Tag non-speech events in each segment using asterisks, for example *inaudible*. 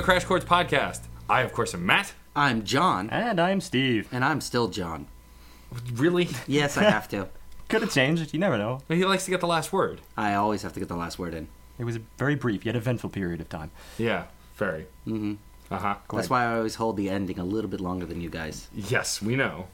And welcome to the Crash Course Podcast. I, of course, am Matt. I'm John, And I'm Steve. and I'm still John. Really? Yes, I have to. *laughs* Could have changed. You never know. But He likes to get the last word. I always have to get the last word in. It was a very brief yet eventful period of time. Yeah, very. hmm Uh huh. That's why I always hold the ending a little bit longer than you guys. Yes, we know.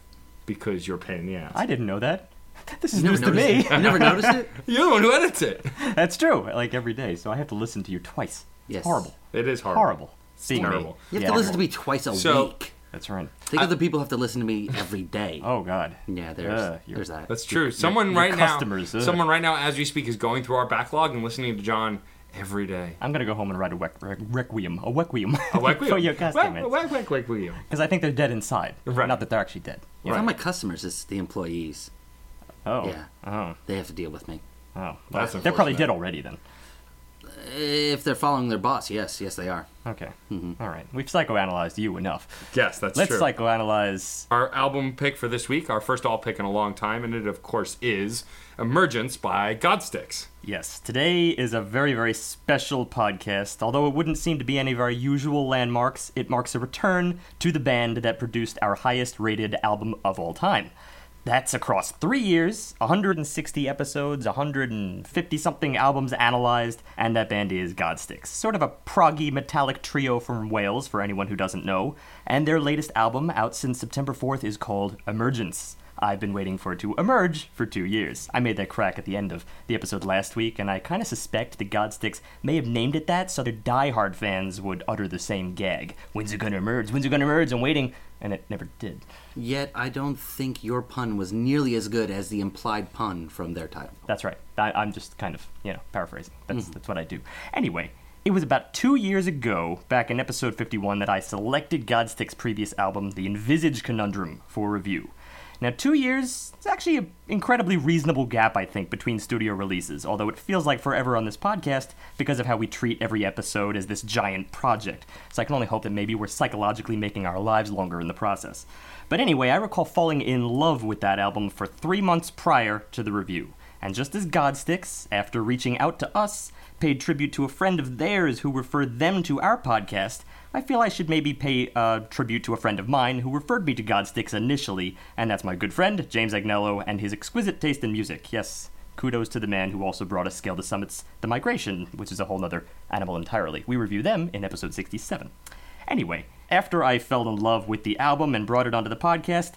Because you're a pain in the ass. I didn't know that. *laughs* This is You news to me. noticed it? You never noticed it? *laughs* You're the one who edits it. That's true. Like every day, so I have to listen to you twice. It's Yes. horrible. It is horrible. Horrible. Being me. terrible. You have Yeah. to listen to me twice a So- week. That's right. Think of the people who have to listen to me every day. *laughs* Oh God. Yeah, there's Uh, you're- there's that. That's true. Someone your right customers, now, ugh. someone right now, as we speak, is going through our backlog and listening to John every day. I'm gonna go home and write a wec- re- requiem. A requiem. A requiem. *laughs* for your customers. Whack, whack, whack, requiem. Because I think they're dead inside. Right. Not that they're actually dead. It's not my customers, it's the employees. Oh. Yeah. Oh. They have to deal with me. Oh. That's they're probably unfortunate. dead already then. If they're following their boss, yes, yes they are. Okay. Mm-hmm. All right. We've psychoanalyzed you enough. Yes, that's true. Let's psychoanalyze. our album pick for this week, our first all pick in a long time, and it, of course, is Emergence by Godsticks. Yes, today is a very, very special podcast. Although it wouldn't seem to be any of our usual landmarks, it marks a return to the band that produced our highest rated album of all time. That's across three years, 160 episodes, 150 something albums analyzed, and that band is Godsticks. Sort of a proggy metallic trio from Wales, for anyone who doesn't know. And their latest album, out since September 4th, is called Emergence. I've been waiting for it to emerge for two years. I made that crack at the end of the episode last week, and I kind of suspect the Godsticks may have named it that so their diehard fans would utter the same gag. When's it gonna emerge? When's it gonna emerge? I'm waiting. And it never did. Yet I don't think your pun was nearly as good as the implied pun from their title. That's right. I, I'm just kind of, you know, paraphrasing. That's, mm-hmm. that's what I do. Anyway, it was about two years ago, back in episode 51, that I selected Godstick's previous album, The Envisage Conundrum, for review. Now, two years is actually an incredibly reasonable gap, I think, between studio releases, although it feels like forever on this podcast because of how we treat every episode as this giant project. So I can only hope that maybe we're psychologically making our lives longer in the process. But anyway, I recall falling in love with that album for three months prior to the review. And just as Godsticks, after reaching out to us, paid tribute to a friend of theirs who referred them to our podcast, I feel I should maybe pay uh, tribute to a friend of mine who referred me to Godsticks initially, and that's my good friend, James Agnello, and his exquisite taste in music. Yes, kudos to the man who also brought us Scale the Summit's The Migration, which is a whole nother animal entirely. We review them in episode 67. Anyway, after I fell in love with the album and brought it onto the podcast,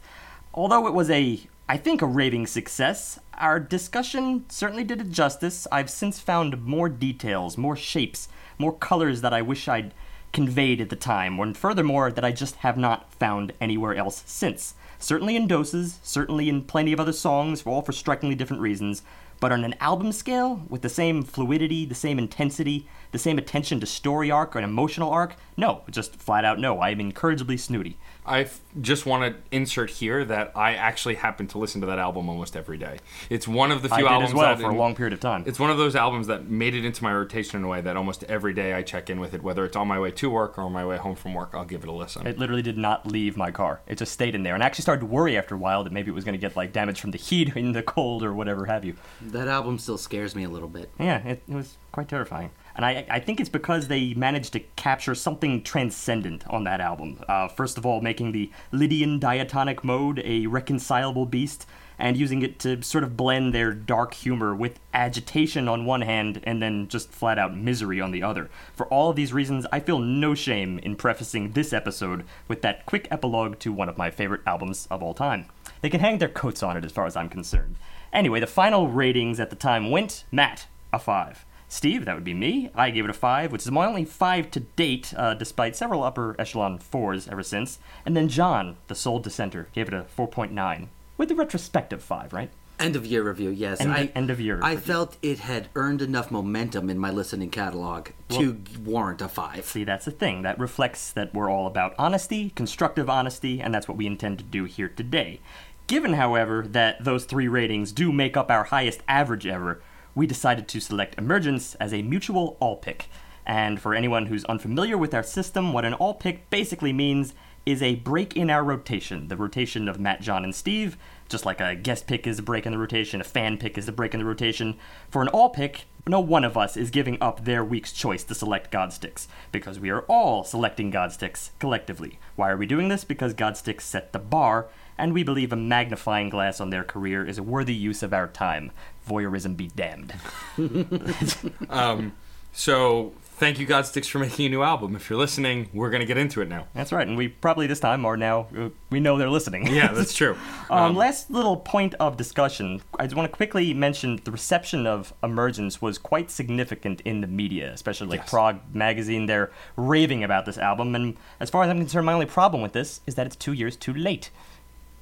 although it was a, I think, a raving success, our discussion certainly did it justice. I've since found more details, more shapes, more colors that I wish I'd conveyed at the time, and furthermore, that I just have not found anywhere else since. Certainly in doses, certainly in plenty of other songs, all for strikingly different reasons, but on an album scale, with the same fluidity, the same intensity, the same attention to story arc or an emotional arc, no, just flat out no. I am incurably snooty. I f- just want to insert here that I actually happen to listen to that album almost every day. It's one of the I few did albums as well that for a long period of time. It's one of those albums that made it into my rotation in a way that almost every day I check in with it, whether it's on my way to work or on my way home from work. I'll give it a listen. It literally did not leave my car. It just stayed in there, and I actually started to worry after a while that maybe it was going to get like damage from the heat *laughs* in the cold or whatever have you. That album still scares me a little bit. Yeah, it, it was quite terrifying. And I, I think it's because they managed to capture something transcendent on that album. Uh, first of all, making the Lydian diatonic mode a reconcilable beast, and using it to sort of blend their dark humor with agitation on one hand and then just flat out misery on the other. For all of these reasons, I feel no shame in prefacing this episode with that quick epilogue to one of my favorite albums of all time. They can hang their coats on it as far as I'm concerned. Anyway, the final ratings at the time went Matt, a 5. Steve, that would be me. I gave it a 5, which is my only 5 to date, uh, despite several upper echelon 4s ever since. And then John, the sole dissenter, gave it a 4.9. With a retrospective 5, right? End of year review, yes. End- I, end of year I review. felt it had earned enough momentum in my listening catalog to warrant a five. See, that's the thing. That reflects that we're all about honesty, constructive honesty, and that's what we intend to do here today. Given, however, that those three ratings do make up our highest average ever, we decided to select Emergence as a mutual all pick. And for anyone who's unfamiliar with our system, what an all pick basically means is a break in our rotation, the rotation of Matt, John, and Steve. Just like a guest pick is a break in the rotation, a fan pick is a break in the rotation. For an all pick, no one of us is giving up their week's choice to select Godsticks, because we are all selecting Godsticks collectively. Why are we doing this? Because Godsticks set the bar, and we believe a magnifying glass on their career is a worthy use of our time. Voyeurism be damned. *laughs* So thank you, Godsticks, for making a new album. If you're listening, we're gonna get into it now. That's right, and we probably this time are now, uh, we know they're listening. Yeah, that's true. *laughs* Um, last little point of discussion. I just want to quickly mention the reception of Emergence was quite significant in the media, especially like Yes. Prog Magazine. They're raving about this album, and as far as I'm concerned, my only problem with this is that it's two years too late.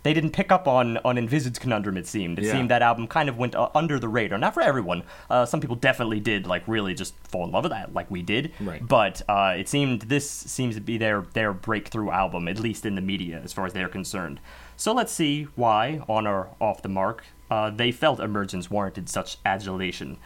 They didn't pick up on on Envisaged Conundrum. It seemed. It Yeah. seemed that album kind of went uh, under the radar. Not for everyone. Uh, some people definitely did, like really just fall in love with that, like we did. Right. But uh, it seemed this seems to be their their breakthrough album, at least in the media, as far as they're concerned. So let's see why, on or off the mark, uh, they felt Emergence warranted such adulation.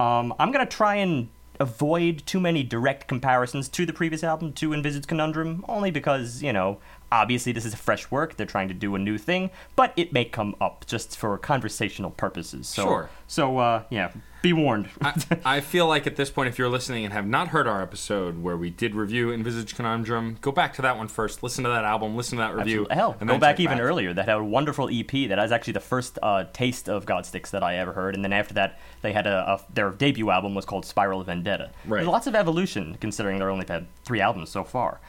Um, I'm gonna try and avoid too many direct comparisons to the previous album, to Envisaged Conundrum, only because you know. Obviously, this is fresh work. They're trying to do a new thing, but it may come up just for conversational purposes. So, Sure. So, uh, yeah, be warned. I, I feel like at this point, if you're listening and have not heard our episode where we did review Envisage Conundrum, go back to that one first. Listen to that album. Listen to that review. Absolutely. Hell, and go back even earlier. That had a wonderful EP. That was actually the first uh, taste of Godsticks that I ever heard. And then after that, they had a, a their debut album was called Spiral of Vendetta. Right. There's lots of evolution considering they're only had three albums so far.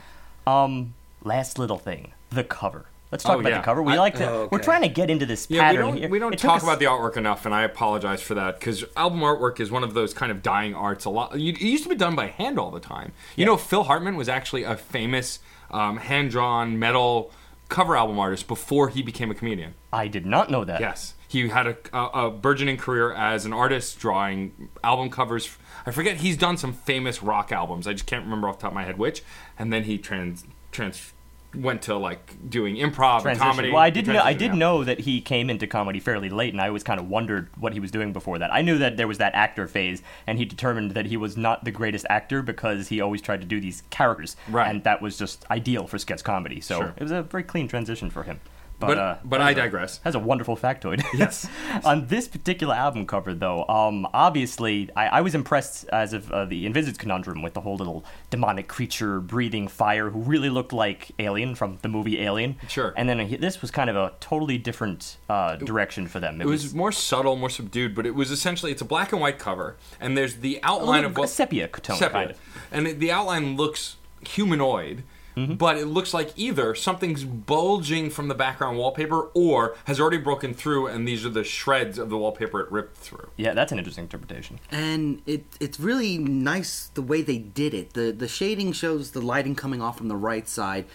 Um, last little thing, the cover. Let's talk Oh, about yeah. the cover. We I- like to. Oh, We're trying to get into this Yeah, we pattern don't, here. we don't talk us- about the artwork enough, and I apologize for that because album artwork is one of those kind of dying arts. A lot, it used to be done by hand all the time. You know, Phil Hartman was actually a famous um, hand-drawn metal cover album artist before he became a comedian. I did not know that. Yes, he had a, a, a burgeoning career as an artist, drawing album covers. I forget he's done some famous rock albums. I just can't remember off the top of my head which. And then he trans trans went to like doing improv and comedy. Well, I did know. I did yeah. know that he came into comedy fairly late, and I always kind of wondered what he was doing before that. I knew that there was that actor phase, and he determined that he was not the greatest actor because he always tried to do these characters, Right. and that was just ideal for sketch comedy. So Sure. it was a very clean transition for him. But But uh, but I digress. has a wonderful factoid. *laughs* Yes. *laughs* On this particular album cover, though, um, obviously, I, I was impressed as of uh, the Envisaged Conundrum with the whole little demonic creature breathing fire who really looked like Alien from the movie Alien. Sure. And then uh, this was kind of a totally different uh, direction for them. It was more subtle, more subdued, but it was essentially it's a black and white cover, and there's the outline little- of a what sepia tone, sepia. kind of. and it, the outline looks humanoid. Mm-hmm. But it looks like either something's bulging from the background wallpaper or has already broken through, and these are the shreds of the wallpaper it ripped through. Yeah, that's an interesting interpretation. and it it's really nice the way they did it. The the shading shows the lighting coming off from the right side,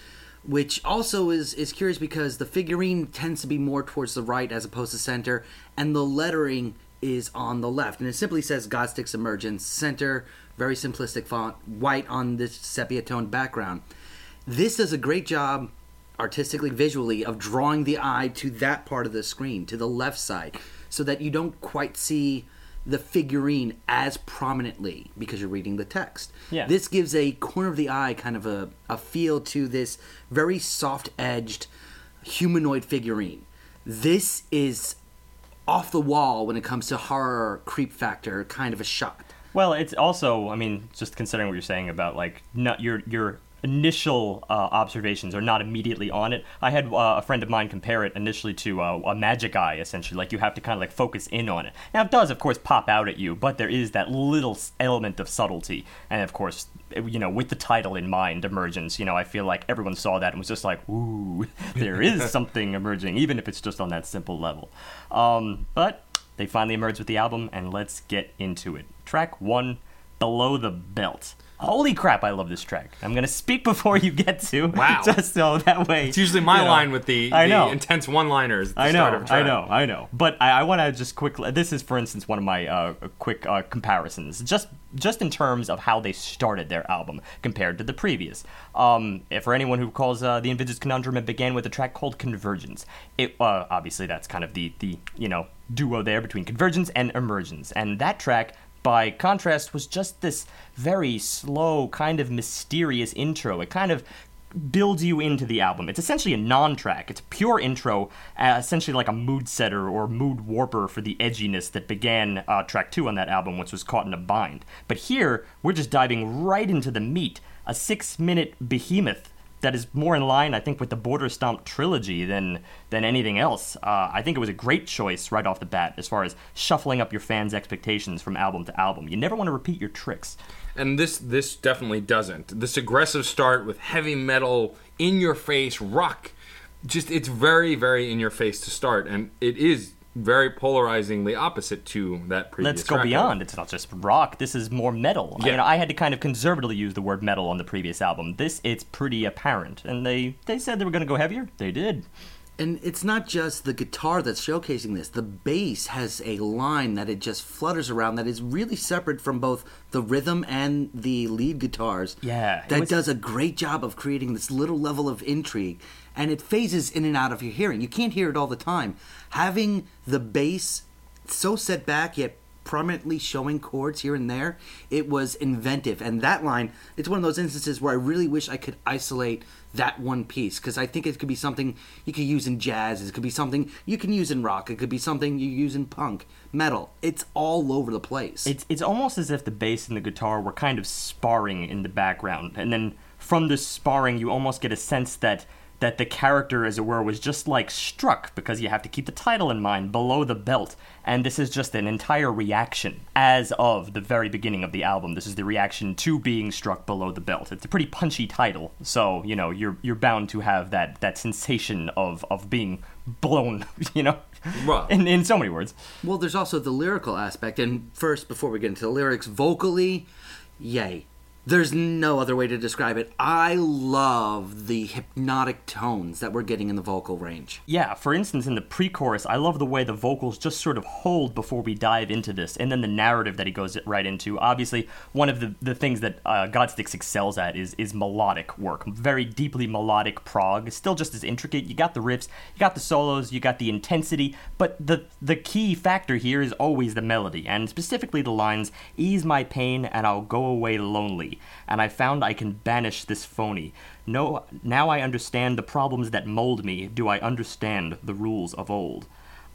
which also is is curious because the figurine tends to be more towards the right as opposed to center, and the lettering is on the left, and it simply says Godsticks Emergence Center, very simplistic font, white on this sepia toned background. This does a great job artistically visually of drawing the eye to that part of the screen to the left side so that you don't quite see the figurine as prominently because you're reading the text. Yeah. this gives a corner of the eye kind of a, a feel to this very soft edged humanoid figurine. This is off the wall when it comes to horror creep factor kind of a shot. Well, it's also, I mean, just considering what you're saying about like not your your initial uh, observations are not immediately on it. I had uh, a friend of mine compare it initially to uh, a magic eye, essentially. Like you have to kind of like focus in on it. Now it does, of course, pop out at you, but there is that little element of subtlety, and of course. You know, with the title in mind, emergence. You know, I feel like everyone saw that and was just like, "Ooh, *laughs* there is *laughs* something emerging," even if it's just on that simple level. Um, but they finally emerged with the album, and let's get into it. Track one, Below the Belt. Holy crap, I love this track. I'm gonna speak before you get to. *laughs* Wow. Just so that way. It's usually my you know. line with the, I the intense one-liners. At the I start know, of a I know, I know. But I, I want to just quickly. This is, for instance, one of my uh, quick uh, comparisons, just just in terms of how they started their album compared to the previous. Um, for anyone who calls uh, the Envisaged Conundrum, it began with a track called Convergence. It uh, obviously that's kind of the the you know duo there between Convergence and Emergence, and that track. By contrast, was just this very slow, kind of mysterious intro. It kind of builds you into the album. It's essentially a non-track. It's a pure intro, uh, essentially like a mood setter or mood warper for the edginess that began uh, track two on that album, which was Caught in a Bind. But here, we're just diving right into the meat. A six-minute behemoth that is more in line, I think, with the Border Stomp trilogy than than anything else. Uh, I think it was a great choice right off the bat as far as shuffling up your fans' expectations from album to album. You never want to repeat your tricks. and this this definitely doesn't. This aggressive start with heavy metal, in your face rock, just it's very very in your face to start, and it is very polarizingly opposite to that previous. Let's go record. beyond. It's not just rock. This is more metal. I, Yeah. mean, I had to kind of conservatively use the word metal on the previous album. This, it's pretty apparent. And they, they said they were going to go heavier. They did. And it's not just the guitar that's showcasing this. The bass has a line that it just flutters around that is really separate from both the rhythm and the lead guitars. Yeah, That was- does a great job of creating this little level of intrigue. And it phases in and out of your hearing. You can't hear it all the time. Having the bass so set back yet prominently showing chords here and there, it was inventive. And that line, it's one of those instances where I really wish I could isolate that one piece because I think it could be something you could use in jazz. It could be something you can use in rock. It could be something you use in punk, metal. It's all over the place. It's, it's almost as if the bass and the guitar were kind of sparring in the background. And then from this sparring, you almost get a sense that that the character, as it were, was just like struck because you have to keep the title in mind below the belt. And this is just an entire reaction as of the very beginning of the album. This is the reaction to being struck below the belt. It's a pretty punchy title, so you know you're you're bound to have that that sensation of of being blown, *laughs* you know, Well- in in so many words. Well, there's also the lyrical aspect. And first, before we get into the lyrics, vocally, yay. There's no other way to describe it. I love the hypnotic tones that we're getting in the vocal range. Yeah, for instance, in the pre chorus, I love the way the vocals just sort of hold before we dive into this, and then the narrative that he goes right into. Obviously, one of the, the things that uh, Godsticks excels at is, is melodic work. Very deeply melodic prog. Still just as intricate. You got the riffs, you got the solos, you got the intensity, but the, the key factor here is always the melody, and specifically the lines Ease my pain and I'll go away lonely, and I found I can banish this phony. No, now I understand the problems that mold me. Do I understand the rules of old?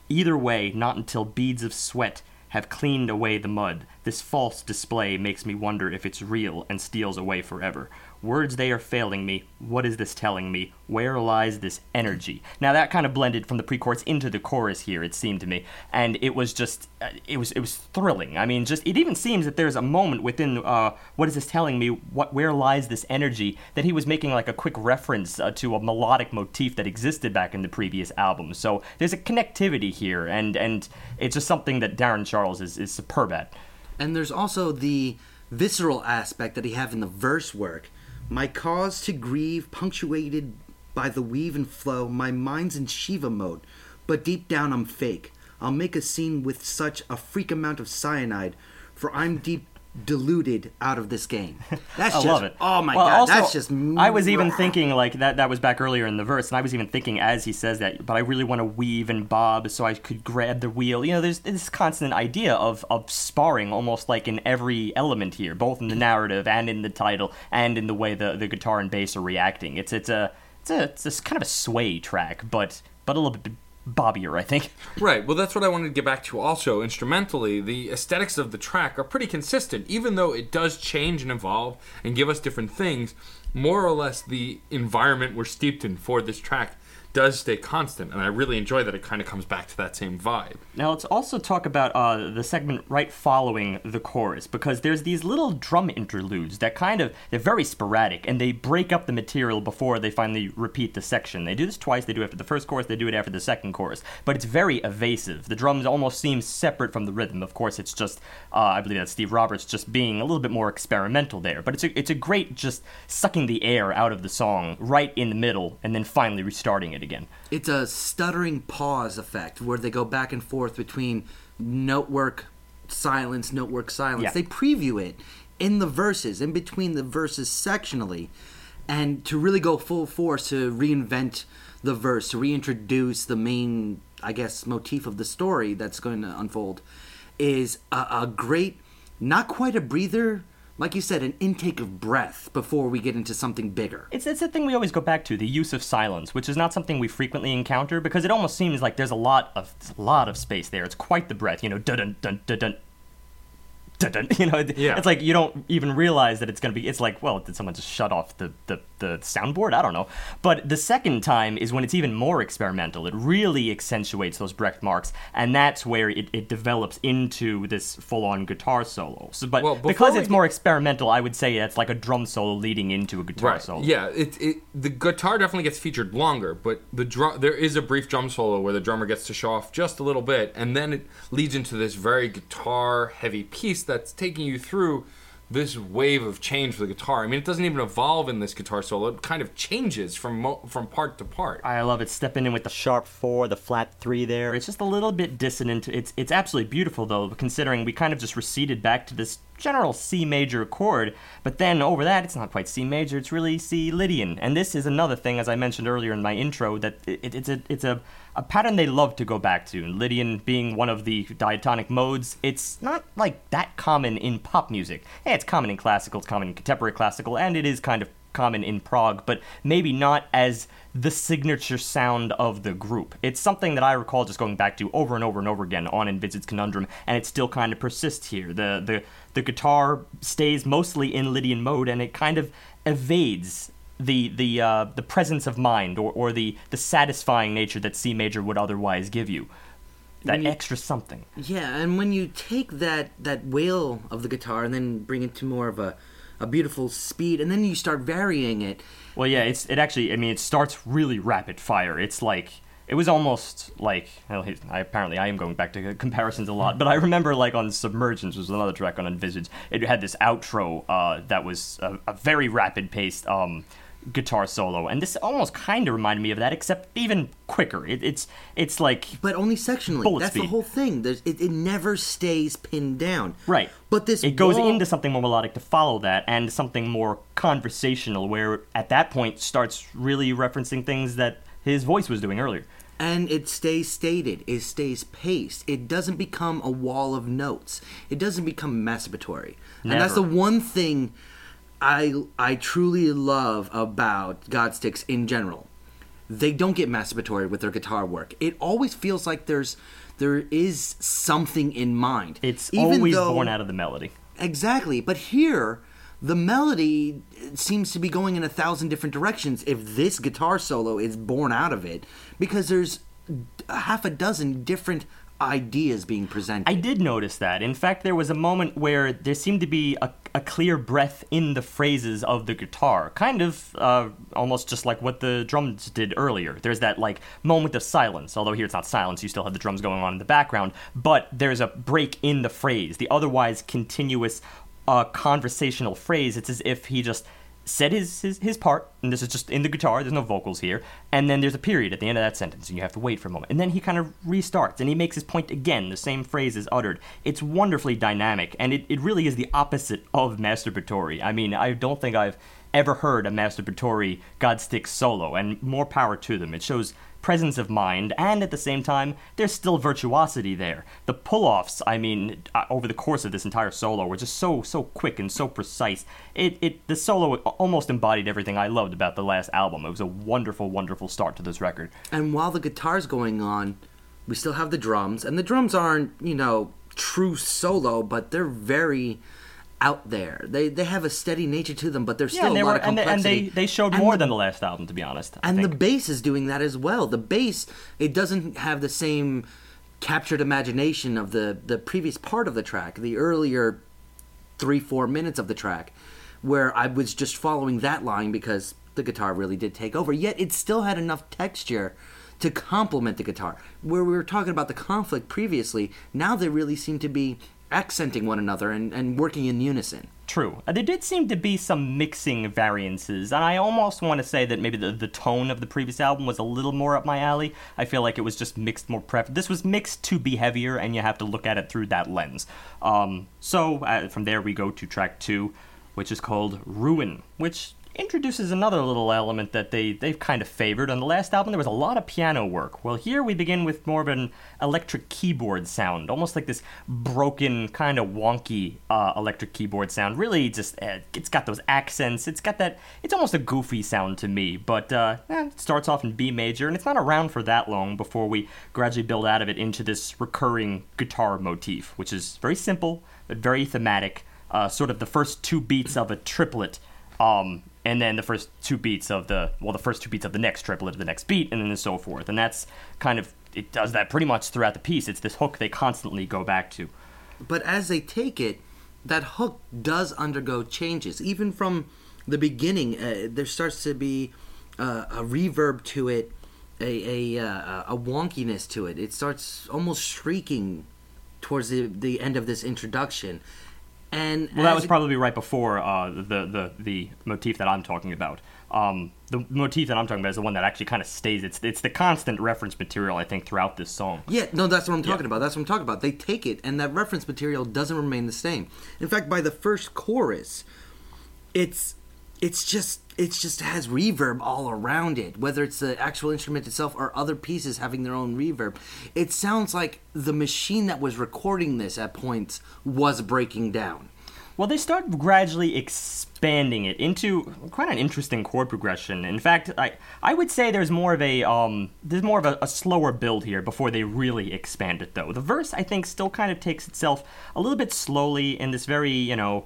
Either way, not until beads of sweat have cleaned away the mud. This false display makes me wonder if it's real and steals away forever. Words they are failing me. What is this telling me? Where lies this energy? Now that kind of blended from the pre-chorus into the chorus here. It seemed to me, and it was just, uh, it was, it was thrilling. I mean, just it even seems that there's a moment within, uh, what is this telling me? What, where lies this energy? That he was making like a quick reference uh, to a melodic motif that existed back in the previous album. So there's a connectivity here, and and it's just something that Darren Charles is is superb at. And there's also the visceral aspect that he have in the verse work. My cause to grieve, punctuated by the weave and flow, my mind's in Shiva mode, but deep down I'm fake. I'll make a scene with such a freak amount of cyanide, for I'm deep deluded out of this game. *laughs* That's I just, love it. Oh my Well, god, also, that's just. I was even *laughs* thinking like that. That was back earlier in the verse, and I was even thinking as he says that. But I really want to weave and bob so I could grab the wheel. You know, there's this constant idea of of sparring, almost like in every element here, both in the narrative and in the title, and in the way the the guitar and bass are reacting. It's it's a it's a it's a kind of a sway track, but but a little bit bobbier, I think. *laughs* Right. Well, that's what I wanted to get back to also. Instrumentally, the aesthetics of the track are pretty consistent, even though it does change and evolve and give us different things. More or less, the environment we're steeped in for this track does stay constant, and I really enjoy that it kind of comes back to that same vibe. Now let's also talk about uh, the segment right following the chorus because there's these little drum interludes that kind of they're very sporadic and they break up the material before they finally repeat the section. They do this twice. They do it after the first chorus. They do it after the second chorus. But it's very evasive. The drums almost seem separate from the rhythm. Of course, it's just uh, I believe that's Steve Roberts just being a little bit more experimental there. But it's a it's a great just sucking the air out of the song right in the middle and then finally restarting it again. It's a stuttering pause effect where they go back and forth between note work, silence, note work, silence. Yeah. They preview it in the verses, in between the verses sectionally, and to really go full force to reinvent the verse, to reintroduce the main, I guess, motif of the story that's going to unfold, is a, a great, not quite a breather, like you said, an intake of breath before we get into something bigger. It's, it's a thing we always go back to the use of silence, which is not something we frequently encounter because it almost seems like there's a lot of a lot of space there. It's quite the breath, you know, dun dun dun dun dun. Dun-dun, *laughs* You know, it- Yeah. it's like you don't even realize that it's gonna be. It's like, well, did someone just shut off the, the the soundboard? I don't know. But the second time is when it's even more experimental. It really accentuates those breath marks, and that's where it, it develops into this full-on guitar solo. So, but Well, because it's get- more experimental, I would say it's like a drum solo leading into a guitar Right. solo. Yeah. It, it the guitar definitely gets featured longer, but the drum there is a brief drum solo where the drummer gets to show off just a little bit, and then it leads into this very guitar heavy piece that's taking you through this wave of change for the guitar. I mean, it doesn't even evolve in this guitar solo; it kind of changes from mo- from part to part. I love it. Stepping in with the sharp four, the flat three there. It's just a little bit dissonant. It's it's absolutely beautiful though, considering we kind of just receded back to this general C major chord. But then over that, it's not quite C major. It's really C Lydian. And this is another thing, as I mentioned earlier in my intro, that it, it's a it's a a pattern they love to go back to. Lydian being one of the diatonic modes, it's not like that common in pop music. Hey, it's common in classical, it's common in contemporary classical, and it is kind of common in prog, but maybe not as the signature sound of the group. It's something that I recall just going back to over and over and over again on Envisaged Conundrum, and it still kind of persists here. The the the guitar stays mostly in Lydian mode, and it kind of evades the the uh, the presence of mind or, or the the satisfying nature that C major would otherwise give you. That you- extra something. Yeah, and when you take that that wail of the guitar and then bring it to more of a a beautiful speed, and then you start varying it. Well, yeah, it's it actually. I mean, it starts really rapid fire. It's like it was almost like. Well, I, apparently, I am going back to comparisons a lot, but I remember like on Submergence was another track on Envisage. It had this outro uh, that was a, a very rapid paced um, guitar solo, and this almost kind of reminded me of that, except even quicker. It, it's it's like But only sectionally. That's the whole thing. There's, it, it never stays pinned down. Right. But this it goes wall- into something more melodic to follow that and something more conversational where at that point starts really referencing things that his voice was doing earlier. and it stays stated. It stays paced. It doesn't become a wall of notes. It doesn't become masturbatory. Never. And that's the one thing I I truly love about Godsticks in general. They don't get masturbatory with their guitar work. It always feels like there's there is something in mind. It's Even always though- born out of the melody. Exactly. But here, the melody seems to be going in a thousand different directions if this guitar solo is born out of it, because there's half a dozen different ideas being presented. I did notice that. In fact, there was a moment where there seemed to be a, a clear breath in the phrases of the guitar, kind of uh, almost just like what the drums did earlier. There's that like moment of silence, although here it's not silence, you still have the drums going on in the background, but there's a break in the phrase. The otherwise continuous uh, conversational phrase, it's as if he just said his, his his part, and this is just in the guitar. There's no vocals here, and then there's a period at the end of that sentence, and you have to wait for a moment, and then he kind of restarts, and he makes his point again. The same phrase is uttered. It's wonderfully dynamic, and it, it really is the opposite of masturbatory. I mean, I don't think I've ever heard a masturbatory Godstick solo, and more power to them. It shows presence of mind, and at the same time, there's still virtuosity there. The pull offs, I mean, uh, over the course of this entire solo, were just so so quick and so precise. It it the solo almost embodied everything I loved about the last album. It was a wonderful, wonderful start to this record. and while the guitar's going on, we still have the drums, and the drums aren't, you know, true solo, but they're very out there. They they have a steady nature to them, but there's Yeah, still a lot were, of and they, and complexity. they they showed And more the- than the last album, to be honest. I and the bass is doing that as well. The bass it doesn't have the same captured imagination of the the previous part of the track, the earlier three four minutes of the track, where I was just following that line because the guitar really did take over. Yet it still had enough texture to complement the guitar. Where we were talking about the conflict previously, now they really seem to be accenting one another and, and working in unison. True. Uh, There did seem to be some mixing variances, and I almost want to say that maybe the, the tone of the previous album was a little more up my alley. I feel like it was just mixed more prep. This was mixed to be heavier, and you have to look at it through that lens. Um, so uh, from there we go to track two, which is called Ruin, which introduces another little element that they, they've kind of favored. On the last album, there was a lot of piano work. Well, here we begin with more of an electric keyboard sound, almost like this broken, kind of wonky uh, electric keyboard sound. Really, just uh, it's got those accents. It's got that. It's almost a goofy sound to me, but uh, eh, it starts off in B major, and it's not around for that long before we gradually build out of it into this recurring guitar motif, which is very simple but very thematic. Uh, sort of the first two beats of a triplet um, and then the first two beats of the well, the first two beats of the next triplet of the next beat, and then so forth. And that's kind of it does that pretty much throughout the piece. It's this hook they constantly go back to. but as they take it, that hook does undergo changes. Even from the beginning, uh, there starts to be uh, a reverb to it, a a, uh, a wonkiness to it. It starts almost shrieking towards the the end of this introduction. And Well, that was probably right before uh, the, the the motif that I'm talking about. Um, the motif that I'm talking about is the one that actually kind of stays. It's it's the constant reference material I think throughout this song. Yeah, no, that's what I'm talking Yeah. about. That's what I'm talking about. They take it, and that reference material doesn't remain the same. In fact, by the first chorus, it's it's just it's just has reverb all around it. Whether it's the actual instrument itself or other pieces having their own reverb, it sounds like the machine that was recording this at points was breaking down. Well, they start gradually expanding it into quite an interesting chord progression. In fact, I I would say there's more of a um there's more of a, a slower build here before they really expand it though. The verse I think still kind of takes itself a little bit slowly in this very you know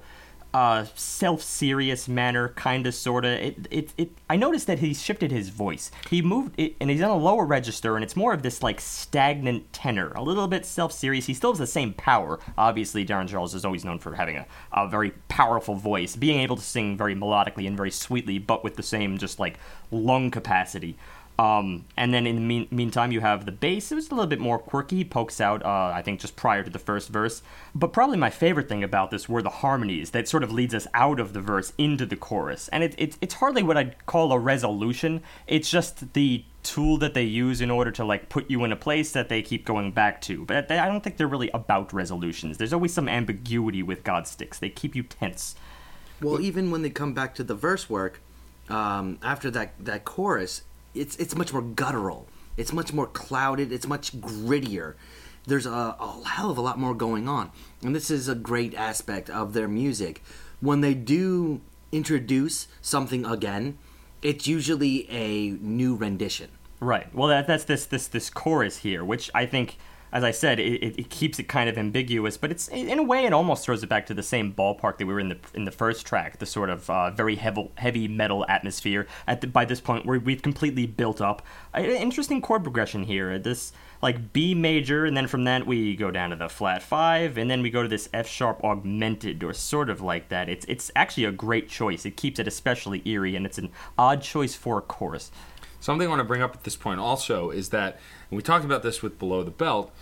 uh, self-serious manner, kind of, sort of. It, it, it. I noticed that he shifted his voice. He moved it, and he's on a lower register, and it's more of this like stagnant tenor, a little bit self-serious. He still has the same power. Obviously, Darren Charles is always known for having a, a very powerful voice, being able to sing very melodically and very sweetly, but with the same just like lung capacity. Um, and then in the mean- meantime, you have the bass. It was a little bit more quirky. Pokes out, uh, I think, just prior to the first verse. But probably my favorite thing about this were the harmonies that sort of leads us out of the verse into the chorus. And it, it, it's hardly what I'd call a resolution. It's just the tool that they use in order to like put you in a place that they keep going back to. But I don't think they're really about resolutions. There's always some ambiguity with Godsticks. They keep you tense. Well, even when they come back to the verse work, um, after that that chorus, it's it's much more guttural. It's much more clouded. It's much grittier. There's a, a hell of a lot more going on, and this is a great aspect of their music. When they do introduce something again, it's usually a new rendition. Right. Well, that, that's this this this chorus here, which I think, as I said, it, it, keeps it kind of ambiguous, but it's in a way it almost throws it back to the same ballpark that we were in the in the first track, the sort of uh, very heavy heavy metal atmosphere. At the, by this point, where we've completely built up an interesting chord progression here. This like B major, and then from that we go down to the flat five, and then we go to this F sharp augmented, or sort of like that. It's it's actually a great choice. It keeps it especially eerie, and it's an odd choice for a chorus. Something I want to bring up at this point also is that and we talked about this with Below the Belt,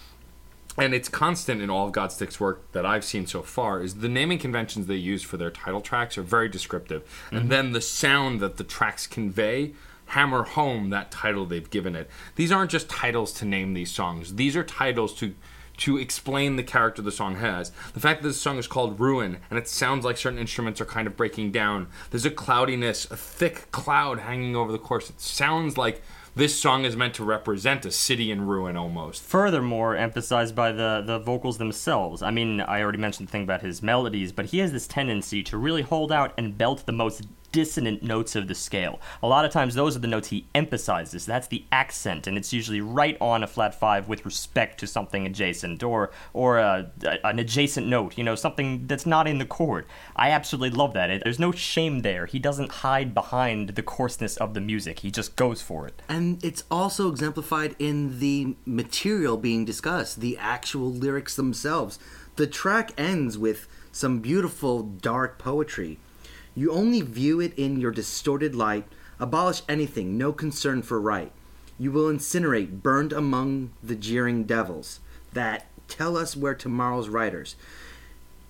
and it's constant in all of Godstick's work that I've seen so far, is the naming conventions they use for their title tracks are very descriptive. And mm-hmm. then the sound that the tracks convey hammer home that title they've given it. These aren't just titles to name these songs. These are titles to to explain the character the song has. The fact that this song is called Ruin and it sounds like certain instruments are kind of breaking down. There's a cloudiness, a thick cloud hanging over the course. It sounds like this song is meant to represent a city in ruin almost. furthermore emphasized by the, the vocals themselves. I mean, I already mentioned the thing about his melodies, but he has this tendency to really hold out and belt the most dissonant notes of the scale. A lot of times, those are the notes he emphasizes. That's the accent, and it's usually right on a flat five with respect to something adjacent or or a, a- an adjacent note. You know, something that's not in the chord. I absolutely love that. It, there's no shame there. He doesn't hide behind the coarseness of the music. He just goes for it. And it's also exemplified in the material being discussed, the actual lyrics themselves. The track ends with some beautiful dark poetry. You only view it in your distorted light, abolish anything, no concern for right. You will incinerate, burned among the jeering devils that tell us where tomorrow's writers.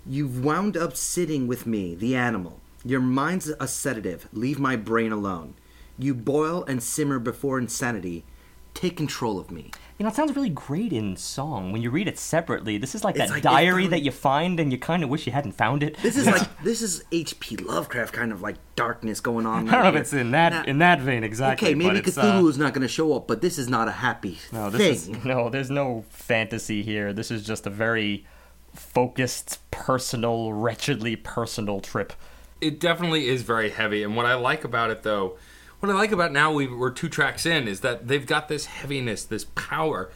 You've wound up sitting with me, the animal. Your mind's a sedative. Leave my brain alone. You boil and simmer before insanity. Take control of me. You know, it sounds really great in song. When you read it separately, this is like It's that like diary found- that you find and you kind of wish you hadn't found it. This is like this is H.P. Lovecraft kind of like darkness going on. *laughs* I don't know if it's in that Now- in that vein exactly. Okay, maybe but it's, Cthulhu uh, is not going to show up, but this is not a happy no, this thing. is *laughs* no. There's no fantasy here. This is just a very focused, personal, wretchedly personal trip. it definitely is very heavy. And what I like about it, though, what I like about now we, we're two tracks in is that they've got this heaviness, this power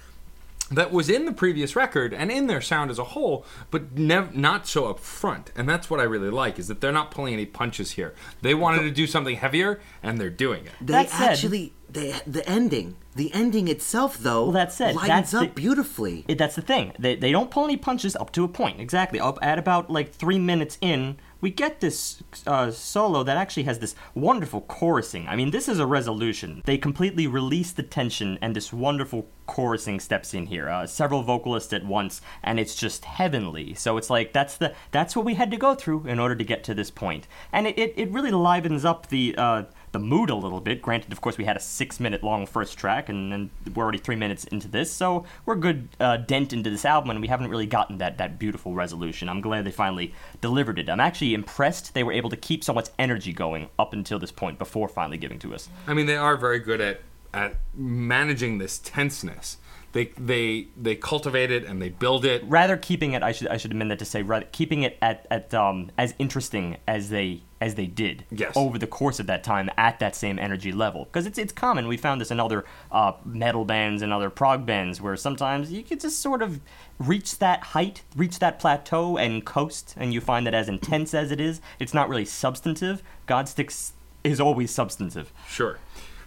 that was in the previous record and in their sound as a whole, but nev- not so up front. And that's what I really like is that they're not pulling any punches here. They wanted to do something heavier, and they're doing it. They That said- actually, they, the ending, the ending itself, though, Well, that said, lines that's up the- beautifully. It, that's the thing. They, they don't pull any punches up to a point. Exactly. Up at about like three minutes in, we get this uh, solo that actually has this wonderful chorusing. I mean, this is a resolution. They completely release the tension, and this wonderful chorusing steps in here. Uh, several vocalists at once, and it's just heavenly. So it's like that's the that's what we had to go through in order to get to this point, and it, it, it really livens up the. Uh, the mood a little bit. Granted, of course, we had a six minute long first track, and, and we're already three minutes into this, so we're a good uh, dent into this album, and we haven't really gotten that, that beautiful resolution. I'm glad they finally delivered it. I'm actually impressed they were able to keep so much energy going up until this point before finally giving to us. I mean, they are very good at at managing this tenseness. They they they cultivate it and they build it. Rather keeping it, I should I should amend that to say, rather keeping it at, at um, as interesting as they as they did Yes. over the course of that time at that same energy level. Because it's it's common. We found this in other uh, metal bands and other prog bands where sometimes you could just sort of reach that height, reach that plateau, and coast, and you find that as intense as it is, it's not really substantive. Godsticks is always substantive. Sure.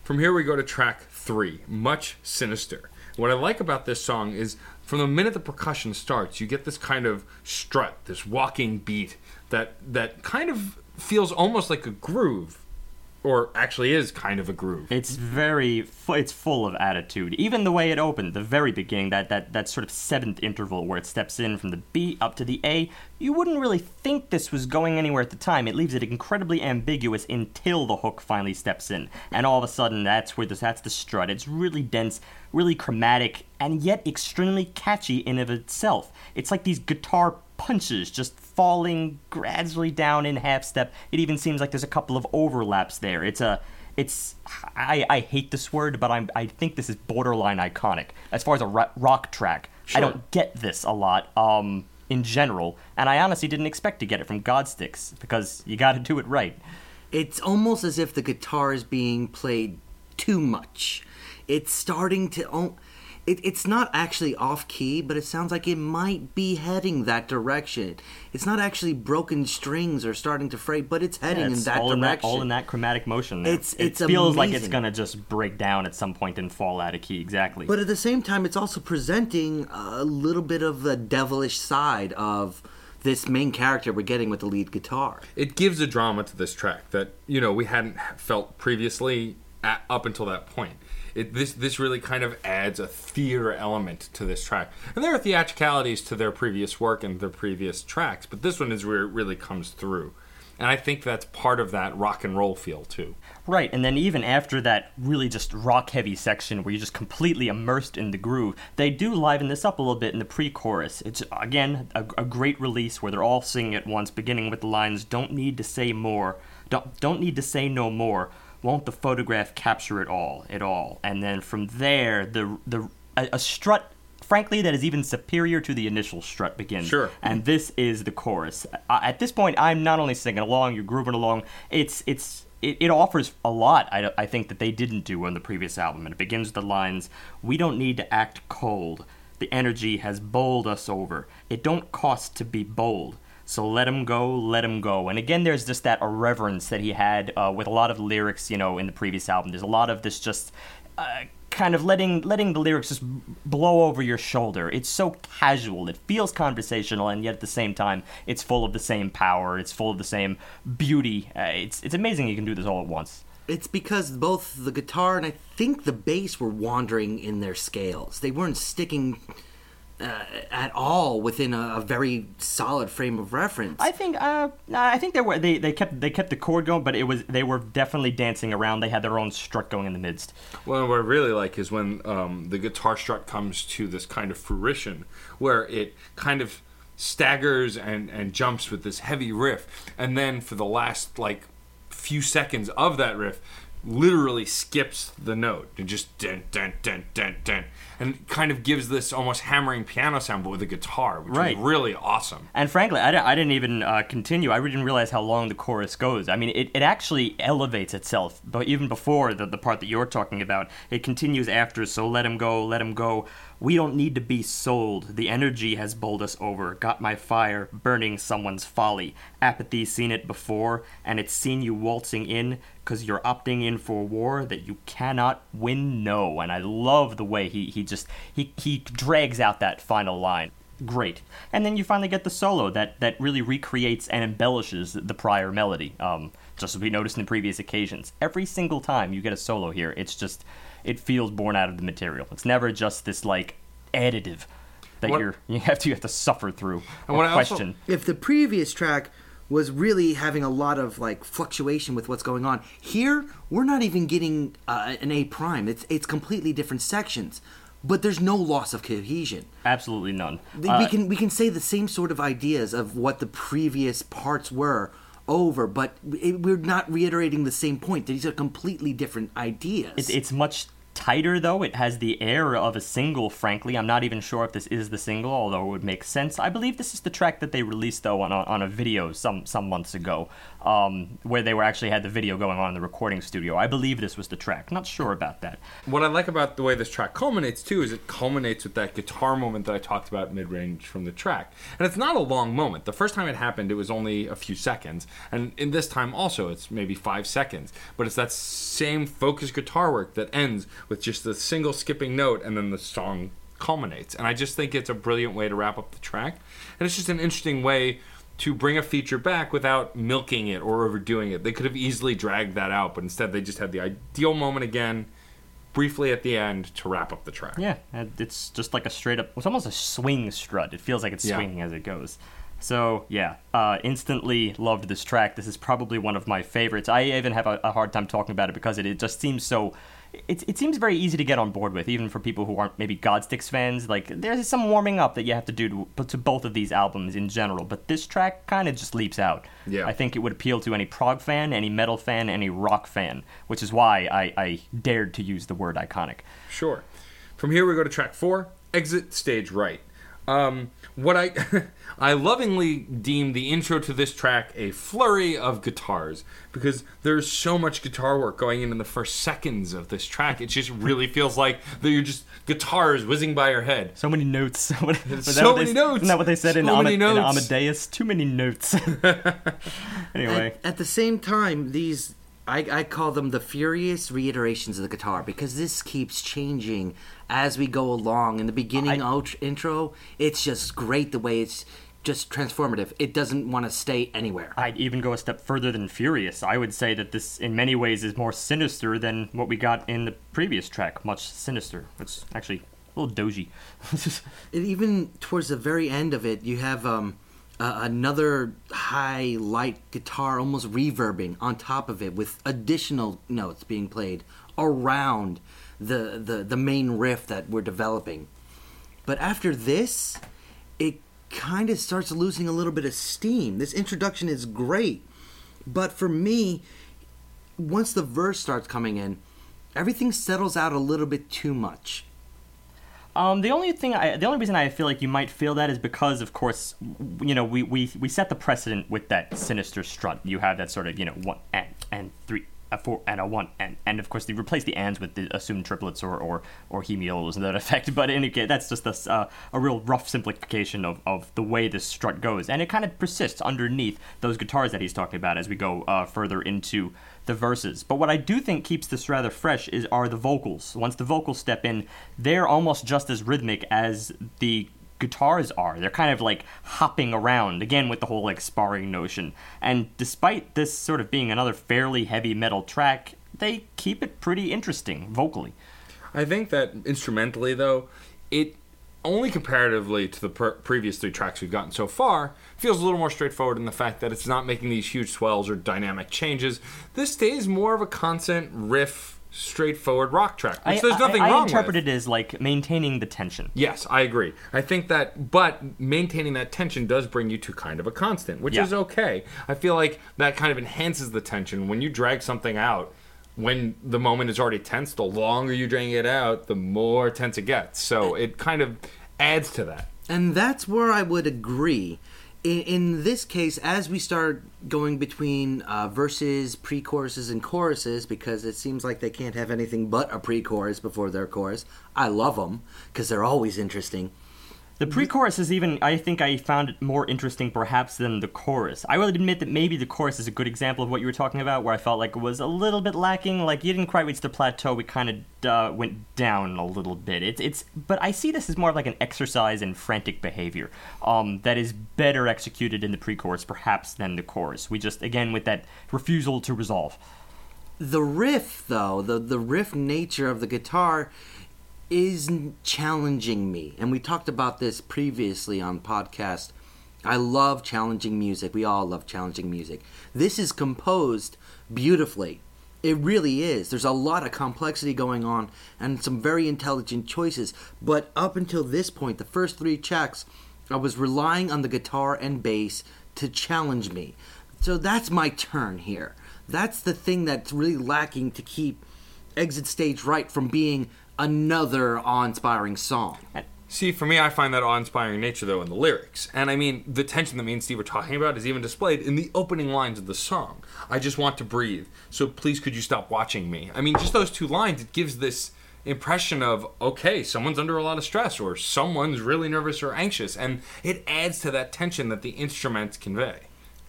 From here we go to track three, Much Sinister. What I like about this song is from the minute the percussion starts, you get this kind of strut, this walking beat that that kind of feels almost like a groove, or actually is kind of a groove. It's very, it's full of attitude. Even the way it opened, the very beginning, that, that, that sort of seventh interval where it steps in from the B up to the A, you wouldn't really think this was going anywhere at the time. It leaves it incredibly ambiguous until the hook finally steps in. And all of a sudden, that's where this, that's the strut. It's really dense, really chromatic, and yet extremely catchy in of itself. It's like these guitar punches just falling gradually down in half step. It even seems like there's a couple of overlaps there. It's a it's I, I hate this word, but I'm I think this is borderline iconic as far as a rock track. I don't get this a lot um in general, and I honestly didn't expect to get it from Godsticks because you got to do it right. It's almost as if the guitar is being played too much. It's starting to. O- It, it's not actually off key, but it sounds like it might be heading that direction. It's not actually broken strings or starting to fray, but it's heading Yeah, in that all in direction. that all in that chromatic motion. there. It's- it it's feels like it's gonna just break down at some point and fall out of key. Exactly. But at the same time, it's also presenting a little bit of the devilish side of this main character we're getting with the lead guitar. It gives a drama to this track that you know we hadn't felt previously at, up until that point. It, this this really kind of adds a theater element to this track, and there are theatricalities to their previous work and their previous tracks, but this one is where it really comes through, and I think that's part of that rock and roll feel too. Right, and then even after that really just rock heavy section where you're just completely immersed in the groove, they do liven this up a little bit in the pre chorus. It's, again, a, a great release where they're all singing at once, beginning with the lines, Don't need to say more, don't, don't need to say no more, won't the photograph capture it all, it all. And then from there, the, the, a, a strut. Frankly, that is even superior to the initial strut begins. Sure. And this is the chorus. Uh, at this point, I'm not only singing along, you're grooving along. It's it's it, it offers a lot, I, I think, that they didn't do on the previous album. And it begins with the lines We don't need to act cold. The energy has bowled us over. It don't cost to be bold. So let him go, let him go. And again, there's just that irreverence that he had uh, with a lot of lyrics, you know, in the previous album. There's a lot of this just uh, kind of letting letting the lyrics just blow over your shoulder. It's so casual. It feels conversational, and yet at the same time, it's full of the same power. It's full of the same beauty. Uh, it's it's amazing you can do this all at once. It's because both the guitar and I think the bass were wandering in their scales. They weren't sticking uh, at all within a, a, very solid frame of reference. I think uh, I think they were they, they kept they kept the chord going, but it was they were definitely dancing around. They had their own strut going in the midst. Well, what I really like is when um, the guitar strut comes to this kind of fruition, where it kind of staggers and and jumps with this heavy riff, and then for the last like few seconds of that riff, literally skips the note and just dun dun dun dun dun and kind of gives this almost hammering piano sound but with a guitar which right. is really awesome. And frankly i, I didn't even uh, continue. I didn't realize how long the chorus goes. I mean it, it actually elevates itself but even before the, the part that you're talking about it continues after so let him go let him go we don't need to be sold. The energy has bowled us over. Got my fire burning someone's folly. Apathy's seen it before, and it's seen you waltzing in because you're opting in for a war that you cannot win. No, and I love the way he he just he he drags out that final line. Great, and then you finally get the solo that that really recreates and embellishes the prior melody. Um, just as we noticed in previous occasions, every single time you get a solo here, it's just it feels born out of the material. It's never just this like additive that what, you're *laughs* you have to you have to suffer through. And what question: also, If the previous track was really having a lot of like fluctuation with what's going on, here we're not even getting uh, an A prime. It's it's completely different sections. But there's no loss of cohesion. Absolutely none. We uh, can we can say the same sort of ideas of what the previous parts were over, but it, we're not reiterating the same point. These are completely different ideas. It, it's much tighter though. It has the air of a single, frankly. I'm not even sure if this is the single, although it would make sense. I believe this is the track that they released though on a, on a video some some months ago, um, where they were actually had the video going on in the recording studio. I believe this was the track. Not sure about that. What I like about the way this track culminates too is it culminates with that guitar moment that I talked about mid range from the track, and it's not a long moment. The first time it happened, it was only a few seconds, and in this time also it's maybe five seconds, but it's that same focused guitar work that ends with just a single skipping note and then the song culminates. And I just think it's a brilliant way to wrap up the track. And it's just an interesting way to bring a feature back without milking it or overdoing it. They could have easily dragged that out, but instead they just had the ideal moment again briefly at the end to wrap up the track. Yeah, it's just like a straight up, it's almost a swing strut. It feels like it's swinging yeah. as it goes. So yeah, uh, instantly loved this track. This is probably one of my favorites. I even have a, a hard time talking about it because it, it just seems so it, it seems very easy to get on board with, even for people who aren't maybe Godsticks fans. Like, there's some warming up that you have to do to, to both of these albums in general, but this track kind of just leaps out. Yeah. I think it would appeal to any prog fan, any metal fan, any rock fan, which is why I, I dared to use the word iconic. Sure. From here, we go to track four Exit Stage Right. Um, what I *laughs* I lovingly deem the intro to this track a flurry of guitars because there's so much guitar work going in in the first seconds of this track. It just really feels like that you're just guitars whizzing by your head. So many notes. *laughs* so many they, notes. Isn't that what they said so in, Ama- in, Amadeus? Too many notes. *laughs* *laughs* anyway, at, at the same time, these I, I, call them the furious reiterations of the guitar because this keeps changing as we go along. In the beginning I, out, intro, it's just great the way it's just transformative. It doesn't want to stay anywhere. I'd even go a step further than furious. I would say that this, in many ways, is more sinister than what we got in the previous track. Much sinister. It's actually a little doji. *laughs* even towards the very end of it, you have um, uh, another high light guitar almost reverbing on top of it with additional notes being played around the, the, the main riff that we're developing. But after this, it kind of starts losing a little bit of steam. This introduction is great, but for me, once the verse starts coming in, everything settles out a little bit too much. Um, the only thing, I, the only reason I feel like you might feel that is because, of course, you know, we, we, we set the precedent with that sinister strut. You have that sort of, you know, one, and three a four and a one and and of course they replace the ands with the assumed triplets or or or hemiolas in that *laughs* effect but in case that's just a, uh, a real rough simplification of, of the way this strut goes and it kind of persists underneath those guitars that he's talking about as we go uh, further into the verses. But what i do think keeps this rather fresh is are the vocals. Once the vocals step in they're almost just as rhythmic as the guitars are. They're kind of like hopping around, again with the whole like sparring notion. And despite this sort of being another fairly heavy metal track, they keep it pretty interesting vocally. I think that instrumentally, though, it only comparatively to the per- previous three tracks we've gotten so far feels a little more straightforward in the fact that it's not making these huge swells or dynamic changes. This stays more of a constant riff straightforward rock track, which I, there's nothing I, I wrong interpret with. it as like maintaining the tension. Yes, I agree. I think that, but maintaining that tension does bring you to kind of a constant, which Yeah. is okay. I feel like that kind of enhances the tension. When you drag something out, when the moment is already tense, the longer you drag it out, the more tense it gets. So it kind of adds to that. And that's where I would agree. In, in this case, as we start going between uh, verses, pre choruses, and choruses, because it seems like they can't have anything but a pre chorus before their chorus, I love them because they're always interesting. The pre-chorus is even I think I found it more interesting perhaps than the chorus. I will admit that maybe the chorus is a good example of what you were talking about where I felt like it was a little bit lacking like you didn't quite reach the plateau we kind of uh, went down a little bit. It's it's but I see this as more of like an exercise in frantic behavior um, that is better executed in the pre-chorus perhaps than the chorus. We just again with that refusal to resolve. The riff, though, the, the riff nature of the guitar is challenging me. And we talked about this previously on podcast. I love challenging music. We all love challenging music. This is composed beautifully. It really is. There's a lot of complexity going on and some very intelligent choices. But up until this point, the first three tracks, I was relying on the guitar and bass to challenge me. So that's my turn here. That's the thing that's really lacking to keep Exit Stage Right from being another awe-inspiring song. See, for me, I find that awe-inspiring nature though in the lyrics, and I mean the tension that me and Steve are talking about is even displayed in the opening lines of the song. I just want to breathe, so please could you stop watching me? I mean, just those two lines, it gives this impression of okay, someone's under a lot of stress, or someone's really nervous or anxious, and it adds to that tension that the instruments convey.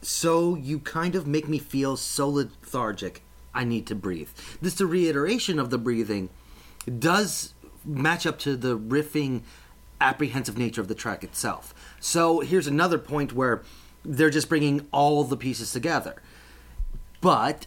So you kind of make me feel so lethargic. I need to breathe. This the reiteration of the breathing does match up to the riffing apprehensive nature of the track itself. So here's another point where they're just bringing all the pieces together. But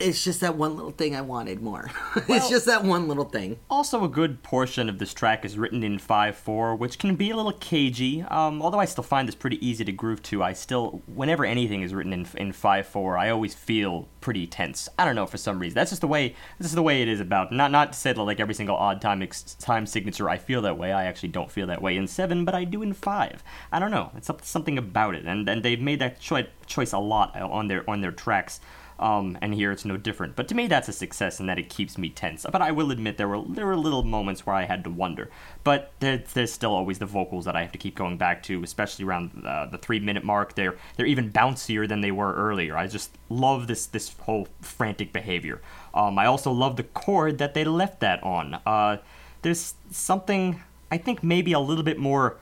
it's just that one little thing I wanted more. *laughs* it's just that one little thing. Also, a good portion of this track is written in 5-4, which can be a little cagey. Um, although I still find this pretty easy to groove to, I still, whenever anything is written in in 5-4, I always feel pretty tense. I don't know for some reason. That's just the way. This is the way it is about. Not not to say that like every single odd time ex- time signature I feel that way. I actually don't feel that way in seven, but I do in five. I don't know. It's something about it, and and they've made that choi- choice a lot on their on their tracks. Um, and here it's no different. But to me, that's a success in that it keeps me tense. But I will admit there were there were little moments where I had to wonder. But there, there's still always the vocals that I have to keep going back to, especially around uh, the three minute mark. They're they're even bouncier than they were earlier. I just love this this whole frantic behavior. Um, I also love the chord that they left that on. Uh, there's something I think maybe a little bit more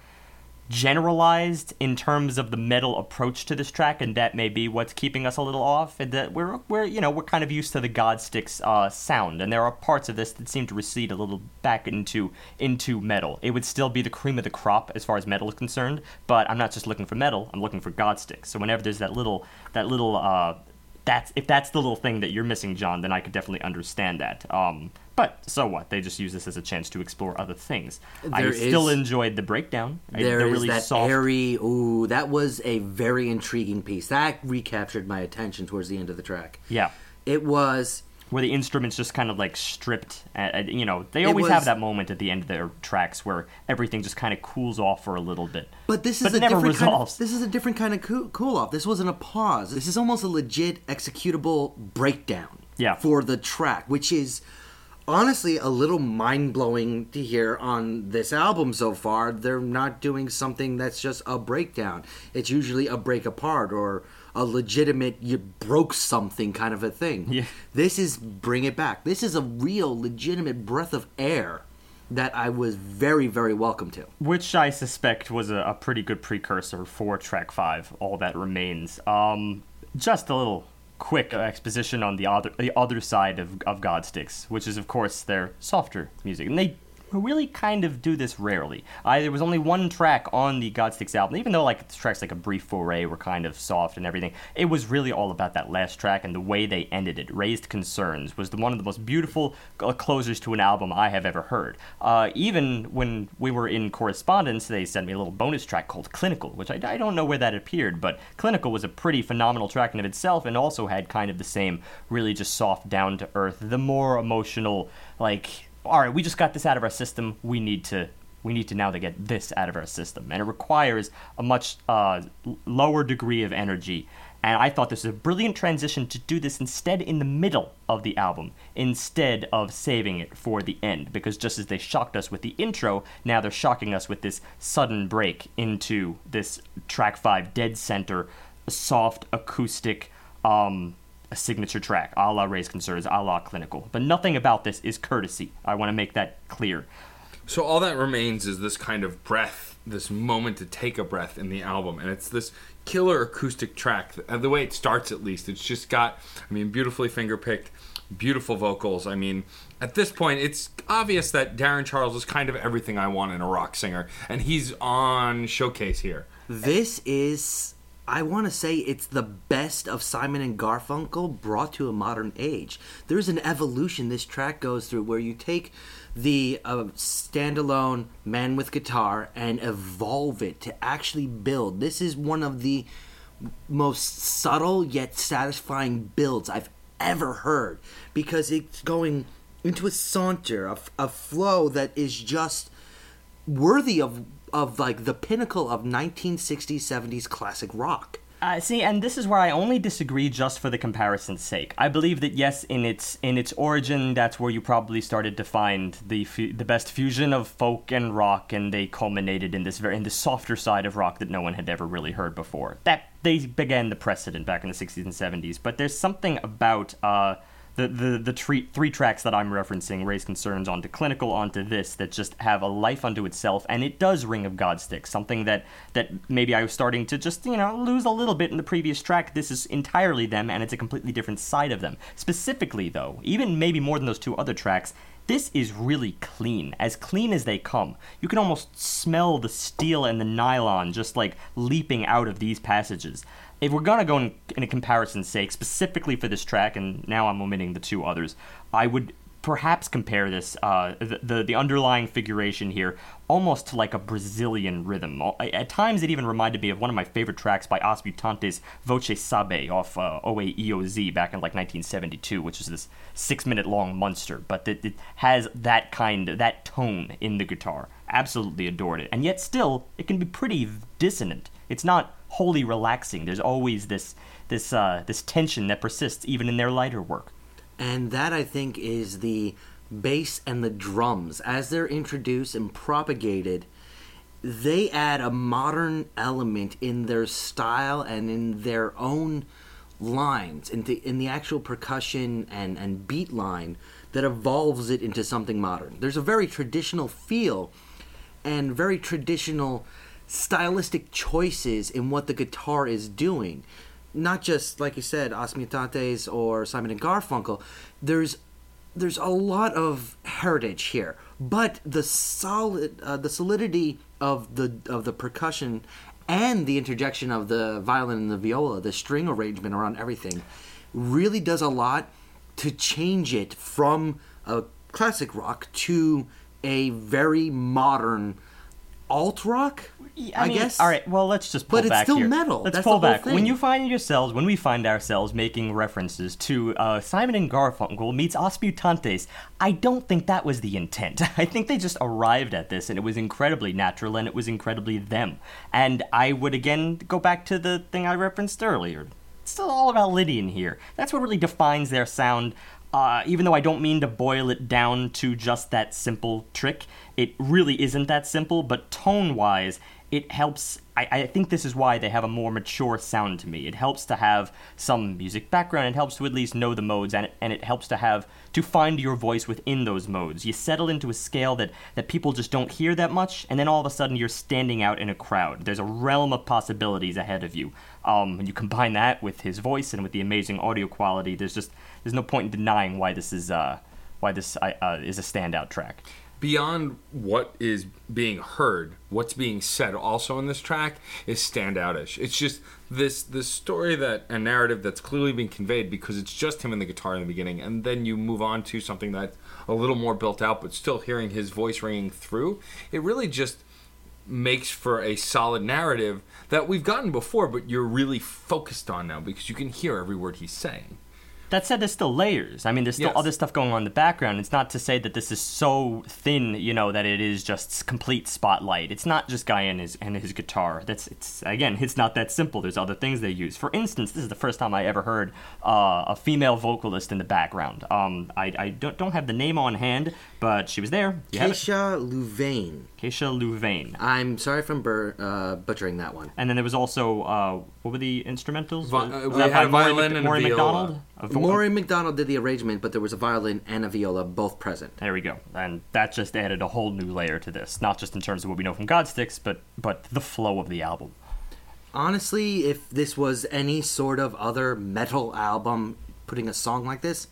generalized in terms of the metal approach to this track, and that may be what's keeping us a little off. And that we're we're you know we're kind of used to the Godsticks uh, sound, and there are parts of this that seem to recede a little back into into metal. It would still be the cream of the crop as far as metal is concerned, but I'm not just looking for metal. I'm looking for Godsticks. So whenever there's that little that little uh, that's if that's the little thing that you're missing, John, then I could definitely understand that. Um, but so what? They just use this as a chance to explore other things. I There still enjoyed the breakdown. I- There they're is really that soft. airy. Ooh, that was a very intriguing piece. That recaptured my attention towards the end of the track. Yeah, It was. where the instruments just kind of like stripped. Uh, you know, they always was- have that moment at the end of their tracks where everything just kind of cools off for a little bit. But this is But a never different resolves. kind of. This is a different kind of cool, cool off. This wasn't a pause. This is almost a legit executable breakdown. Yeah. For the track, which is honestly a little mind blowing to hear on this album so far. They're not doing something that's just a breakdown. It's usually a break apart or a legitimate you broke something kind of a thing. Yeah. This is bring it back. This is a real legitimate breath of air that I was very very welcome to. which I suspect was a, a pretty good precursor for track five. All that remains. Um, just a little quick exposition on the other the other side of of Godsticks, which is of course their softer music, and they really kind of do this rarely. I, there was only one track on the Godsticks album, even though like the tracks like a brief foray were kind of soft and everything. It was really all about that last track and the way they ended it. Raised Concerns was the, one of the most beautiful uh, closers to an album I have ever heard. Uh, even when we were in correspondence, they sent me a little bonus track called Clinical, which I, I don't know where that appeared, but Clinical was a pretty phenomenal track in of itself and also had kind of the same really just soft, down to earth, the more emotional, like all right, we just got this out of our system. We need to we need to now to get this out of our system, and it requires a much uh, lower degree of energy. And I thought this was a brilliant transition to do this instead in the middle of the album, instead of saving it for the end. Because just as they shocked us with the intro, now they're shocking us with this sudden break into this track five dead center, soft acoustic. Um, a signature track, a la Raised Concerns, a la Clinical. But nothing about this is courtesy. I want to make that clear. So all that remains is this kind of breath, this moment to take a breath in the album, and it's this killer acoustic track. The way it starts, at least, it's just got, I mean, beautifully finger picked, beautiful vocals. I mean, at this point, it's obvious that Darren Charles is kind of everything I want in a rock singer, and he's on showcase here. This is I want to say it's the best of Simon and Garfunkel brought to a modern age. There's an evolution this track goes through where you take the uh, standalone man with guitar and evolve it to actually build. This is one of the most subtle yet satisfying builds I've ever heard because it's going into a saunter, a, a flow that is just worthy of of like the pinnacle of 1960s 70s classic rock. Uh, see, and this is where I only disagree just for the comparison's sake. I believe that yes, in its in its origin, that's where you probably started to find the the best fusion of folk and rock, and they culminated in this very in the softer side of rock that no one had ever really heard before. That they began the precedent back in the '60s and '70s. But there's something about uh, the the the tre- three tracks that I'm referencing, raise concerns onto clinical onto this that just have a life unto itself, and it does ring of God Godstick, something that that maybe I was starting to just you know lose a little bit in the previous track. This is entirely them, and it's a completely different side of them. Specifically, though, even maybe more than those two other tracks. This is really clean, as clean as they come. You can almost smell the steel and the nylon just like leaping out of these passages if we're gonna go in, in a comparison's sake, specifically for this track, and now I'm omitting the two others, I would perhaps compare this uh, the, the the underlying figuration here almost to like a Brazilian rhythm. At times, it even reminded me of one of my favorite tracks by Os Mutantes, Voce Sabe, off uh, OAEOZ back in like 1972, which is this six-minute long monster, but it, it has that kind, that tone in the guitar. Absolutely adored it, and yet still, it can be pretty dissonant. It's not wholly relaxing. There's always this this uh, this tension that persists even in their lighter work. And that I think is the bass and the drums as they're introduced and propagated. They add a modern element in their style and in their own lines, in the in the actual percussion and and beat line that evolves it into something modern. There's a very traditional feel and very traditional stylistic choices in what the guitar is doing. Not just like you said, Os Mutantes or Simon and Garfunkel. There's there's a lot of heritage here, but the solid uh, the solidity of the of the percussion and the interjection of the violin and the viola, the string arrangement around everything, really does a lot to change it from a classic rock to a very modern alt rock. I, mean, guess. All right. Well, let's just pull But it's back still here. metal. Let's That's pull back. When you find yourselves, when we find ourselves making references to uh, Simon and Garfunkel meets Os Mutantes, I don't think that was the intent. *laughs* I think they just arrived at this, and it was incredibly natural, and it was incredibly them. And I would again go back to the thing I referenced earlier. It's still all about Lydian here. That's what really defines their sound. Uh, even though I don't mean to boil it down to just that simple trick, it really isn't that simple, but tone wise, it helps. I, I think this is why they have a more mature sound to me. It helps to have some music background. It helps to at least know the modes, and it, and it helps to have to find your voice within those modes. You settle into a scale that that people just don't hear that much, and then all of a sudden you're standing out in a crowd. There's a realm of possibilities ahead of you. Um, and you combine that with his voice and with the amazing audio quality. There's just there's no point in denying why this is uh, why this uh, uh, is a standout track. Beyond what is being heard, what's being said also in this track is standoutish. It's just this this story that a narrative that's clearly being conveyed because it's just him and the guitar in the beginning, and then you move on to something that's a little more built out, but still hearing his voice ringing through. It really just makes for a solid narrative that we've gotten before, but you're really focused on now because you can hear every word he's saying. That said, there's still layers. I mean, there's still Yes. other stuff going on in the background. It's not to say that this is so thin, you know, that it is just complete spotlight. It's not just guy and his and his guitar. That's it's again, it's not that simple. There's other things they use. For instance, this is the first time I ever heard uh, a female vocalist in the background. Um, I, I don't, don't have the name on hand, but she was there. You? Keisha Louvain. Keisha Louvain. I'm sorry if I'm bur- uh, butchering that one. And then there was also uh, what were the instrumentals? Vi- uh, we had by a violin Mc- and a viola. McDonald. A vo- Maury McDonald did the arrangement, but there was a violin and a viola both present. There we go, and that just added a whole new layer to this. Not just in terms of what we know from Godsticks, but but the flow of the album. Honestly, if this was any sort of other metal album putting a song like this,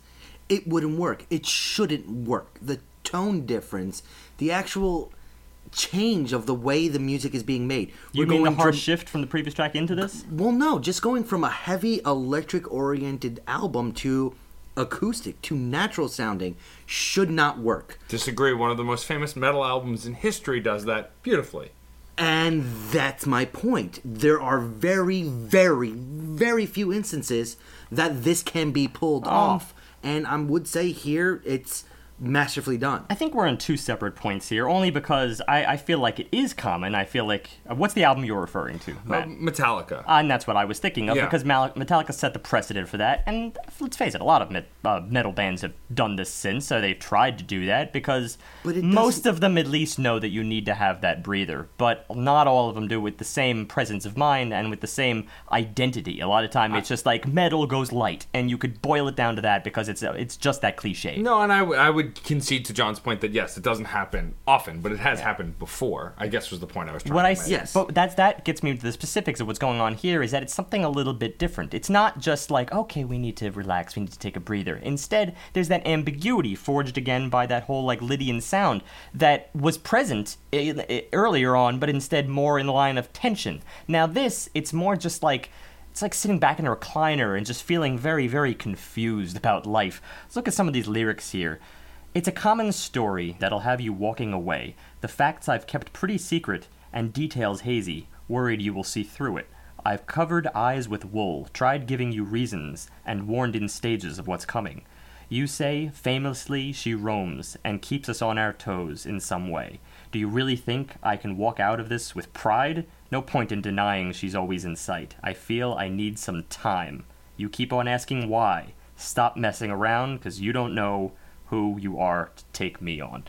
it wouldn't work. It shouldn't work. The tone difference, the actual change of the way the music is being made. You mean the hard from- shift from the previous track into this? Well, no, just going from a heavy electric oriented album to acoustic to natural sounding should not work. Disagree. One of the most famous metal albums in history does that beautifully. And that's my point. There are very, very, very few instances that this can be pulled ah. off. And I would say here it's masterfully done. I think we're on two separate points here, only because I, I feel like it is common. I feel like uh, what's the album you're referring to, Matt? Uh, Metallica. and that's what I was thinking of Yeah. because Mal- Metallica set the precedent for that. And let's face it, a lot of met- uh, metal bands have done this since, so they've tried to do that because But most of them at least know that you need to have that breather. But not all of them do with the same presence of mind and with the same identity. A lot of time, it's just like metal goes light, and you could boil it down to that because it's uh, it's just that cliche. No, and I, w- I would concede to John's point that yes, it doesn't happen often, but it has happened before. I guess was the point I was trying What to I make. Yes. but that's that gets me into the specifics of what's going on here. Is that it's something a little bit different. It's not just like okay, we need to relax, we need to take a breather. Instead, there's that ambiguity forged again by that whole like Lydian sound that was present i- i- earlier on, but instead more in the line of tension. Now this, it's more just like. It's like sitting back in a recliner and just feeling very, very confused about life. Let's look at some of these lyrics here. It's a common story that'll have you walking away. The facts I've kept pretty secret and details hazy, worried you will see through it. I've covered eyes with wool, tried giving you reasons, and warned in stages of what's coming. You say, famously, she roams and keeps us on our toes in some way. Do you really think I can walk out of this with pride? No point in denying she's always in sight. I feel I need some time. You keep on asking why. Stop messing around, because you don't know who you are to take me on.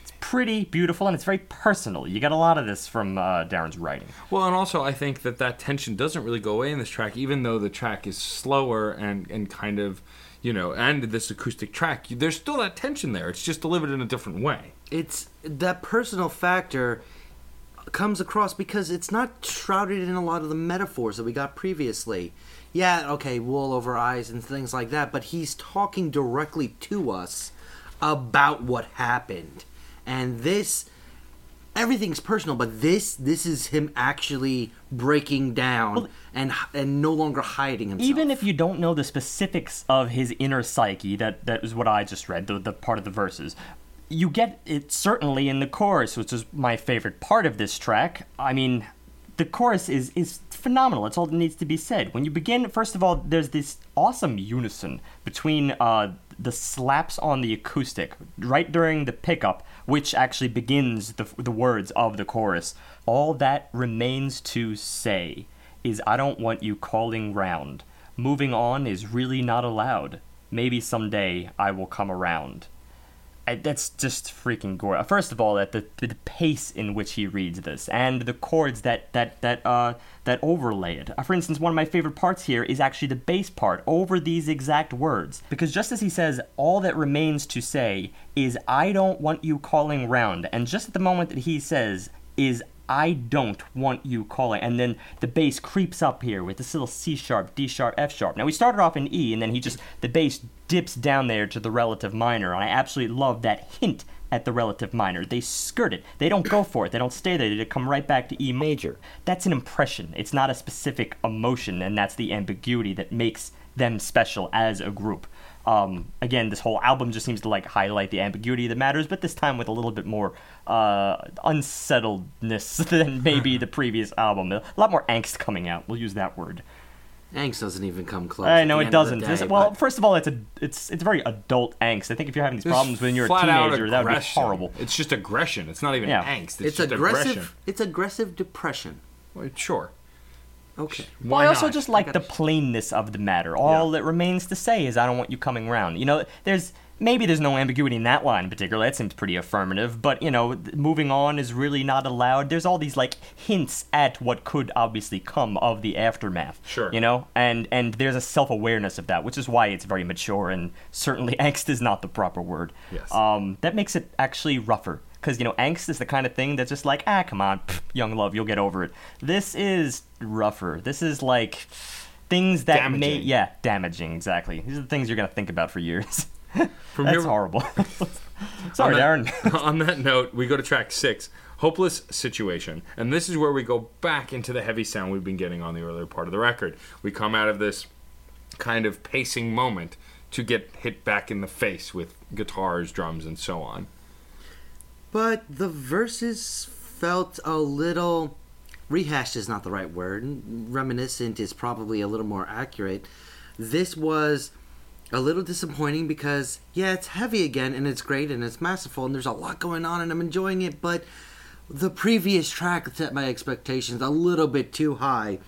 It's pretty beautiful and it's very personal. You get a lot of this from uh, Darren's writing. Well, and also I think that that tension doesn't really go away in this track, even though the track is slower and and kind of, you know, and this acoustic track. There's still that tension there. It's just delivered in a different way. It's that personal factor comes across because it's not shrouded in a lot of the metaphors that we got previously. Yeah, okay, wool over eyes and things like that, but he's talking directly to us about what happened. And this everything's personal, but this this is him actually breaking down and and no longer hiding himself. Even if you don't know the specifics of his inner psyche, that that is what I just read, the, the part of the verses. You get it certainly in the chorus, which is my favorite part of this track. I mean, the chorus is is phenomenal. It's all that needs to be said. When you begin, first of all, there's this awesome unison between uh, the slaps on the acoustic right during the pickup, which actually begins the the words of the chorus. All that remains to say is I don't want you calling round. Moving on is really not allowed. Maybe someday I will come around. I, that's just freaking gore. First of all, at the the pace in which he reads this and the chords that that that uh that overlay it. Uh, for instance, one of my favorite parts here is actually the bass part over these exact words because just as he says, all that remains to say is I don't want you calling round, and just at the moment that he says is I don't want you calling. And then the bass creeps up here with this little C sharp, D sharp, F sharp. Now we started off in E, and then he just the bass dips down there to the relative minor, and I absolutely love that hint at the relative minor. They skirt it. They don't go for it. They don't stay there. They come right back to E major. That's an impression. It's not a specific emotion, and that's the ambiguity that makes them special as a group. Um, again, this whole album just seems to like highlight the ambiguity that matters, but this time with a little bit more uh, unsettledness *laughs* than maybe the previous album. A lot more angst coming out. We'll use that word. Angst doesn't even come close. I know it end of the doesn't. day, This- well, first of all, it's a it's it's very adult angst. I think if you're having these problems when you're a teenager, that would be horrible. It's just aggression. It's not even Yeah. angst. It's, it's just aggressive. aggression. It's aggressive depression. Well, sure. Okay. Well, Why I also not? just like the plainness of the matter. All Yeah. that remains to say is I don't want you coming round. You know, there's maybe there's no ambiguity in that line in particular. That seems pretty affirmative. But you know, moving on is really not allowed. There's all these like hints at what could obviously come of the aftermath. Sure. You know, and and there's a self awareness of that, which is why it's very mature and certainly *laughs* angst is not the proper word. Yes. Um, that makes it actually rougher. Because, you know, angst is the kind of thing that's just like, ah, come on, pff, young love, you'll get over it. This is rougher. This is like things that may. Yeah, damaging, exactly. These are the things you're going to think about for years. *laughs* From that's here, horrible. *laughs* Sorry, on Darren. that, *laughs* on that note, we go to track six, Hopeless Situation. And this is where we go back into the heavy sound we've been getting on the earlier part of the record. We come out of this kind of pacing moment to get hit back in the face with guitars, drums, and so on. But the verses felt a little rehashed is not the right word. Reminiscent is probably a little more accurate. This was a little disappointing because yeah, it's heavy again and it's great and it's masterful and there's a lot going on and I'm enjoying it, but the previous track set my expectations a little bit too high,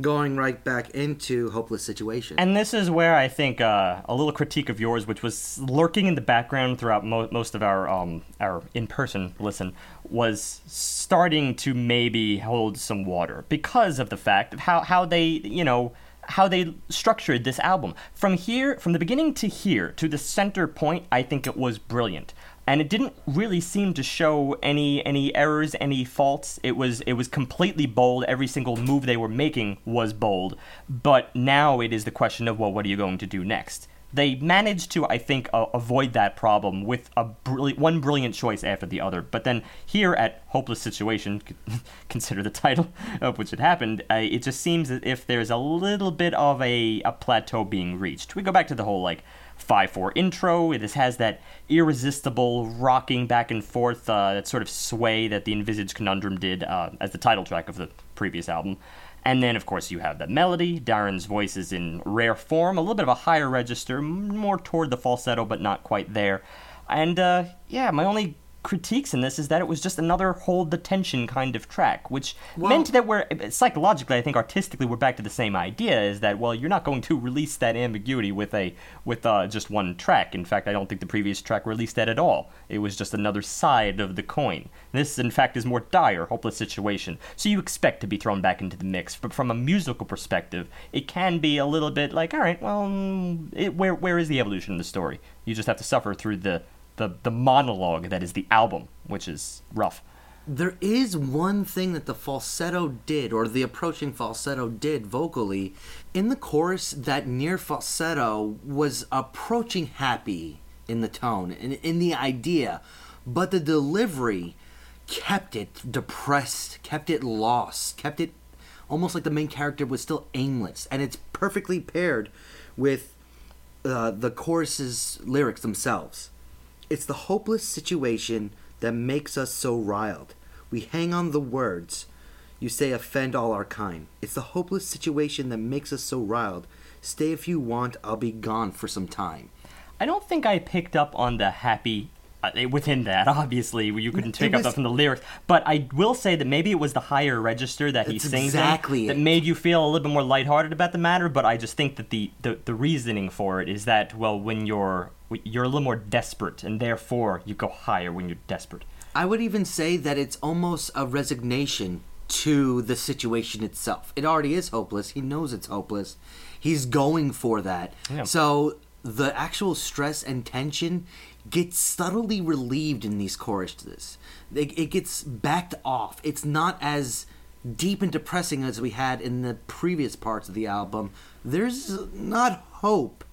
going right back into hopeless situation. And this is where I think uh, a little critique of yours, which was lurking in the background throughout mo- most of our um, our in person listen, was starting to maybe hold some water because of the fact of how how they you know how they structured this album from here from the beginning to here to the center point. I think it was brilliant. And it didn't really seem to show any any errors, any faults. It was it was completely bold. Every single move they were making was bold. But now it is the question of well, what are you going to do next? They managed to, I think, uh, avoid that problem with a brilliant, one brilliant choice after the other. But then here at Hopeless Situation, *laughs* consider the title of which it happened, uh, it just seems as if there's a little bit of a, a plateau being reached. We go back to the whole like 5 4 intro. This has that irresistible rocking back and forth, uh, that sort of sway that the Envisage Conundrum did uh, as the title track of the previous album. And then, of course, you have the melody. Darren's voice is in rare form, a little bit of a higher register, more toward the falsetto, but not quite there. And uh, yeah, my only critiques in this is that it was just another hold the tension kind of track, which Well- meant that we're psychologically, I think artistically, we're back to the same idea: is that well, you're not going to release that ambiguity with a with uh, just one track. In fact, I don't think the previous track released that at all. It was just another side of the coin. This, in fact, is more dire, hopeless situation. So you expect to be thrown back into the mix, but from a musical perspective, it can be a little bit like, all right, well, mm, it, where where is the evolution of the story? You just have to suffer through the the, the monologue that is the album, which is rough. There is one thing that the falsetto did, or the approaching falsetto did vocally. In the chorus, that near falsetto was approaching happy in the tone and in the idea, but the delivery kept it depressed, kept it lost, kept it almost like the main character was still aimless. And it's perfectly paired with uh, the chorus's lyrics themselves. It's the hopeless situation that makes us so riled. We hang on the words. You say offend all our kind. It's the hopeless situation that makes us so riled. Stay if you want, I'll be gone for some time. I don't think I picked up on the happy uh, within that. *laughs* Obviously, you couldn't pick up was- that from the lyrics, but I will say that maybe it was the higher register that he sings in exactly that made you feel a little bit more lighthearted about the matter. But I just think that the, the the reasoning for it is that well, when you're you're a little more desperate, and therefore you go higher when you're desperate. I would even say that it's almost a resignation to the situation itself. It already is hopeless. He knows it's hopeless. He's going for that. Yeah. So the actual stress and tension gets subtly relieved in these choruses. It, it gets backed off. It's not as deep and depressing as we had in the previous parts of the album. There's not hope,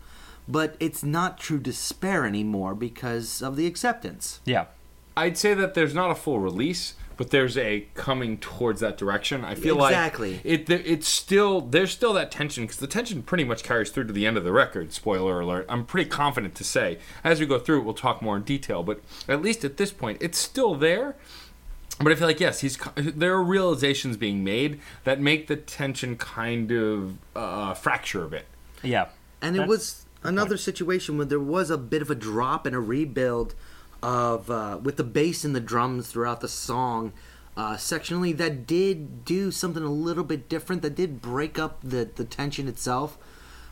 but it's not true despair anymore because of the acceptance. Yeah. I'd say that there's not a full release, but there's a coming towards that direction. I feel Exactly. like it it's still there's still that tension because the tension pretty much carries through to the end of the record. Spoiler alert! I'm pretty confident to say as we go through it, we'll talk more in detail. But at least at this point, it's still there. But I feel like yes, he's there are realizations being made that make the tension kind of uh, fracture a bit. Yeah. And it was another situation where there was a bit of a drop and a rebuild of uh, with the bass and the drums throughout the song uh, sectionally that did do something a little bit different that did break up the, the tension itself.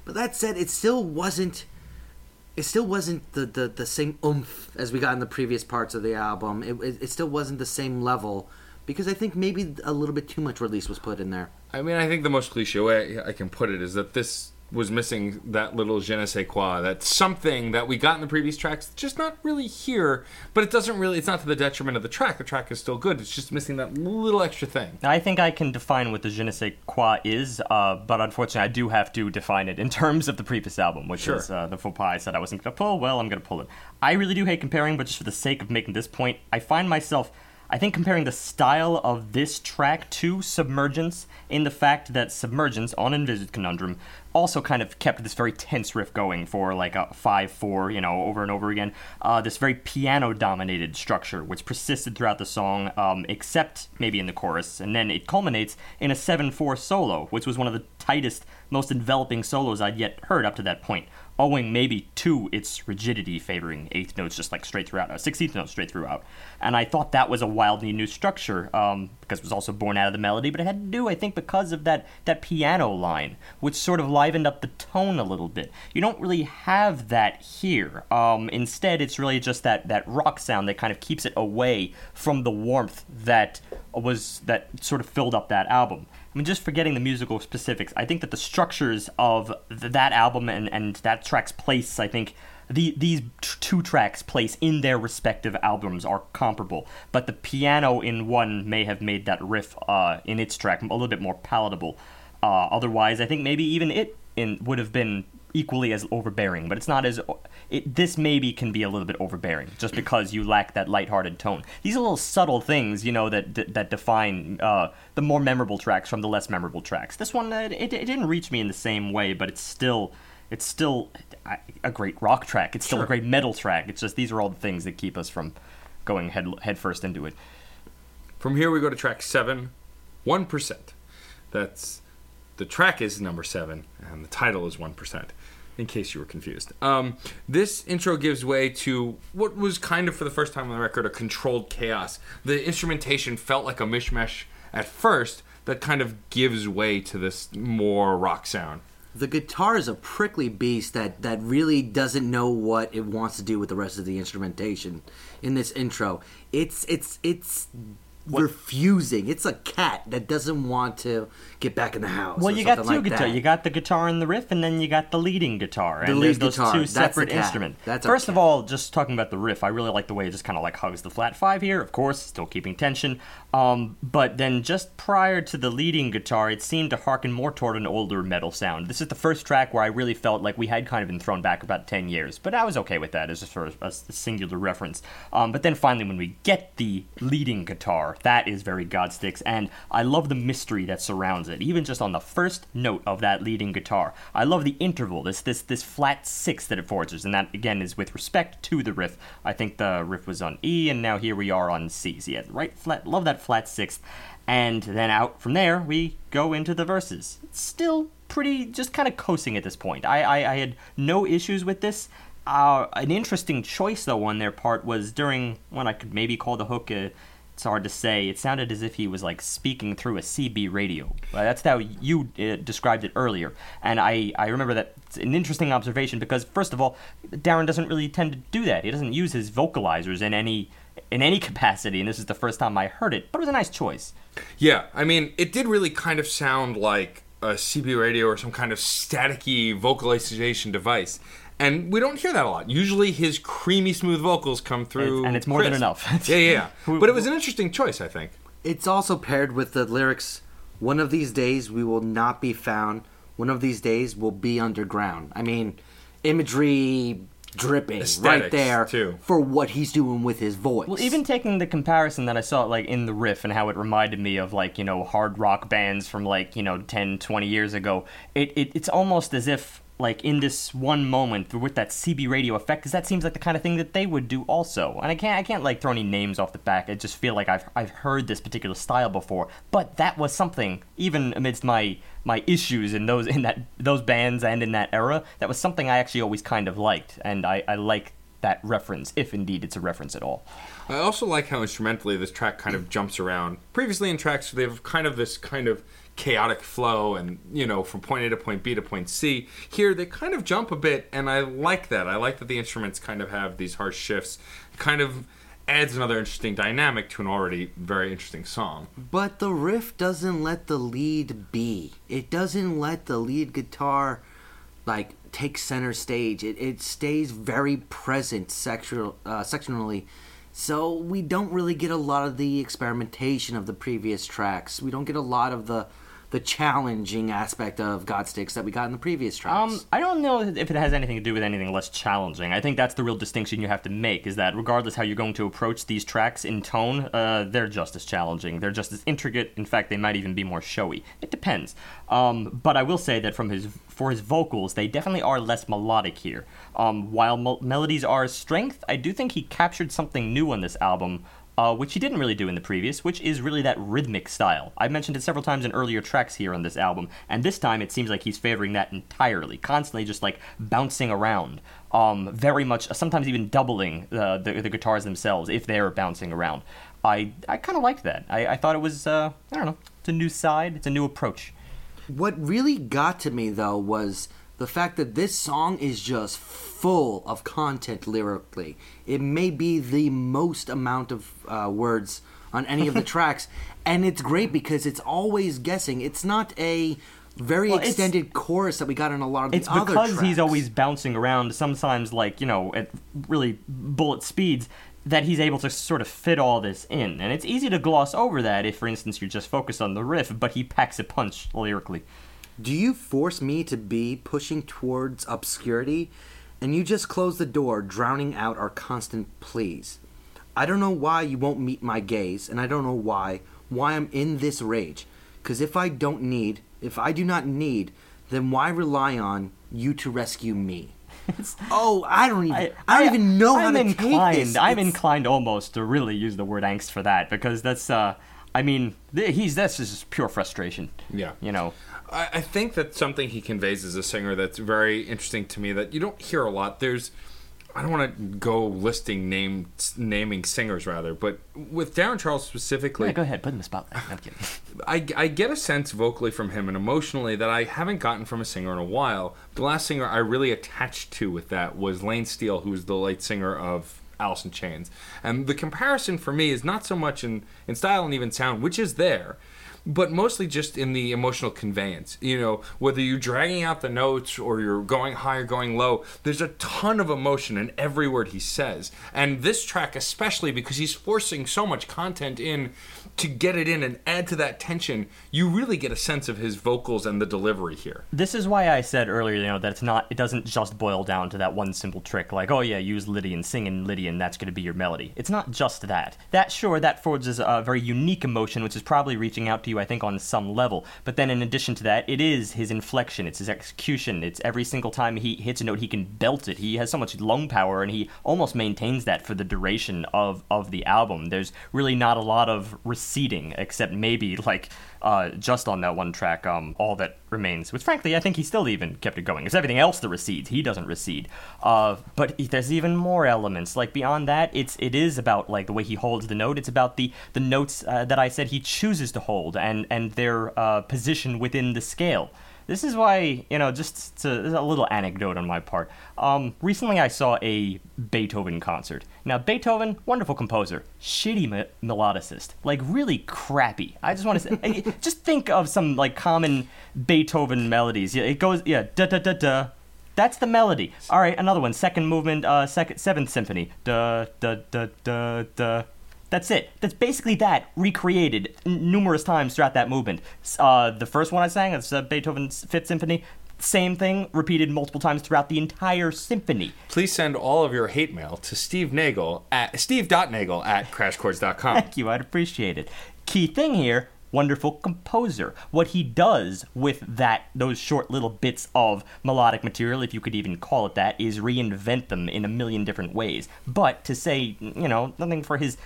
But that said it still wasn't it still wasn't the, the, the same oomph as we got in the previous parts of the album. It, it, it still wasn't the same level because i think maybe a little bit too much release was put in there. I mean, I think the most cliche way I can put it is that this was missing that little je ne sais quoi, that something that we got in the previous tracks, just not really here. But it doesn't really, it's not to the detriment of the track. The track is still good. It's just missing that little extra thing. I think I can define what the je ne sais quoi is, uh, but unfortunately, I do have to define it in terms of the previous album, which Sure. is uh, the faux pas I said I wasn't going to pull. Well, I'm going to pull it. I really do hate comparing, but just for the sake of making this point, I find myself. I think comparing the style of this track to Submergence in the fact that Submergence on Envisage Conundrum also kind of kept this very tense riff going for like a 5-4, you know, over and over again. Uh, this very piano-dominated structure, which persisted throughout the song, um, except maybe in the chorus, and then it culminates in a 7-4 solo, which was one of the tightest, most enveloping solos I'd yet heard up to that point, owing maybe to its rigidity favoring eighth notes just like straight throughout, uh, 16th notes straight throughout. And I thought that was a wildly new structure, um, because it was also born out of the melody, but it had to do, I think, because of that, that piano line, which sort of livened up the tone a little bit. You don't really have that here. Um, instead, it's really just that, that rock sound that kind of keeps it away from the warmth that was that sort of filled up that album. I mean, just forgetting the musical specifics, I think that the structures of th- that album and, and that track's place, I think the, these t- two tracks' place in their respective albums are comparable, but the piano in one may have made that riff uh, in its track a little bit more palatable. Uh, otherwise, I think maybe even it in, would have been equally as overbearing, but it's not as. It, this maybe can be a little bit overbearing just because you lack that lighthearted tone. These are little subtle things, you know, that that, that define uh, the more memorable tracks from the less memorable tracks. This one, uh, it, it didn't reach me in the same way, but it's still. It's still a- great rock track. It's still a great metal track. It's just these are all the things that keep us from going head head first into it. From here, we go to track seven, 1%. That's the track is number seven, and the title is 1%, in case you were confused. Um, this intro gives way to what was kind of, for the first time on the record, a controlled chaos. The instrumentation felt like a mishmash at first that kind of gives way to this more rock sound. The guitar is a prickly beast that, that really doesn't know what it wants to do with the rest of the instrumentation in this intro. It's it's it's refusing. It's a cat that doesn't want to get back in the house. Well, you got two like guitar. that. You got the guitar and the riff, and then you got the leading guitar. The and lead there's those guitar, two that's separate instruments. That's First of all, just talking about the riff, I really like the way it just kind of like hugs the flat five here. Of course, still keeping tension. Um, but then just prior to the leading guitar, it seemed to harken more toward an older metal sound. This is the first track where I really felt like we had kind of been thrown back about ten years, but I was okay with that as just for a, a singular reference. Um, but then finally, when we get the leading guitar, that is very Godsticks, and I love the mystery that surrounds it. Even just on the first note of that leading guitar, I love the interval, this this this flat six that it forges, and that again is with respect to the riff. I think the riff was on E, and now here we are on C. So yeah, right flat. Love that flat sixth, and then out from there we go into the verses. It's still pretty, just kind of coasting at this point. I I, I had no issues with this. Uh, an interesting choice though on their part was during what I could maybe call the hook. Uh, it's hard to say. It sounded as if he was like speaking through a CB radio. That's how you uh, described it earlier, and I I remember that it's an interesting observation because first of all, Darren doesn't really tend to do that. He doesn't use his vocalizers in any in any *laughs* capacity, and this is the first time I heard it. But it was a nice choice. Yeah, I mean, it did really kind of sound like a CB radio or some kind of staticky vocalization device. And we don't hear that a lot. Usually his creamy, smooth vocals come through. And- and it's more than enough. *laughs* yeah, yeah, yeah. *laughs* But it was an interesting choice, I think. It's also paired with the lyrics One of these days we will not be found. One of these days we'll be underground. I mean, imagery dripping right there too. for what he's doing with his voice. Well, even taking the comparison that I saw like in the riff and how it reminded me of like, you know, hard rock bands from like, you know, 10, 20 years ago, it, it it's almost as if like in this one moment with that CB radio effect cuz that seems like the kind of thing that they would do also. And I can't I can't like throw any names off the back. I just feel like I've I've heard this particular style before, but that was something even amidst my my issues in those *laughs* in that those bands and in that era, that was something I actually always kind of liked and I I like that reference if indeed it's a reference at all. I also like how instrumentally this track kind of jumps around. Previously in tracks, they have kind of this kind of chaotic flow and, you know, from point A to point B to point C. Here, they kind of jump a bit, and I like that. I like that the instruments kind of have these harsh shifts. Kind of adds another interesting dynamic to an already very interesting song. But the riff doesn't let the lead be. It doesn't let the lead guitar like take center stage. It, it stays very present sexual uh, sectionally. So we don't really get a lot of the experimentation of the previous tracks. We don't get a lot of the the challenging aspect of Godsticks that we got in the previous tracks. Um, I don't know if it has anything to do with anything less challenging. I think that's the real distinction you have to make. Is that regardless how you're going to approach these tracks in tone, uh, they're just as challenging. They're just as intricate. In fact, they might even be more showy. It depends. Um, but I will say that from his for his vocals, they definitely are less melodic here. Um, while mel- melodies are a strength, I do think he captured something new on this album uh, which he didn't really do in the previous, which is really that rhythmic style. I've mentioned it several times in earlier tracks here on this album, and this time it seems like he's favoring that entirely, constantly just like bouncing around. Um, very much, sometimes even doubling uh, the, the guitars themselves if they're bouncing around. I, I kind of liked that. I, I thought it was, uh, I don't know, it's a new side, it's a new approach. What really got to me though was the fact that this song is just full of content lyrically. It may be the most amount of uh, words on any of the *laughs* tracks, and it's great because it's always guessing. It's not a very Well, extended chorus that we got in a lot of the It's other because tracks. he's always bouncing around, sometimes like, you know, at really bullet speeds, that he's able to sort of fit all this in. And it's easy to gloss over that if, for instance, you're just focused on the riff, but he packs a punch lyrically. Do you force me to be pushing towards obscurity and you just close the door, drowning out our constant pleas? I don't know why you won't meet my gaze, and I don't know why why I'm in this rage. Cause if I don't need, if I do not need, then why rely on you to rescue me? *laughs* oh, I don't even I, don't even know how I'm to inclined, take this. I'm It's- inclined almost to really use the word angst for that because that's, uh, I mean, th- he's that's just pure frustration. Yeah. You know, I, I think that something he conveys as a singer that's very interesting to me that you don't hear a lot. There's, I don't want to go listing name naming singers rather, but with Darren Charles specifically, yeah, go ahead, put him in the spotlight. *laughs* I'm kidding. I, I get a sense vocally from him and emotionally that I haven't gotten from a singer in a while. The last singer I really attached to with that was Layne Staley, who was the lead singer of Alice in Chains. And the comparison for me is not so much in, in style and even sound, which is there, but mostly just in the emotional conveyance. You know, whether you're dragging out the notes or you're going high or going low, there's a ton of emotion in every word he says. And this track, especially because he's forcing so much content in to get it in and add to that tension, you really get a sense of his vocals and the delivery here. This is why I said earlier, you know, that it's not, it doesn't just boil down to that one simple trick, like, oh yeah, use Lydian, sing in Lydian, that's going to be your melody. It's not just that. That, sure, that forges a very unique emotion, which is probably reaching out to you, I think, on some level. But then, in addition to that, it is his inflection, it's his execution. It's every single time he hits a note, he can belt it. He has so much lung power, and he almost maintains that for the duration of of the album. There's really not a lot of receding, except maybe like uh, just on that one track, um, all that remains. Which, frankly, I think he still even kept it going. It's everything else that recedes. He doesn't recede. Uh, but there's even more elements. Like beyond that, it's it is about like the way he holds the note. It's about the the notes uh, that I said he chooses to hold and and their uh, position within the scale. This is why, you know, just to, a little anecdote on my part. Um, recently, I saw a Beethoven concert. Now, Beethoven, wonderful composer, shitty me- melodicist, like really crappy. I just want to say, *laughs* just think of some like common Beethoven melodies. It goes, yeah, da da da da. That's the melody. All right, another one. Second movement, uh, second seventh symphony. Da da da da da. That's it. That's basically that recreated n- numerous times throughout that movement. Uh, the first one I sang, that's uh, Beethoven's Fifth Symphony. Same thing, repeated multiple times throughout the entire symphony. Please send all of your hate mail to Steve Nagel at steve.nagel at crashchords.com. *laughs* Thank you, I'd appreciate it. Key thing here, wonderful composer. What he does with that those short little bits of melodic material, if you could even call it that, is reinvent them in a million different ways. But to say, you know, nothing for his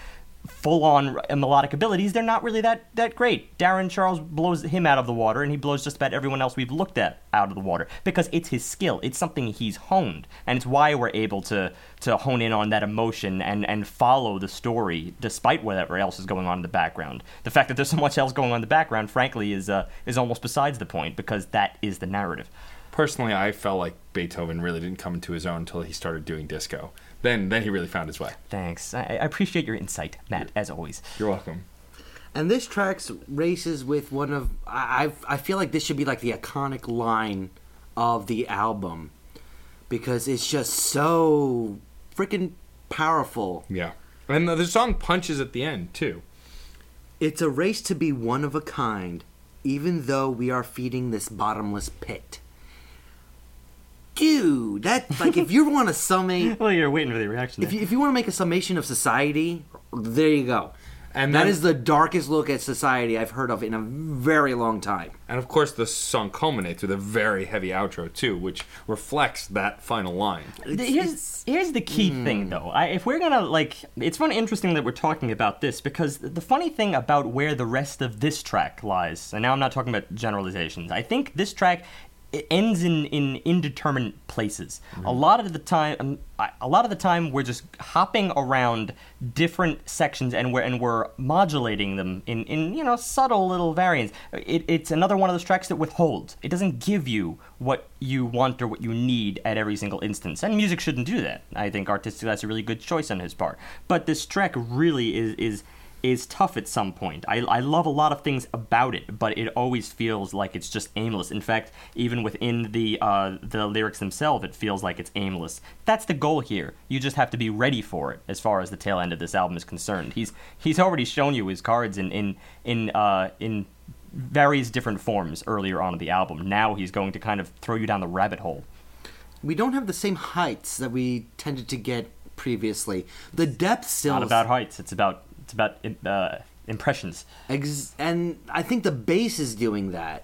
full-on melodic abilities, they're not really that that great. Darren Charles blows him out of the water, and he blows just about everyone else we've looked at out of the water because it's his skill. It's something he's honed, and it's why we're able to to hone in on that emotion and and follow the story despite whatever else is going on in the background. The fact that there's so much else going on in the background, frankly, is uh, is almost besides the point because that is the narrative. Personally, I felt like Beethoven really didn't come into his own until he started doing disco. Then, then he really found his way. Thanks. I, I appreciate your insight, Matt, as always. You're welcome. And this track's races with one of I I I feel like this should be like the iconic line of the album because it's just so freaking powerful. Yeah. And the, the song punches at the end, too. It's a race to be one of a kind, even though we are feeding this bottomless pit. Dude, that like if you *laughs* want to summate Well, you're waiting for the reaction. if you, if you want to make a summation of society, there you go. And that then- is the darkest look at society I've heard of in a very long time. And of course, the song culminates with a very heavy outro, too, which reflects that final line. The- here's here's the key hmm. thing though. I, if we're gonna like, it's really interesting that we're talking about this because the funny thing about where the rest of this track lies, and now I'm not talking about generalizations. I think this track it ends in in indeterminate places. A lot of the time, um, I- a lot of the time, we're just hopping around different sections and we're and we're modulating them in in you know subtle little variants. It, it's another one of those tracks that withholds. It doesn't give you what you want or what you need at every single instance. And music shouldn't do that. I think artistically that's a really good choice on his part. But this track really is is is tough at some point. I, I love a lot of things about it, but it always feels like it's just aimless. In fact, even within the uh, the lyrics themselves, it feels like it's aimless. That's the goal here. You just have to be ready for it. As far as the tail end of this album is concerned, he's he's already shown you his cards in in in uh, in various different forms earlier on in the album. Now he's going to kind of throw you down the rabbit hole. We don't have the same heights that we tended to get previously. The depth still Not about heights. It's about it's about uh, impressions. Ex- and I think the bass is doing that,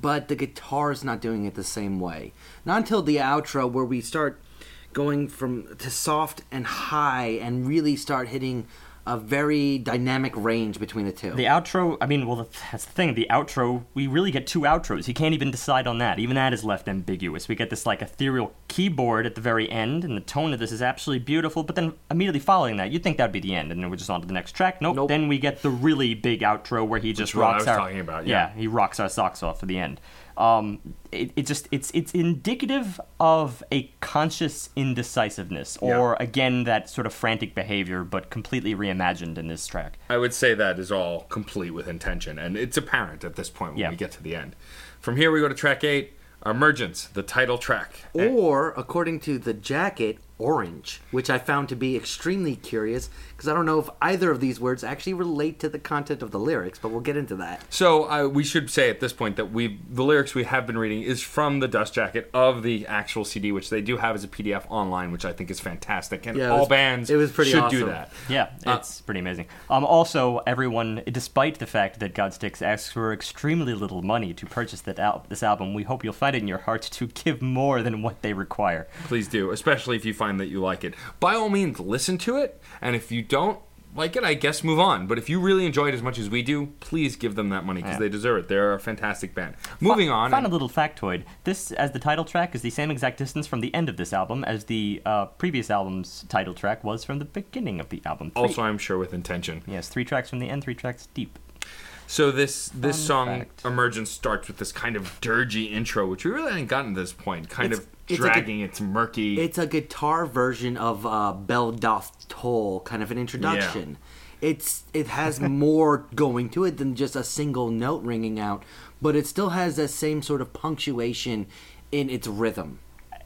but the guitar is not doing it the same way. Not until the outro where we start going from to soft and high and really start hitting a very dynamic range between the two. The outro, I mean, well, that's the thing. The outro, we really get two outros. He can't even decide on that. Even that is left ambiguous. We get this, like, ethereal keyboard at the very end, and the tone of this is absolutely beautiful, but then immediately following that, you'd think that'd be the end, and then we're just on to the next track. Nope. Nope. Then we get the really big outro where he just is what I rocks was our. talking about, yeah. he rocks our socks off for the end. Um, it, it just it's it's indicative of a conscious indecisiveness, or again that sort of frantic behavior, but completely reimagined in this track. I would say that is all complete with intention, and it's apparent at this point when Yeah. we get to the end. From here, we go to track eight, Emergence, the title track. or, according to the jacket, orange, which I found to be extremely curious because I don't know if either of these words actually relate to the content of the lyrics, but we'll get into that. So uh, we should say at this point that we the lyrics we have been reading is from the dust jacket of the actual CD, which they do have as a PDF online, which I think is fantastic, and Yeah, all was- bands it was pretty should awesome. do that. Yeah, it's pretty amazing. Um, also, everyone, despite the fact that Godsticks asks for extremely little money to purchase that al- this album, we hope you'll find it in your heart to *laughs* give more than what they require. Please do, especially if you find that you like it. By all means, listen to it, and if you don't like it, I guess move on. But if you really enjoy it as much as we do, please give them that money because Yeah. they deserve it. They're a fantastic band. Moving on. Found a little factoid. This, as the title track, is the same exact distance from the end of this album as the uh, previous album's title track was from the beginning of the album. Three- also, I'm sure with intention. yes, three tracks from the end, three tracks deep. So this this Fun song fact. emergence starts with this kind of dirgy intro, which we really hadn't gotten to this point. Kind It's- of it's like a- dragging, it's murky. It's a guitar version of uh, Bell Doth Toll, kind of an introduction. It's it has *laughs* more going to it than just a single note ringing out, but it still has that same sort of punctuation in its rhythm.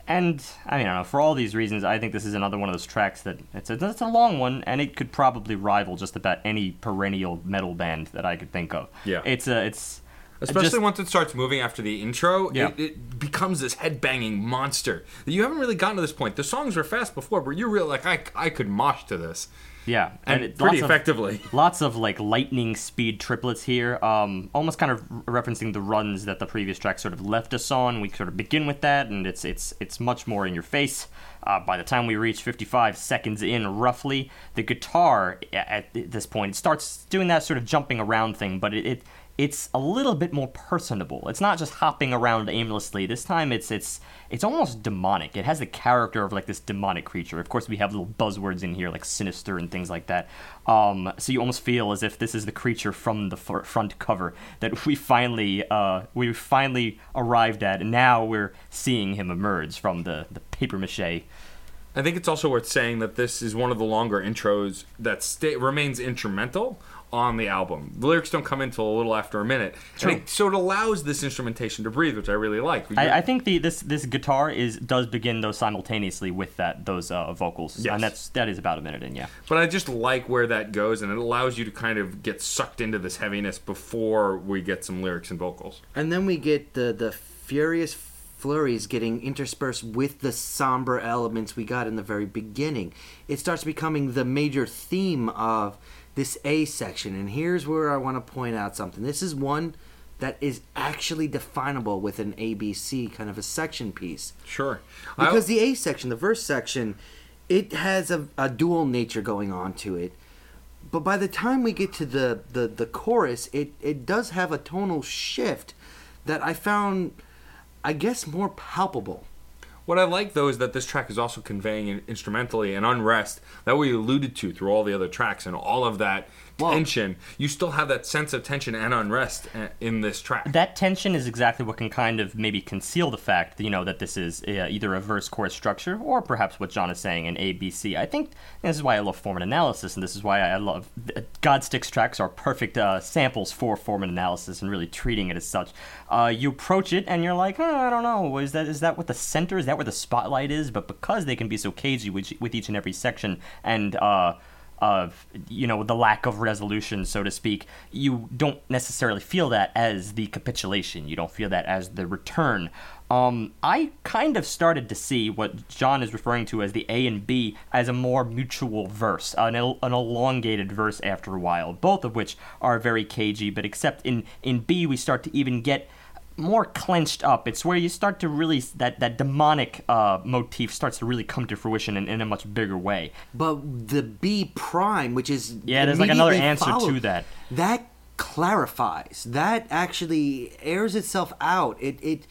And I mean, I don't know. For all these reasons, I think this is another one of those tracks that it's a, it's a long one, and it could probably rival just about any perennial metal band that I could think of. Yeah. it's a it's Especially just- once it starts moving after the intro, Yeah. it, it becomes this headbanging monster that you haven't really gotten to this point. The songs were fast before, but you're really like, I, I could mosh to this. Yeah, And, it- pretty lots of- effectively. *laughs* Lots of like lightning speed triplets here, um, almost kind of referencing the runs that the previous track sort of left us on. We sort of begin with that, and it's it's it's much more in your face. Uh, by the time we reach 55 seconds in, roughly, the guitar at this point starts doing that sort of jumping around thing, but it, it it's a little bit more personable. It's not just hopping around aimlessly. This time it's it's it's almost demonic. It has the character of like this demonic creature. Of course, we have little buzzwords in here like sinister and things like that. Um, so you almost feel as if this is the creature from the fr- front cover that we finally uh, we finally arrived at, and now we're seeing him emerge from the the paper mache. I think it's also worth saying that this is one of the longer intros that sta remains instrumental on the album. The lyrics don't come in until a little after a minute, True. And it, so it allows this instrumentation to breathe, which I really like. I, I think the this this guitar is does begin though simultaneously with that those uh, vocals, Yes. and that's that is about a minute in. Yeah. But I just like where that goes, and it allows you to kind of get sucked into this heaviness before we get some lyrics and vocals. And then we get the the furious flurries getting interspersed with the somber elements we got in the very beginning. It starts becoming the major theme of this A section. And here's where I want to point out something. This is one that is actually definable with an ABC kind of a section piece. Sure. Because the A section, the verse section, it has a, a dual nature going on to it. But by the time we get to the, the, the chorus, it, it does have a tonal shift that I found, I guess, more palpable. What I like though is that this track is also conveying instrumentally an unrest that we alluded to through all the other tracks and all of that Well- tension. You still have that sense of tension and unrest uh, in this track. That tension is exactly what can kind of maybe conceal the fact, you know, that this is uh, either a verse chorus structure or perhaps what John is saying in A B C. I think this is why I love form and analysis, and this is why I love Godsticks tracks are perfect uh, samples for form and analysis and really treating it as such. Uh, you approach it and you're like, oh, I don't know, is that is that what the center is that where the spotlight is? But because they can be so cagey with, with each and every section and uh, of you know the lack of resolution so to speak you don't necessarily feel that as the capitulation. You don't feel that as the return. Um, i kind of started to see what john is referring to as the a and b as a more mutual verse an, el- an elongated verse after a while both of which are very cagey but except in in b we start to even get more clenched up. It's where you start to really that that demonic uh, motif starts to really come to fruition in, in a much bigger way. But the B prime, which is Yeah, there's like another answer to that. That clarifies. That actually airs itself out. It it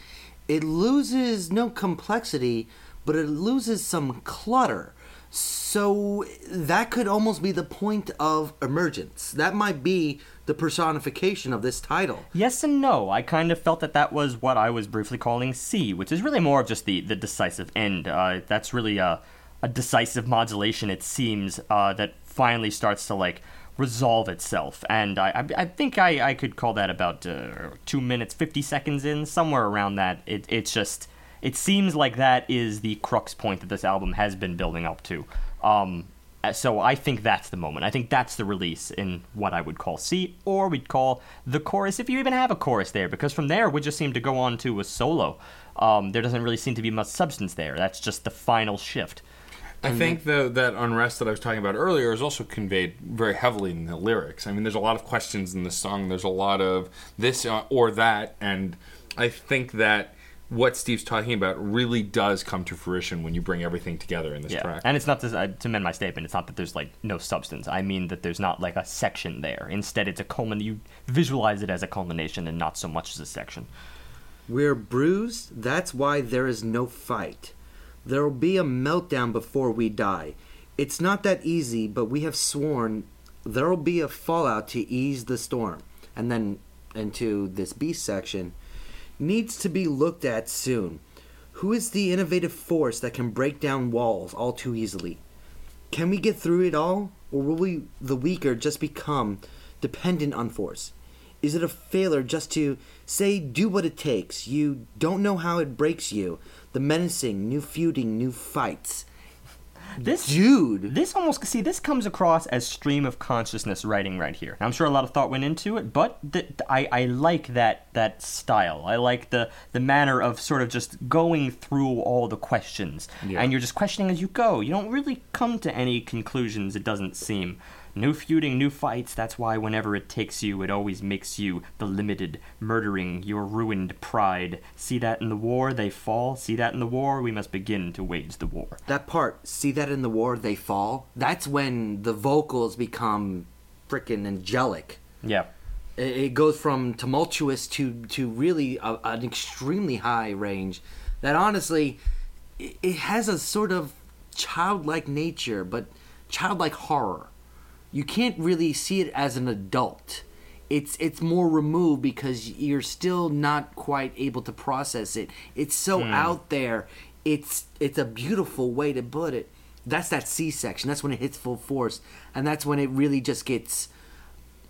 it loses no complexity, but it loses some clutter. So that could almost be the point of emergence. That might be the personification of this title. Yes and no. I kind of felt that that was what I was briefly calling C, which is really more of just the, the decisive end. Uh, that's really a, a decisive modulation, it seems, uh, that finally starts to like resolve itself. And I, I, I think I, I could call that about uh, two minutes, 50 seconds in, somewhere around that. It, it's just. It seems like that is the crux point that this album has been building up to. Um, uh, so I think that's the moment. I think that's the release in what I would call C, or we'd call the chorus, if you even have a chorus there, because from there we just seem to go on to a solo. Um, there doesn't really seem to be much substance there. That's just the final shift. I think the, that unrest that I was talking about earlier is also conveyed very heavily in the lyrics. I mean, there's a lot of questions in the song. There's a lot of this uh, or that, and I think that what Steve's talking about really does come to fruition when you bring everything together in this Yeah, track. and it's not to, uh, to amend my statement. It's not that there's like no substance. I mean that there's not like a section there. Instead, it's a culmin. You visualize it as a culmination and not so much as a section. We're bruised, that's why there is no fight. There'll be a meltdown before we die. It's not that easy, but we have sworn there'll be a fallout to ease the storm. And then into this B section needs to be looked at soon. Who is the innovative force that can break down walls all too easily? Can we get through it all, or will we, the weaker, just become dependent on force? Is it a failure just to say, do what it takes? You don't know how it breaks you. The menacing, new feuding, new fights. This Dude! This almost see this comes across as stream of consciousness writing right here. I'm sure a lot of thought went into it, but th- I, I like that that style. I like the the manner of sort of just going through all the questions, Yeah. and you're just questioning as you go. You don't really come to any conclusions. It doesn't seem. New feuding, new fights. That's why whenever it takes you, it always makes you the limited, murdering your ruined pride. See that in the war, they fall. See that in the war, we must begin to wage the war. That part, see that in the war, they fall? That's when the vocals become freaking angelic. Yeah. It it goes from tumultuous to to really a, an extremely high range. That honestly, it, it has a sort of childlike nature, but childlike horror. You can't really see it as an adult. It's it's more removed because you're still not quite able to process it. It's so hmm. out there. It's it's a beautiful way to put it. That's that C section. That's when it hits full force, and that's when it really just gets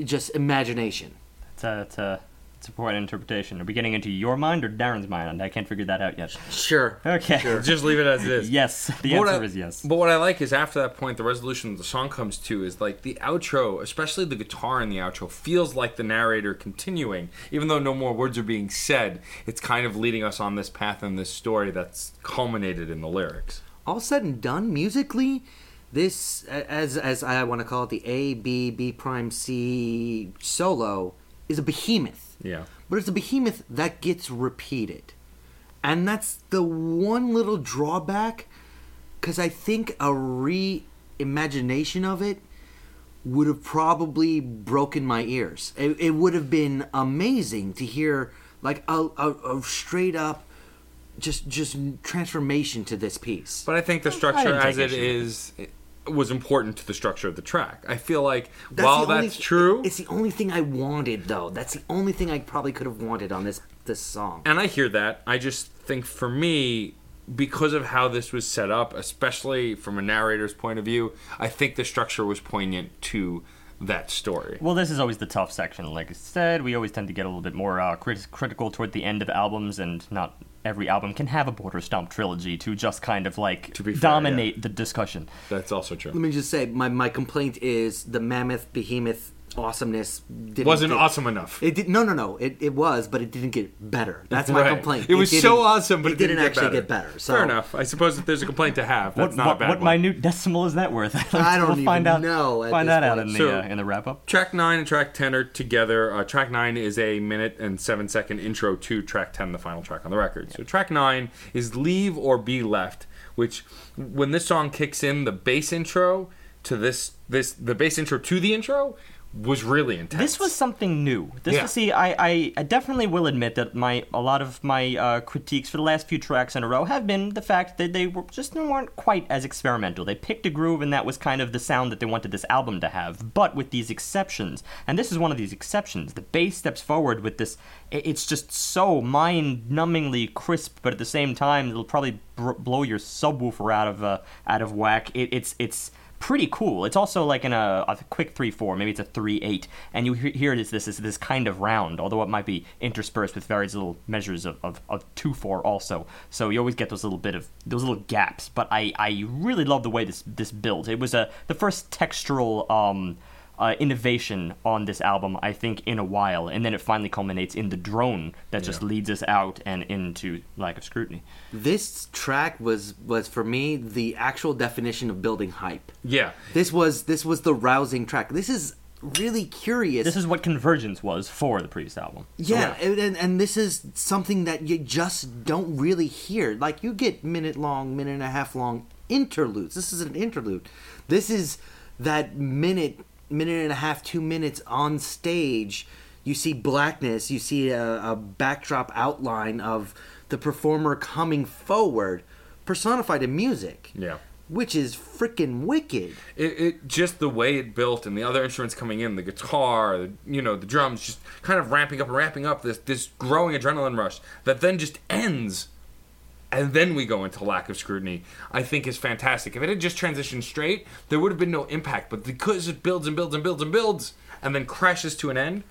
just imagination. It's a, it's a, it's a point of interpretation. Are we getting into your mind or Darren's mind? I can't figure that out yet. Sure. Okay. *laughs* Just leave it as it is. Yes, *laughs* the But answer I- is yes. But what I like is after that point, the resolution the song comes to is like the outro, especially the guitar in the outro, feels like the narrator continuing, even though no more words are being said. It's kind of leading us on this path and this story that's culminated in the lyrics. all said and done, musically, this as as I want to call it the A B B prime C solo is a behemoth. Yeah. But it's a behemoth that gets repeated. And that's the one little drawback cuz I think a reimagination of it would have probably broken my ears. It, it would have been amazing to hear like a, a, a straight up just just transformation to this piece. But I think the structure as take it issue is it was important to the structure of the track. I feel like That's while that's true, it's the only thing I wanted though. That's the only thing I probably could have wanted on this this song. and I hear that. I just think for me, because of how this was set up, especially from a narrator's point of view, I think the structure was poignant to that story. Well, this is always the tough section. Like I said, we always tend to get a little bit more uh, crit- critical toward the end of albums, and not every album can have a Border Stomp trilogy to just kind of like To be fair, dominate the discussion. That's also true. Let me just say my, my complaint is the mammoth behemoth awesomeness didn't Wasn't get- awesome enough. It did no no no. It, it was, but it didn't get better. That's my Right. complaint. It was so awesome, but it, didn't, get actually better. get better. So Fair enough. I suppose if there's a complaint to have, that's what not what, a bad what one. minute decimal is that worth? *laughs* *laughs* I don't we'll even find out, know at Find this that out in the So- uh, in the wrap up. Track 9 and track 10 are together. Uh, track 9 is a minute and 7 second intro to track 10, the final track on the record. So track 9 is Leave or Be Left, which when this song kicks in, the bass intro to this this the bass intro to the intro was really intense. This was something new. This Yeah. was see, I, I, I definitely will admit that my a lot of my uh, critiques for the last few tracks in a row have been the fact that they were just weren't quite as experimental. They picked a groove, and that was kind of the sound that they wanted this album to have. But with these exceptions, and this is one of these exceptions, the bass steps forward with this. It's just so mind-numbingly crisp, but at the same time, it'll probably br- blow your subwoofer out of uh, out of whack. It, it's it's pretty cool. It's also like in a, a quick three four, maybe it's a three eight, and you he- hear it as this is this kind of round, although it might be interspersed with various little measures of, of, of two four also. So you always get those little bit of those little gaps. But I, I really love the way this this built. It was a the first textural um, uh, innovation on this album, I think, in a while, and then it finally culminates in the drone that just leads us out and into lack of scrutiny. This track was was for me the actual definition of building hype. Yeah. This was this was the rousing track. This is really curious. This is what Convergence was for the previous album. yeah, and, and and this is something that you just don't really hear. Like you get minute long, minute and a half long interludes. This is an interlude. This is that minute, minute and a half, two minutes on stage. You see blackness. You see a, a backdrop outline of the performer coming forward, personified in music. Yeah. which is freaking wicked. It, it just the way it built and the other instruments coming in, the guitar, the, you know, the drums, just kind of ramping up and ramping up this this growing adrenaline rush that then just ends, and then we go into lack of scrutiny. I think is fantastic. If it had just transitioned straight, there would have been no impact. But because it builds and builds and builds and builds, and then crashes to an end.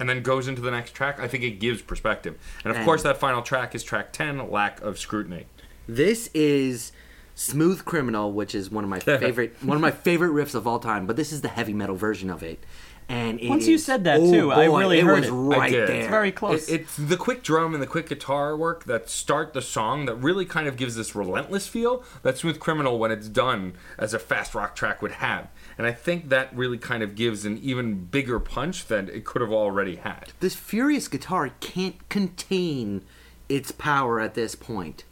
And then goes into the next track. I think it gives perspective, and of And- course, that final track is track ten, "Lack of Scrutiny." This is Smooth Criminal, which is one of my *laughs* favorite one of my favorite riffs of all time. But this is the heavy metal version of it. And it Once you said that, oh too, I oh, really it heard was it. I right did. there. It's very close. It, it's the quick drum and the quick guitar work that start the song that really kind of gives this relentless feel that Smooth Criminal, when it's done as a fast rock track, would have. And I think that really kind of gives an even bigger punch than it could have already had. this furious guitar can't contain its power at this point.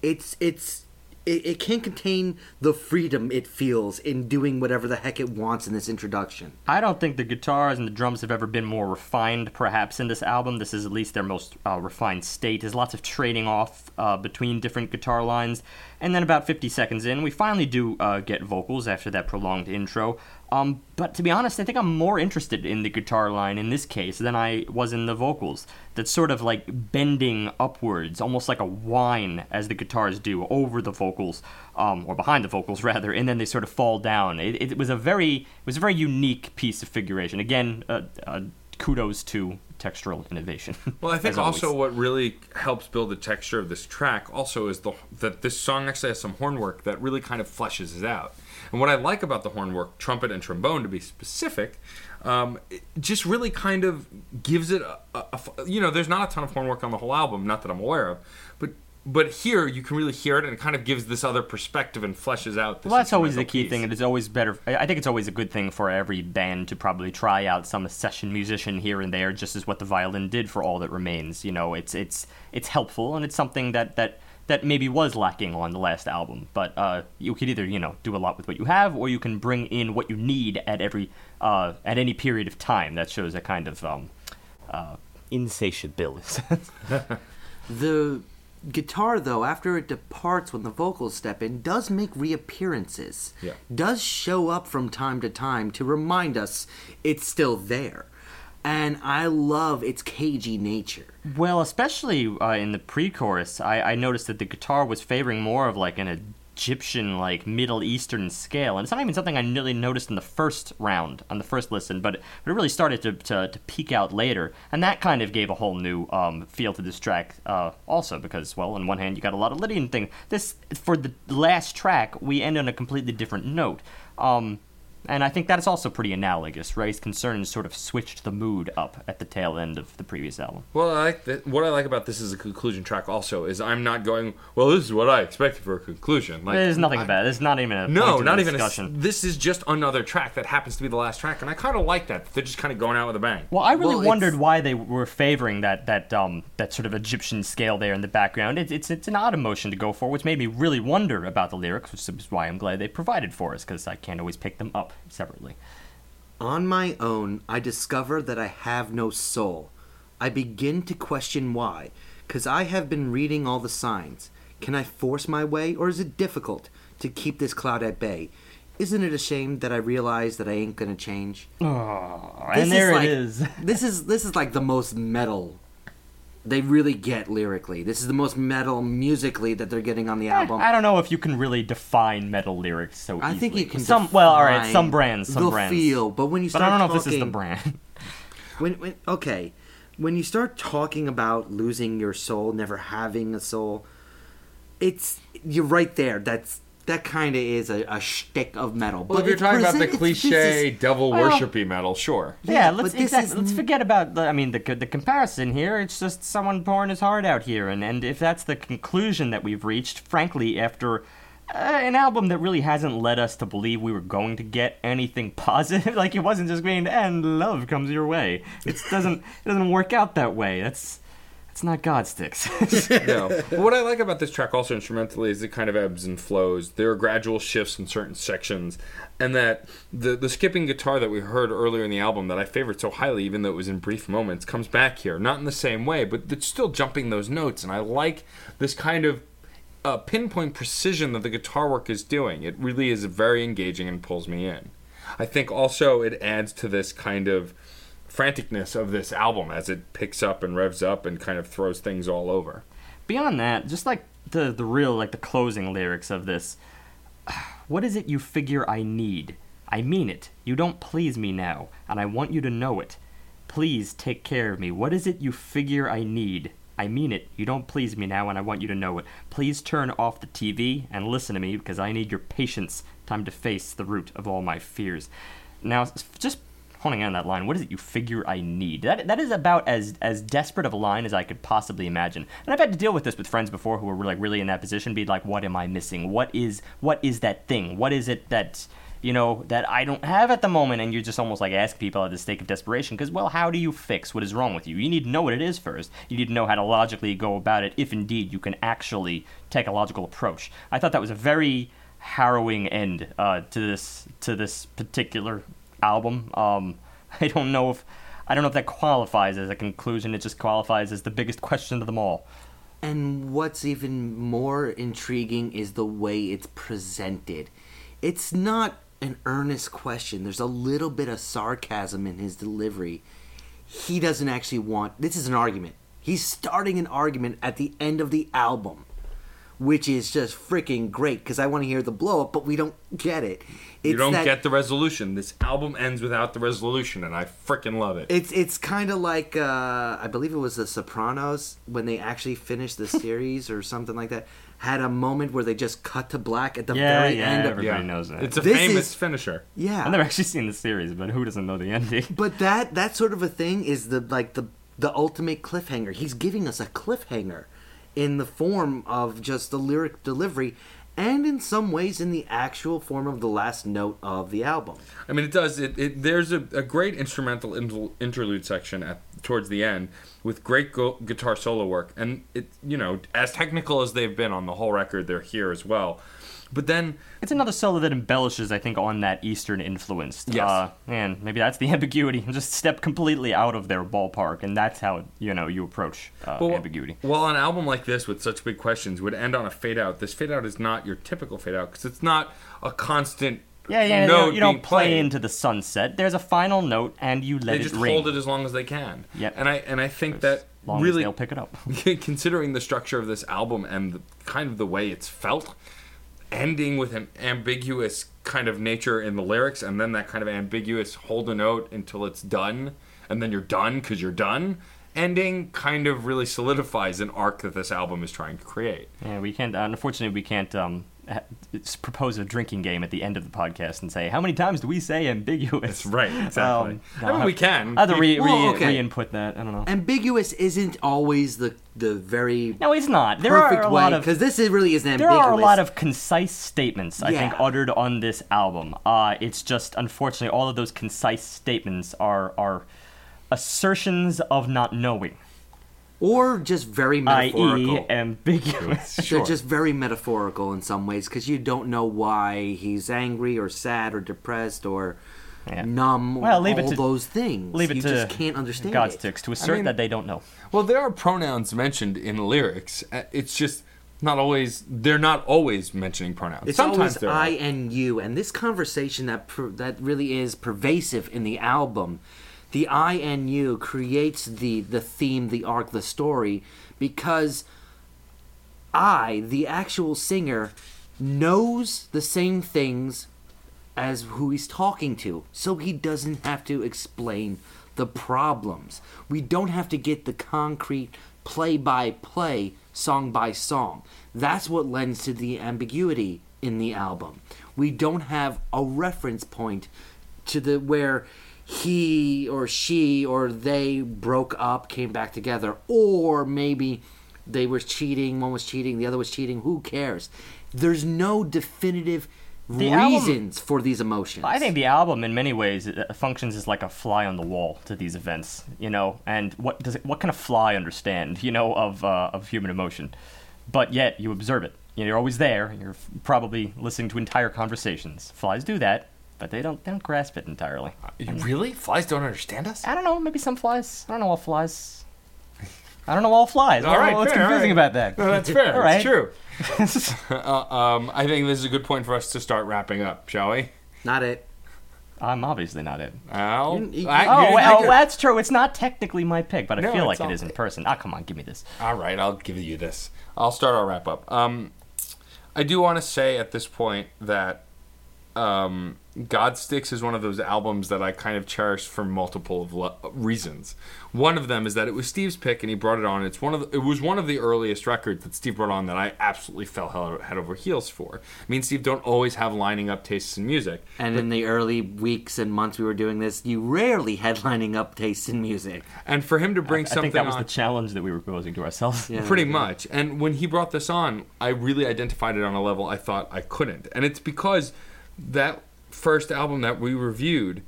It's it's it, it can't contain the freedom it feels in doing whatever the heck it wants in this introduction. I don't think the guitars and the drums have ever been more refined, perhaps, in this album. This is at least their most uh, refined state. There's lots of trading off uh, between different guitar lines. And then about 50 seconds in, we finally do uh, get vocals after that prolonged intro. Um, but to be honest, I think I'm more interested in the guitar line in this case than I was in the vocals. That's sort of like bending upwards, almost like a whine, as the guitars do, over the vocals, um, or behind the vocals *laughs* rather, and then they sort of fall down. It, it was a very, it was a very unique piece of figuration. Again, kudos to textural innovation. *laughs* Well, I think as always. also what really helps build the texture of this track also is the that this song actually has some horn work that really kind of fleshes it out. And what I like about the horn work, trumpet and trombone to be specific, um, it just really kind of gives it a, a- a you know, there's not a ton of horn work on the whole album, not that I'm aware of, but but here you can really hear it and it kind of gives this other perspective and fleshes out. This Well, that's always the key piece. thing. It is always better. I I think it's always a good thing for every band to probably try out some session musician here and there, just as what the violin did for All That Remains. You know, it's it's it's helpful and it's something that that that maybe was lacking on the last album. But uh, you could either you know do a lot with what you have, or you can bring in what you need at every uh, at any period of time. That shows a kind of um, uh, insatiability. *laughs* The guitar, though, after it departs when the vocals step in, does make reappearances. Yeah. Does show up from time to time to remind us it's still there. And I love its cagey nature. Well, especially uh, in the pre-chorus, I, I noticed that the guitar was favoring more of like an Egyptian, like Middle Eastern scale, and it's not even something I really noticed in the first round, on the first listen, but, but it really started to, to, to peak out later, and that kind of gave a whole new um, feel to this track. Uh, also, because well, on one hand, you got a lot of Lydian thing. This for the last track, we end on a completely different note. Um, and I think that is also pretty analogous. Ray's concerns sort of switched the mood up at the tail end of the previous album. Well, I like that. What I like about this as a conclusion track also is I'm not going. Well, this is what I expected for a conclusion. Like There's nothing I- about it. There's not even a No, point to not even. A, s- discussion. this is just another track that happens to be the last track, and I kind of like that. They're just kind of going out with a bang. well, I really Well, wondered why they were favoring that that um that sort of Egyptian scale there in the background. It's it's it's an odd emotion to go for, which made me really wonder about the lyrics, which is why I'm glad they provided for us because I can't always pick them up separately. On my own, I discover that I have no soul. I begin to question why, because I have been reading all the signs. Can I force my way, or is it difficult to keep this cloud at bay? Isn't it a shame that I realize that I ain't gonna change? Oh, and there like, it is. *laughs* this is this is like the most metal They really get lyrically. This is the most metal musically that they're getting on the eh, album. I don't know if you can really define metal lyrics so I easily. think you can. Some well, all right, some brands, some the brands. feel, but when you but start I don't know talking, if this is the brand. *laughs* When, when okay, when you start talking about losing your soul, never having a soul, it's you're right there. That's that kind of is a, a shtick of metal. Well, but if you're talking about the present- it's- this cliche is- devil Well- worshipy metal, sure. Yeah, Yeah, let's exactly, is let's forget about the. I mean, the the comparison here. It's just someone pouring his heart out here, and and if that's the conclusion that we've reached, frankly, after. Uh, an album that really hasn't led us to believe we were going to get anything *laughs* positive. like it wasn't just going to end. Love comes your way. It doesn't. It doesn't work out that way. That's. That's not Godsticks. *laughs* no. *laughs* But what I like about this track also instrumentally is it kind of ebbs and flows. There are gradual shifts in certain sections, and that the the skipping guitar that we heard earlier in the album that I favored so highly, even though it was in brief moments, comes back here. Not in the same way, but it's still jumping those notes, and I like this kind of uh, pinpoint precision that the guitar work is doing. It really is very engaging and pulls me in. I think also it adds to this kind of franticness of this album as it picks up and revs up and kind of throws things all over. Beyond that, just like the the real like the closing lyrics of this, *sighs* what is it you figure I need? I mean it. You don't please me now, and I want you to know it. Please take care of me. What is it you figure I need? I mean it. You don't please me now, and I want you to know it. Please turn off the TV and listen to me because I need your patience. Time to face the root of all my fears. Now, just honing on that line, what is it you figure I need? That that is about as as desperate of a line as I could possibly imagine. And I've had to deal with this with friends before who were like really in that position, be like, what am I missing? What is what is that thing? What is it that you know that I don't have at the moment? And you just almost like ask people at the stake of desperation because well, how do you fix what is wrong with you? You need to know what it is first. You need to know how to logically go about it, if indeed you can actually take a logical approach. I thought that was a very harrowing end uh, to this to this particular album. Um, *laughs* I don't know if I don't know if that qualifies as a conclusion. It just qualifies as the biggest question of them all. And what's even more intriguing is the way it's presented. It's not an earnest question. There's a little bit of sarcasm in his delivery. He doesn't actually want. This is an argument. He's starting an argument at the end of the album, which is just freaking great because I want to hear the blow up, but we don't get it. It's you don't that- get the resolution. This album ends without the resolution, and I freaking love it. It's it's kind of like uh, I believe it was The Sopranos when they actually finished the *laughs* series or something like that. Had a moment where they just cut to black at the Yeah, very yeah, end. Of, everybody knows that. It's a This famous is- finisher. yeah, I've never actually seen the series, but who doesn't know the ending? *laughs* but that that sort of a thing is the like the the ultimate cliffhanger. He's giving us a cliffhanger in the form of just the lyric delivery, and in some ways in the actual form of the last note of the album. I mean, it does. It, it there's a, a great instrumental interlude section at towards the end with great go- guitar solo work, and it you know as technical as they've been on the whole record, they're here as well. But then It's another solo that embellishes, I think, on that Eastern influence. Yes. Uh, and maybe that's the *laughs* ambiguity. Just step completely out of their ballpark, and that's how you know you approach uh, well, ambiguity. Well, an album like this with such big questions would end on a fade out. This fade out is not your typical fade out because it's not a constant. Yeah, yeah. You note you don't play played. into the sunset. There's a final note, and you let. They it just ring. hold it as long as they can. Yep. And I and I think that really they'll pick it up. *laughs* considering the structure of this album and the, kind of the way it's felt, ending with an ambiguous kind of nature in the lyrics, and then that kind of ambiguous hold a note until it's done, and then you're done because you're done. Ending kind of really solidifies an arc that this album is trying to create. Yeah, we can't. Unfortunately, we can't um, propose a drinking game at the end of the podcast and say how many times do we say ambiguous? Right, exactly. Um, I mean, we can. Either re, Well, re, okay. re-input that. I don't know. Ambiguous isn't always the the very No, it's not. There perfect are a way lot of because this is really isn't there are a lot of concise statements I think uttered on this album. Uh, it's just unfortunately all of those concise statements are are assertions of not knowing, or just very metaphorical. i.e., ambiguous. They're just very metaphorical in some ways because you don't know why he's angry or sad or depressed or Yeah. numb. Well, or leave it all to- those things. Leave it you to just can't understand God's it. ticks to assert mean- that they don't know. Well, there are pronouns mentioned in lyrics. Uh, It's just not always. They're not always mentioning pronouns. It's Sometimes always I and you, and this conversation that per, that really is pervasive in the album. The INU creates the the theme, the arc, the story because I, the actual singer, knows the same things as who he's talking to, so he doesn't have to explain the problems. We don't have to get the concrete play by play, song by song. That's what lends to the ambiguity in the album. We don't have a reference point to the where he or she or they broke up, came back together, or maybe they were cheating, one was cheating, the other was cheating, who cares? There's no definitive The album- reasons for these emotions. I think the album, in many ways, uh, functions as like a fly on the wall to these events, you know. And what does it, what can a fly understand, you know, of uh, of human emotion? But yet you observe it. You know, you're always there. You're f- probably listening to entire conversations. Flies do that, but they don't they don't grasp it entirely. Really? Flies don't understand us? I don't know. Maybe some flies. I don't know all flies. I don't know all flies. All right, All don't right, know what's fair, confusing right. about that. No, that's fair. *laughs* All right. It's true. *laughs* uh, um, I think this is a good point for us to start wrapping up, shall we? Not it. I'm obviously not it. Al? You- you- I- Oh, you well, make that's true. It's not technically my pick, but I No, feel like it is all- is in person. Ah, come on, give me this. All right, I'll give you this. I'll start our wrap up. Um, I do want to say at this point that um, Godsticks is one of those albums that I kind of cherish for multiple of le- reasons. One of them is that it was Steve's pick and he brought it on. It's one of the, it was one of the earliest records that Steve brought on that I absolutely fell head over heels for. Me and Steve don't always have lining up tastes in music. And in the early weeks and months we were doing this, you rarely had lining up tastes in music. And for him to bring I something think that was on, the challenge that we were posing to ourselves. Yeah. Pretty much. And when he brought this on, I really identified it on a level I thought I couldn't. And it's because that first album that we reviewed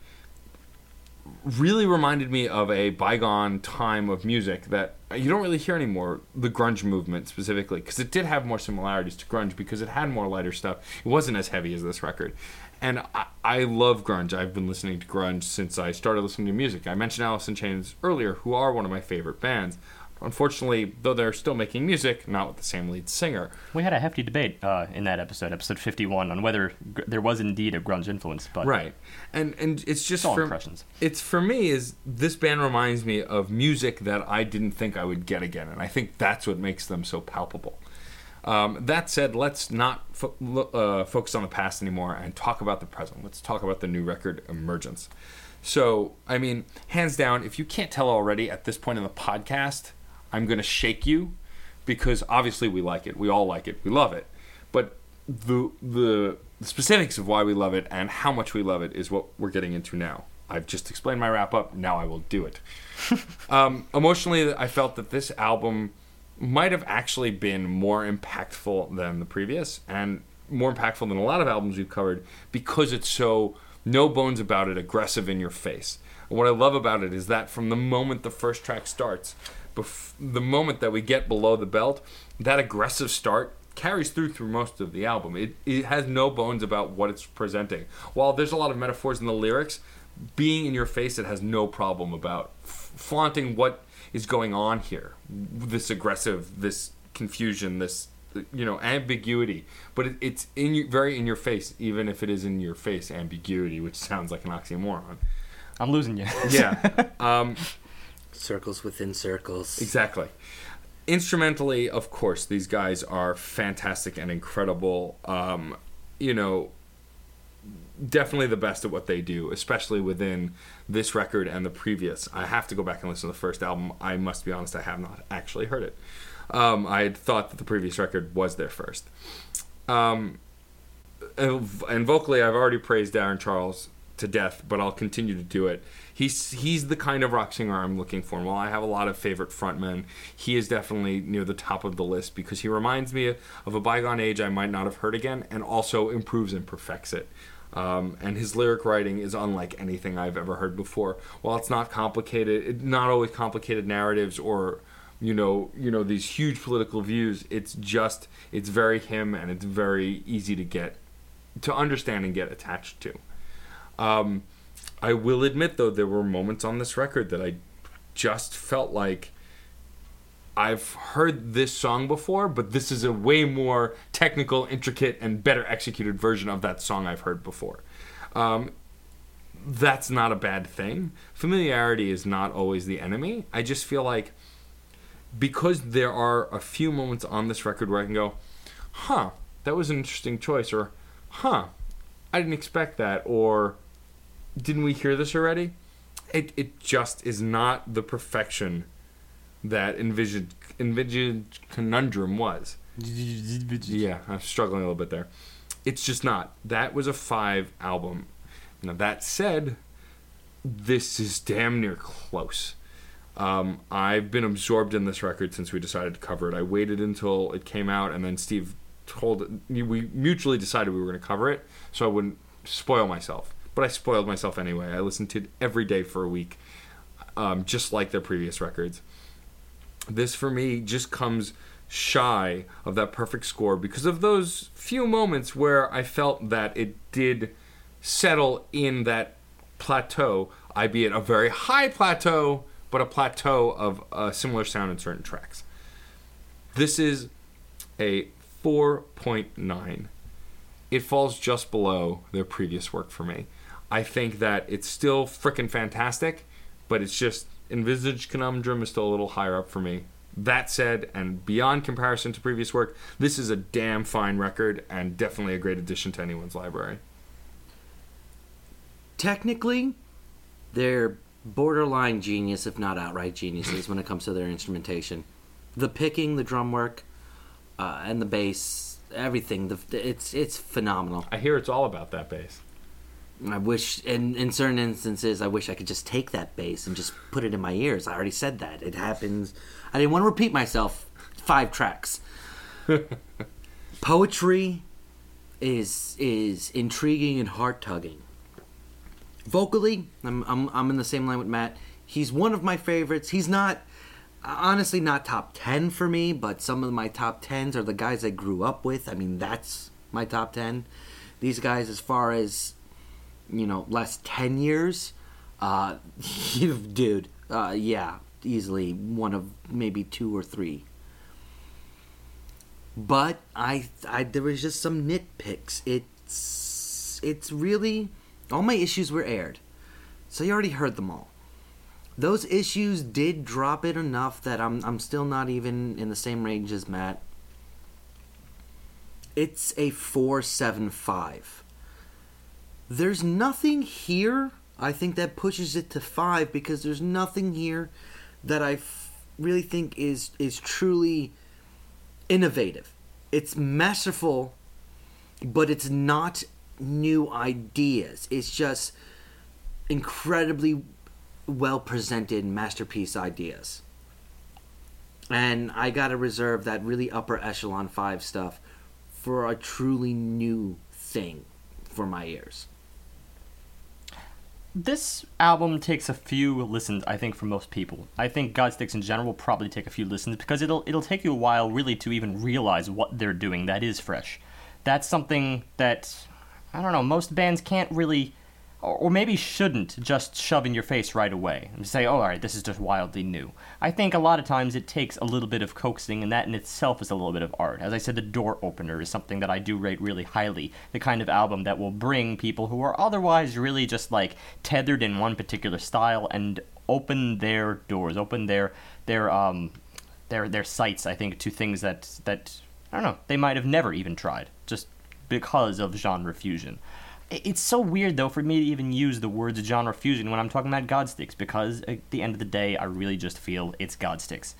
really reminded me of a bygone time of music that you don't really hear anymore the grunge movement specifically because it did have more similarities to grunge because it had more lighter stuff. It wasn't as heavy as this record. And I, I love grunge. I've been listening to grunge since i started listening to music. I mentioned alice in chains earlier who are one of my favorite bands unfortunately though they're still making music not with the same lead singer We had a hefty debate uh, in that episode, episode 51, on whether gr- there was indeed a grunge influence. But right and and it's just for impressions. it's for me is this band reminds me of music that i didn't think i would get again and i think that's what makes them so palpable um, that said let's not fo- uh, focus on the past anymore and talk about the present let's talk about the new record emergence so i mean hands down if you can't tell already at this point in the podcast i'm going to shake you because obviously we like it we all like it we love it but the the specifics of why we love it and how much we love it is what we're getting into now. I've just explained my wrap up. Now I will do it. *laughs* um, emotionally, I felt that this album might have actually been more impactful than the previous, and more impactful than a lot of albums we've covered because it's so no bones about it, aggressive in your face. And what I love about it is that from the moment the first track starts, bef- the moment that we get below the belt, that aggressive start carries through through most of the album. It, it has no bones about what it's presenting. While there's a lot of metaphors in the lyrics, being in your face, it has no problem about f- flaunting what is going on here. This aggressive, this confusion, this you know ambiguity. But it, it's in you, very in your face, even if it is in your face ambiguity, which sounds like an oxymoron. I'm losing you. Yeah. *laughs* um, Circles within circles. Exactly. Instrumentally, of course, these guys are fantastic and incredible. Um, you know, definitely the best at what they do, especially within this record and the previous. I have to go back and listen to the first album. I must be honest, I have not actually heard it. Um, I had thought that the previous record was their first. Um, and vocally, I've already praised Darran Charles to death, but I'll continue to do it. He's he's the kind of rock singer I'm looking for. And while I have a lot of favorite frontmen, he is definitely near the top of the list because he reminds me of a bygone age I might not have heard again, and also improves and perfects it. Um, and his lyric writing is unlike anything I've ever heard before. While it's not complicated, it, not always complicated narratives or you know you know these huge political views. It's just it's very him, and it's very easy to get to understand and get attached to. Um, I will admit, though, there were moments on this record that I just felt like I've heard this song before, but this is a way more technical, intricate, and better executed version of that song I've heard before. Um, that's not a bad thing. Familiarity is not always the enemy. I just feel like because there are a few moments on this record where I can go, huh, that was an interesting choice, or huh, I didn't expect that, or didn't we hear this already? It, it just is not the perfection that envisioned Envisaged Conundrum was. *laughs* Yeah, I'm struggling a little bit there. It's just not. That was a five album. Now, that said, this is damn near close. Um, I've been absorbed in this record since we decided to cover it. I waited until it came out, and then Steve told me we mutually decided we were going to cover it, so I wouldn't spoil myself. But I spoiled myself anyway. I listened to it every day for a week, um, just like their previous records. This for me just comes shy of that perfect score because of those few moments where I felt that it did settle in that plateau, albeit a very high plateau, but a plateau of a similar sound in certain tracks. This is a 4.9. It falls just below their previous work for me. I think that it's still freaking fantastic, but it's just Envisaged Conundrum is still a little higher up for me. That said, and beyond comparison to previous work, this is a damn fine record and definitely a great addition to anyone's library. Technically, they're borderline genius, if not outright geniuses, when it comes to their instrumentation. The picking, the drum work, uh, and the bass, everything. The, it's it's phenomenal. I hear it's all about that bass. I wish, in in certain instances, I wish I could just take that bass and just put it in my ears. I already said that. It happens. I didn't want to repeat myself. Five tracks. *laughs* Poetry is is intriguing and heart tugging. Vocally, I'm, I'm I'm in the same line with Matt. He's one of my favorites. He's not honestly not top 10 for me, but some of my top 10s are the guys I grew up with. I mean, that's my top 10. These guys as far as you know, last 10 years, uh *laughs* dude, uh yeah, easily one of maybe two or three. But I, I there was just some nitpicks. It's it's really all my issues were aired. So you already heard them all. Those issues did drop it enough that I'm I'm still not even in the same range as Matt. It's a 475. There's nothing here I think that pushes it to 5 because there's nothing here that I f- really think is is truly innovative. It's masterful, but it's not new ideas. It's just incredibly well presented masterpiece ideas. And I got to reserve that really upper echelon 5 stuff for a truly new thing for my ears. This album takes a few listens, I think, for most people. I think Godsticks in general will probably take a few listens because it'll it'll take you a while really to even realize what they're doing that is fresh. That's something that I don't know, most bands can't really or maybe shouldn't just shove in your face right away and say, oh, all right, this is just wildly new. I think a lot of times it takes a little bit of coaxing, and that in itself is a little bit of art. As I said, The Door Opener is something that I do rate really highly. The kind of album that will bring people who are otherwise really just like tethered in one particular style and open their doors, open their their um their their sights. I think to things that that I don't know they might have never even tried just because of genre fusion. It's so weird though for me to even use the words genre fusion when I'm talking about Godsticks because at the end of the day, I really just feel it's Godsticks.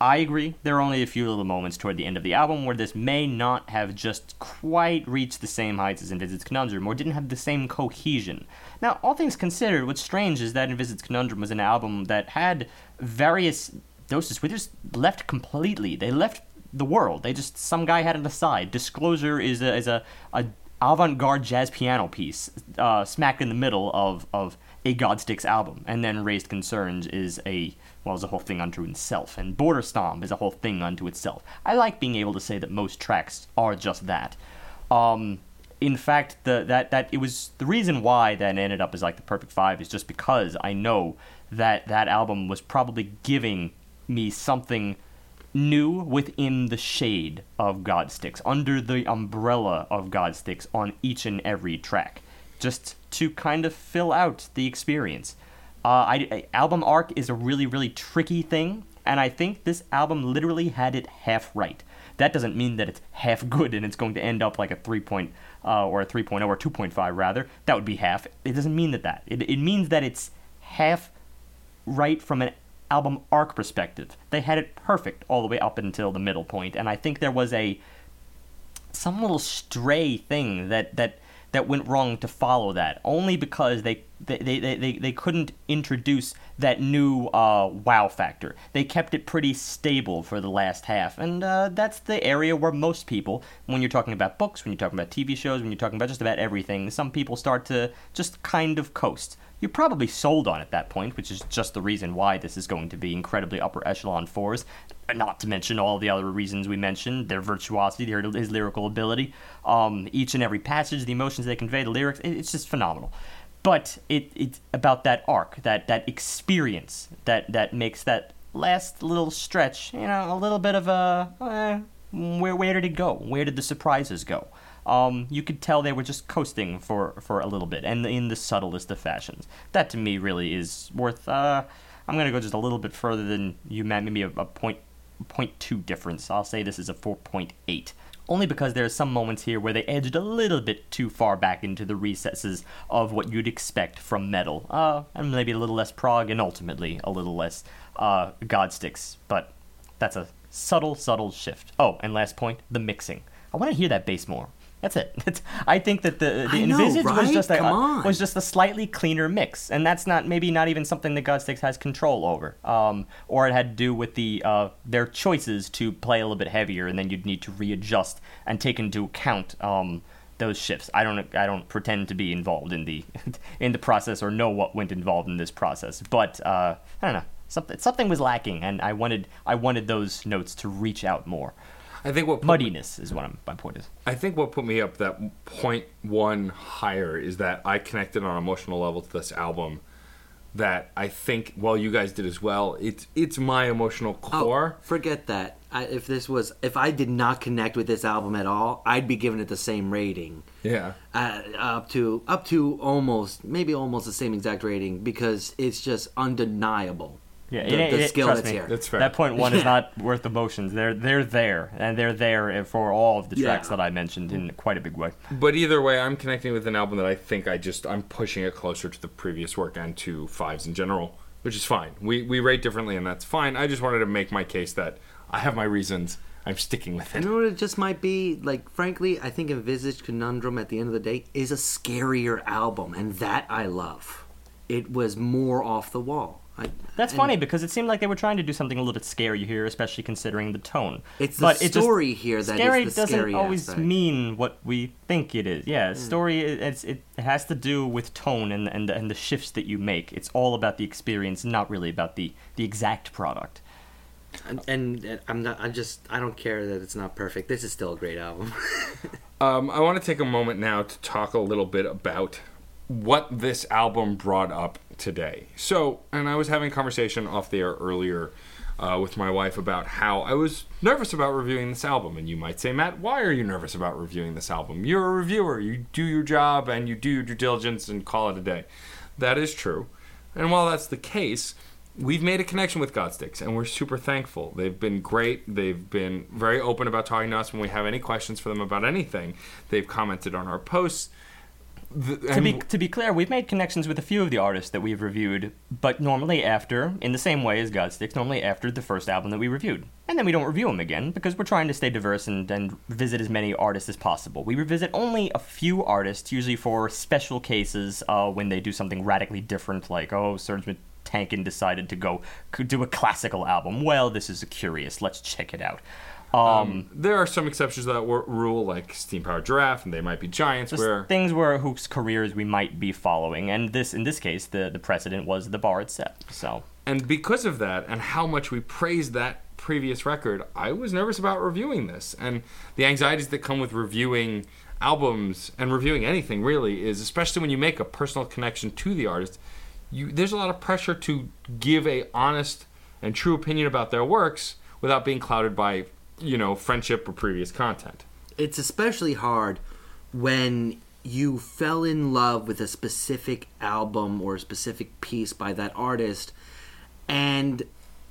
I agree. There are only a few little moments toward the end of the album where this may not have just quite reached the same heights as Envisaged Conundrum, or didn't have the same cohesion. Now, all things considered, what's strange is that Envisaged Conundrum was an album that had various doses were just left completely. They left the world. They just some guy had it aside. Disclosure is a, is a, a avant-garde jazz piano piece uh, smack in the middle of, of a Godsticks album, and then Raised Concerns is a well, is a whole thing unto itself, and Border Stomp is a whole thing unto itself. I like being able to say that most tracks are just that. Um, in fact, the that that it was the reason why that ended up as like the perfect five is just because I know that that album was probably giving me something new within the shade of Godsticks, under the umbrella of Godsticks on each and every track. just to kind of fill out the experience. Uh, I, I- album arc is a really, really tricky thing, and I think this album literally had it half right. That doesn't mean that it's half good and it's going to end up like a 3 point, uh, or a 3.0 or 2.5 rather. That would be half. It doesn't mean that that. It, it means that it's half right from an album arc perspective. They had it perfect all the way up until the middle point, and I think there was a some little stray thing that that that went wrong to follow that only because they they, they, they, they, couldn't introduce that new uh, wow factor. They kept it pretty stable for the last half, and uh, that's the area where most people, when you're talking about books, when you're talking about TV shows, when you're talking about just about everything, some people start to just kind of coast. You're probably sold on at that point, which is just the reason why this is going to be incredibly upper echelon fours. Not to mention all the other reasons we mentioned their virtuosity, their, his lyrical ability, um, each and every passage, the emotions they convey, the lyrics. It, it's just phenomenal. But it, it's about that arc, that, that experience that, that makes that last little stretch, you know, a little bit of a. Eh, where, where did it go? Where did the surprises go? Um, you could tell they were just coasting for, for a little bit, and in the subtlest of fashions. That to me really is worth. Uh, I'm gonna go just a little bit further than you, Matt. Maybe a, a point point two difference. I'll say this is a four point eight. Only because there are some moments here where they edged a little bit too far back into the recesses of what you'd expect from metal, uh, and maybe a little less prog, and ultimately a little less uh, Godsticks. But that's a subtle, subtle shift. Oh, and last point, the mixing. I want to hear that bass more. That's it. *laughs* It's, I think that the the know, envisage was just a, Come was just a slightly cleaner mix, and that's not maybe not even something that Godsticks has control over, um, or it had to do with the uh, their choices to play a little bit heavier, and then you'd need to readjust and take into account um, those shifts. I don't I don't pretend to be involved in the *laughs* in the process or know what went involved in this process, but uh, I don't know something something was lacking, and I wanted I wanted those notes to reach out more. I think what put Muddiness is what I'm, my point is. I think what put me up that point one higher is that I connected on an emotional level to this album. That I think, well, you guys did as well. It's it's my emotional Oh, core. forget that. I, if this was, if I did not connect with this album at all, I'd be giving it the same rating, Yeah, uh, up to up to almost maybe almost the same exact rating because it's just undeniable. Yeah, the, it ain't- the it- skill trust that's me. here. that's fair. That point one is *laughs* not worth emotions. They're they're there, and they're there for all of the tracks Yeah. that I mentioned in quite a big way. But either way, I'm connecting with an album that I think I just I'm pushing it closer to the previous work and to fives in general, which is fine. We we rate differently, and that's fine. I just wanted to make my case that I have my reasons. I'm sticking with it. You it. know what it just might be? Like, frankly, I think Envisaged Conundrum at the end of the day is a scarier album, and that I love. It was more off the wall. I, That's funny because it seemed like they were trying to do something a little bit scary here, especially considering the tone. It's the but it just- story here that is scary the doesn't scary always aspect. mean what we think it is. Yeah, Hmm. story it- it's, it has to do with tone and and and the shifts that you make. It's all about the experience, not really about the the exact product. And, and, and I'm not. I just. I don't care that it's not perfect. This is still a great album. *laughs* Um, I want to take a moment now to talk a little bit about what this album brought up today. So, and I was having a conversation off the air earlier uh, with my wife about how I was nervous about reviewing this album. And you might say, Matt, why are you nervous about reviewing this album? You're a reviewer. You do your job and you do your due diligence and call it a day. That is true. And while that's the case, we've made a connection with Godsticks, and we're super thankful. They've been great. They've been very open about talking to us when we have any questions for them about anything. They've commented on our posts. The- To be to be clear, we've made connections with a few of the artists that we've reviewed, but normally after, in the same way as Godsticks, normally after the first album that we reviewed, and then we don't review them again because we're trying to stay diverse and, and visit as many artists as possible. We revisit only a few artists, usually for special cases uh, when they do something radically different, like oh, Serj Tankian decided to go do a classical album. Well, this is curious. Let's check it out. Um, there are some exceptions to that wor- rule, like Steam Powered Giraffe, and they might be giants. where things where whose careers we might be following, and this in this case, the the precedent was the bar itself. So And because of that, and how much we praised that previous record, I was nervous about reviewing this. And the anxieties that come with reviewing albums and reviewing anything really is, especially when you make a personal connection to the artist, you there's a lot of pressure to give a honest and true opinion about their works without being clouded by, you know, friendship or previous content. it's especially hard when you fell in love with a specific album or a specific piece by that artist and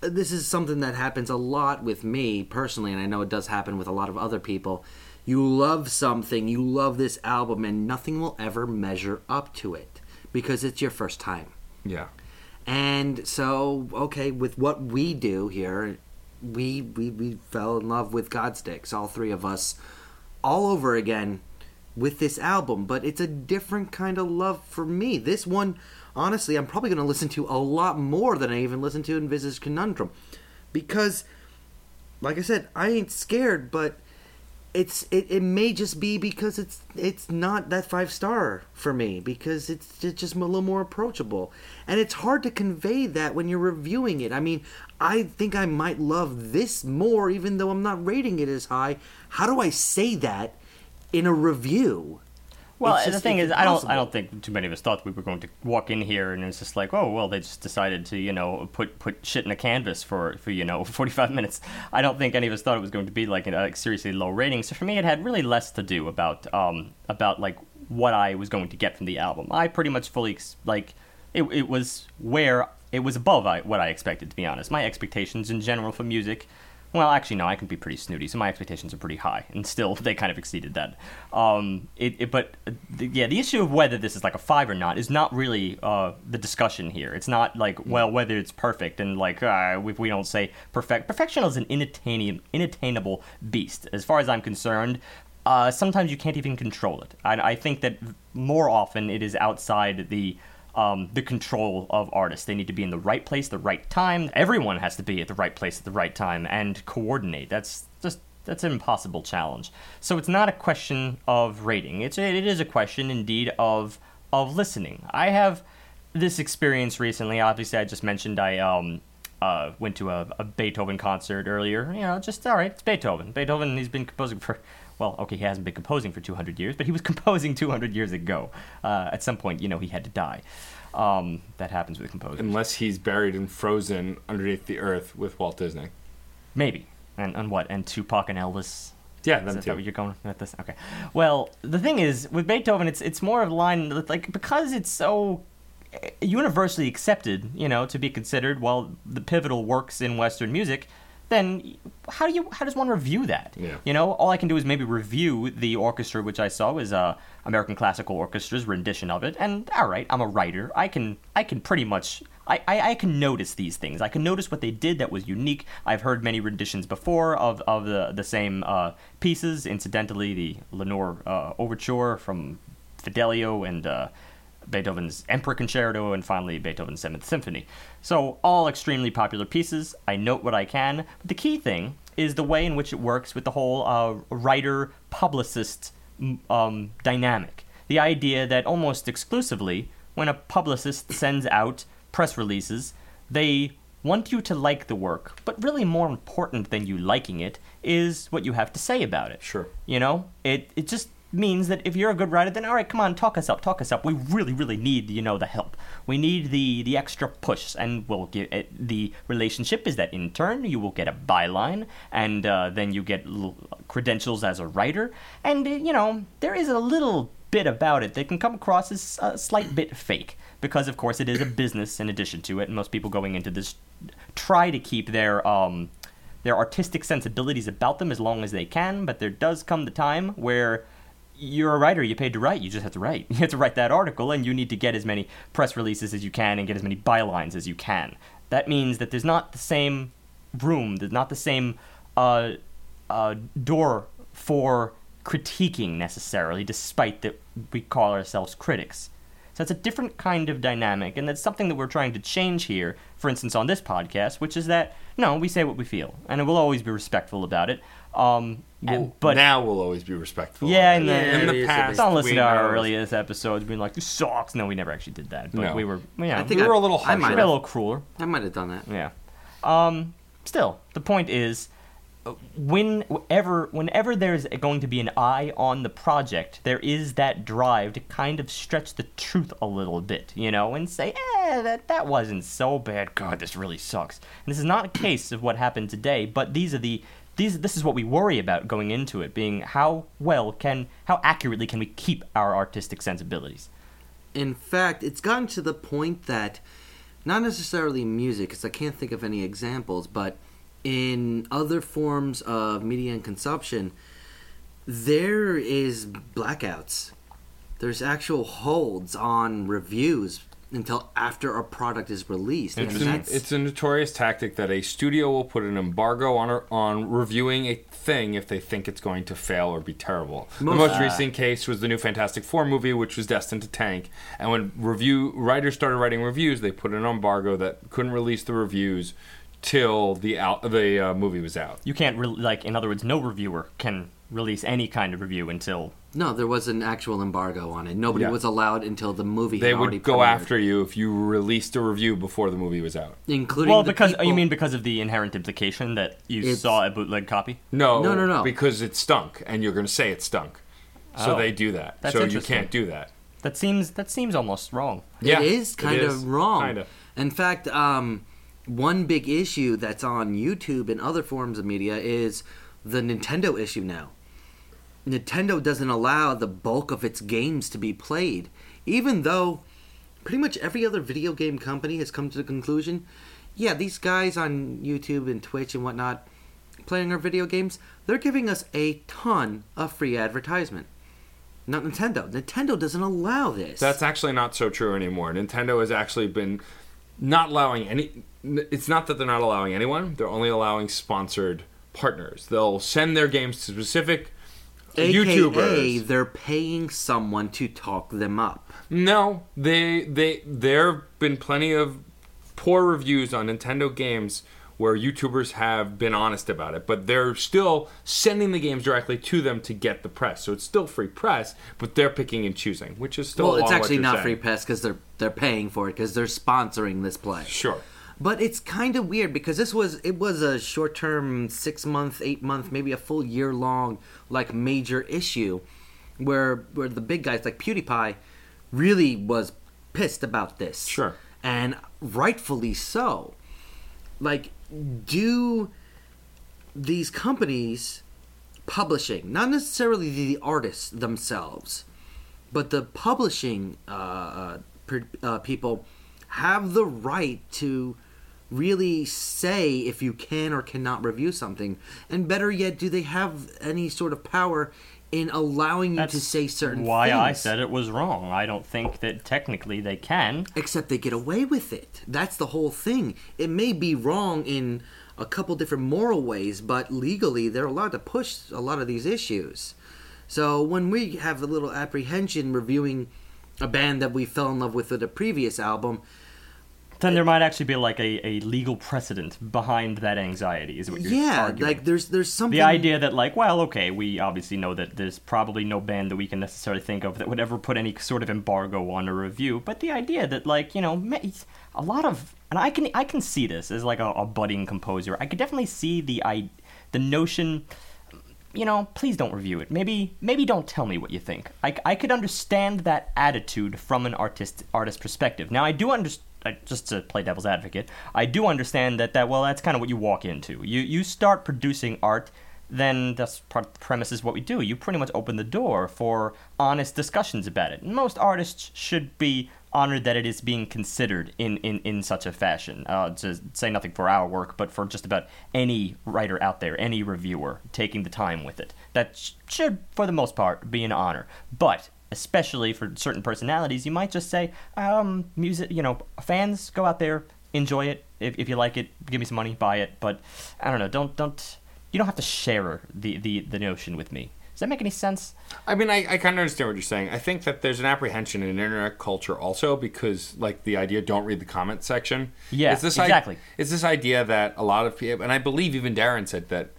this is something that happens a lot with me personally and I know it does happen with a lot of other people you love something you love this album and nothing will ever measure up to it because it's your first time Yeah. and so, okay, with what we do here, we we, we fell in love with Godsticks, all three of us, all over again with this album. But it's a different kind of love for me. This one, honestly, I'm probably going to listen to a lot more than I even listened to Envisage Conundrum. Because, like I said, I ain't scared, but it's it, it may just be because it's it's not that five star for me because it's ju- just a little more approachable. And it's hard to convey that when you're reviewing it. I mean i think i might love this more even though i'm not rating it as high. How do i say that in a review Well, It's the thing is, I don't. I don't think too many of us thought we were going to walk in here and it's just like, oh, well, they just decided to, you know, put put shit in a canvas for for you know *laughs* 45 minutes. I don't think any of us thought it was going to be like a like, seriously low rating. So for me, it had really less to do about um about like what I was going to get from the album. I pretty much fully like it. It was where it was above I, what I expected. To be honest, my expectations in general for music. Well, actually, no. I can be pretty snooty, so my expectations are pretty high, and still *laughs* they kind of exceeded that. Um, it, it but uh, the, yeah, the issue of whether this is like a five or not is not really uh, the discussion here. It's not like well whether it's perfect and like uh, if we don't say perfect. Perfection is an inattainable, inattainable beast, as far as I'm concerned. Uh, sometimes you can't even control it. I, I think that more often it is outside the um, the control of artists. They need to be in the right place, the right time. Everyone has to be at the right place at the right time and coordinate. That's just that's an impossible challenge. So it's not a question of rating. It's it is a question indeed of of listening. I have this experience recently. Obviously, I just mentioned I um uh, went to a, a Beethoven concert earlier. You know, just all right. It's Beethoven. Beethoven. He's been composing for well, okay, he hasn't been composing for 200 years, but he was *laughs* composing 200 years ago. Uh, at some point, you know, he had to die. Um, that happens with composers. Unless he's buried and frozen underneath the earth with Walt Disney. Maybe. And, and what? And Tupac and Elvis? Yeah, Is them that too. what you're going with this? Okay. Well, the thing is, with Beethoven, it's it's more of a line like because it's so eh, universally accepted, you know, to be considered well the pivotal works in Western music. Then how do you how does one review that? Yeah. You know, all I can do is maybe review the orchestra, which I saw was uh, American Classical Orchestra's rendition of it. And all right, I'm a writer. I can I can pretty much I, I, I can notice these things. I can notice what they did that was unique. I've heard many renditions before of, of the the same uh, pieces. Incidentally, the Leonore uh, Overture from Fidelio and uh, Beethoven's Emperor Concerto, and finally Beethoven's Seventh Symphony. So, all extremely popular pieces. I note what I can. But the key thing is the way in which it works with the whole uh, writer publicist um, dynamic. The idea that almost exclusively, when a publicist sends out press releases, they want you to like the work, but really more important than you liking it is what you have to say about it. Sure. You know, it it just means that if you're a good writer, then all right, come on, talk us up, talk us up. We really, really need you know the help. We need the the extra push, and we'll get it, the relationship is that in turn you will get a byline, and uh, then you get credentials as a writer, and uh, you know there is a little bit about it that can come across as a slight bit fake because of course it is a business in addition to it and most people going into this try to keep their um their artistic sensibilities about them as long as they can but there does come the time where you're a writer you paid to write you just have to write. *laughs* You have to write that article and you need to get as many press releases as you can and get as many bylines as you can. That means that there's not the same room there's not the same uh, uh, door for critiquing necessarily despite that we call ourselves critics. So it's a different kind of dynamic, and that's something that we're trying to change here, for instance, on this podcast, which is that, no, we say what we feel, and we'll always be respectful about it. Um, and- Well, but now we'll always be respectful. yeah, in the, Yeah, in the past, bit- don't listen to our earliest episodes being like, this sucks. No, we never actually did that, but No. we were, yeah, I think we I- were a little I harsher. might we were a little crueler. I might have done that. Yeah. Um, still, the point is, uh, whenever whenever there's going to be an eye on the project, there is that drive to kind of stretch the truth a little bit, you know, and say, eh, that that wasn't so bad. God, this really sucks. And this is not a case of what happened today, but these are the these this is what we worry about going into it, being how well can how accurately can we keep our artistic sensibilities. In fact, it's gotten to the point that not necessarily music, because I can't think of any examples, but in other forms of media and consumption, there is blackouts. There's actual holds on reviews until after a product is released. It's, an, it's a notorious tactic that a studio will put an embargo on on reviewing a thing if they think it's going to fail or be terrible. the Most- most Ah. recent case was the new Fantastic Four movie, which was destined to tank. And when review writers started writing reviews, they put an embargo that couldn't release the reviews till the out, the uh, movie was out. You can't re- like in other words, no reviewer can release any kind of review until no, there was an actual embargo on it. Nobody Yeah. was allowed until the movie. They had already would go premiered, after you if you released a review before the movie was out. including well the because people- you mean because of the inherent implication that you It's- saw a bootleg copy. No, No, no, no. because it stunk, and you're going to say it stunk. So Oh. they do that. That's so you can't do that. That seems that seems almost wrong. Yeah, it is kind is. of wrong. Kinda. In fact, um, one big issue that's on YouTube and other forms of media is the Nintendo issue now. Nintendo doesn't allow the bulk of its games to be played, even though pretty much every other video game company has come to the conclusion yeah, these guys on YouTube and Twitch and whatnot playing our video games, they're giving us a ton of free advertisement. Not Nintendo. Nintendo doesn't allow this. That's actually not so true anymore. Nintendo has actually been not allowing any. It's not that they're not allowing anyone. They're only allowing sponsored partners. They'll send their games to specific AKA, YouTubers. they're paying someone to talk them up. No, they they there have been plenty of poor reviews on Nintendo games where YouTubers have been honest about it, but they're still sending the games directly to them to get the press. So it's still free press, but they're picking and choosing, which is still well, it's actually not saying. free press because they're they're paying for it because they're sponsoring this play. Sure. But it's kind of weird because this was it was a short term, six month, eight month, maybe a full year long like major issue, where where the big guys like PewDiePie really was pissed about this. Sure. and rightfully so. Like, do these companies publishing, not necessarily the artists themselves, but the publishing uh, uh, uh, people have the right to really say if you can or cannot review something, and better yet, do they have any sort of power in allowing you to say certain why things? I said it was wrong. I don't think that technically they can. except they get away with it. That's the whole thing. It may be wrong in a couple different moral ways, but legally they're allowed to push a lot of these issues. So when we have a little apprehension reviewing a band that we fell in love with with a previous album, Then there might actually be like a, a legal precedent behind that anxiety, is what you're saying. yeah, arguing. like there's there's something the idea that like well okay we obviously know that there's probably no band that we can necessarily think of that would ever put any sort of embargo on a review but the idea that like you know a lot of and i can i can see this as like a, a budding composer i could definitely see the i the notion you know please don't review it maybe maybe don't tell me what you think i, I could understand that attitude from an artist artist perspective now i do understand just to play devil's advocate, I do understand that that well, that's kind of what you walk into. You you start producing art, then that's part the premise is what we do. You pretty much open the door for honest discussions about it. Most artists should be honored that it is being considered in in, in such a fashion. Uh, to say nothing for our work, but for just about any writer out there, any reviewer taking the time with it, that sh- should for the most part be an honor. But especially for certain personalities, you might just say, um, music, you know, fans, go out there, enjoy it. If, if you like it, give me some money, buy it. But I don't know, don't don't you don't have to share the the, the notion with me. Does that make any sense? I mean, I, I kind of understand what you're saying. I think that there's an apprehension in internet culture also because, like, the idea don't read the comment section. Yeah, it's this i- exactly. it's this idea that a lot of people, and I believe even Darran said that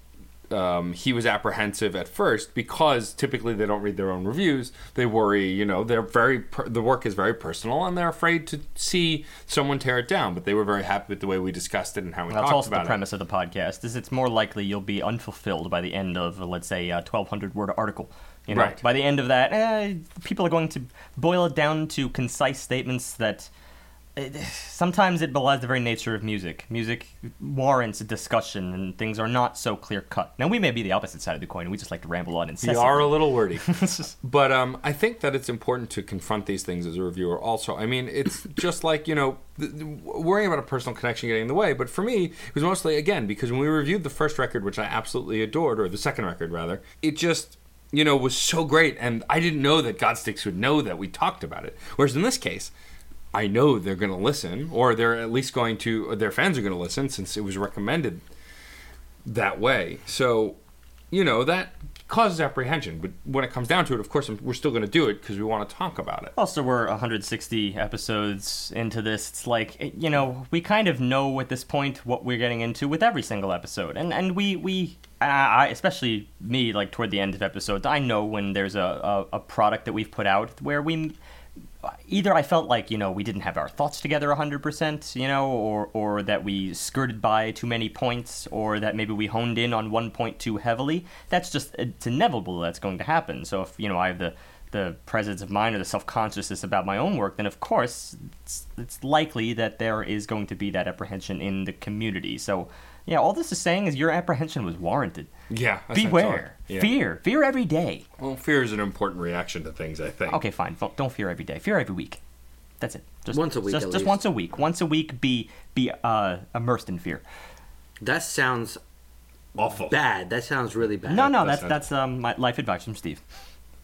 um, he was apprehensive at first because typically they don't read their own reviews. They worry, you know, they're very per- the work is very personal, and they're afraid to see someone tear it down. But they were very happy with the way we discussed it and how we That's talked also the premise of the podcast. Is it's more likely you'll be unfulfilled by the end of, let's say, a 1,200 word article. You know, Right. by the end of that, eh, people are going to boil it down to concise statements that it, sometimes it belies the very nature of music. Music warrants a discussion, and things are not so clear cut. Now, we may be the opposite side of the coin, and we just like to ramble on and. We are a little wordy. *laughs* but um, I think that it's important to confront these things as a reviewer also. I mean, it's just like, you know, th- th- worrying about a personal connection getting in the way. But for me, it was mostly, again, because when we reviewed the first record, which I absolutely adored, or the second record, rather, it just, you know, was so great. And I didn't know that Godsticks would know that we talked about it. Whereas in this case, I know they're going to listen, or they're at least going to, their fans are going to listen since it was recommended that way. So, you know, that causes apprehension. But when it comes down to it, of course, we're still going to do it because we want to talk about it. Also, we're 160 episodes into this. It's like eh, you know, we kind of know at this point what we're getting into with every single episode, and and we we. I, especially me, like toward the end of episodes, I know when there's a, a, a product that we've put out where we either I felt like you know we didn't have our thoughts together 100%, you know, or or that we skirted by too many points, or that maybe we honed in on one point too heavily. That's just it's inevitable that's going to happen. So if you know I have the the presence of mind or the self consciousness about my own work, then of course it's, it's likely that there is going to be that apprehension in the community. So yeah, all this is saying is your apprehension was warranted. Yeah. Beware, Yeah. fear, fear every day. Well, fear is an important reaction to things, I think. Okay, fine. Don't- Don't fear every day. Fear every week. That's it. Just Once a week, Just, at just least. once a week. Once a week. Be be uh, immersed in fear. That sounds Awful. bad. That sounds really bad. No, no. that's That's not- that's um my life advice from Steve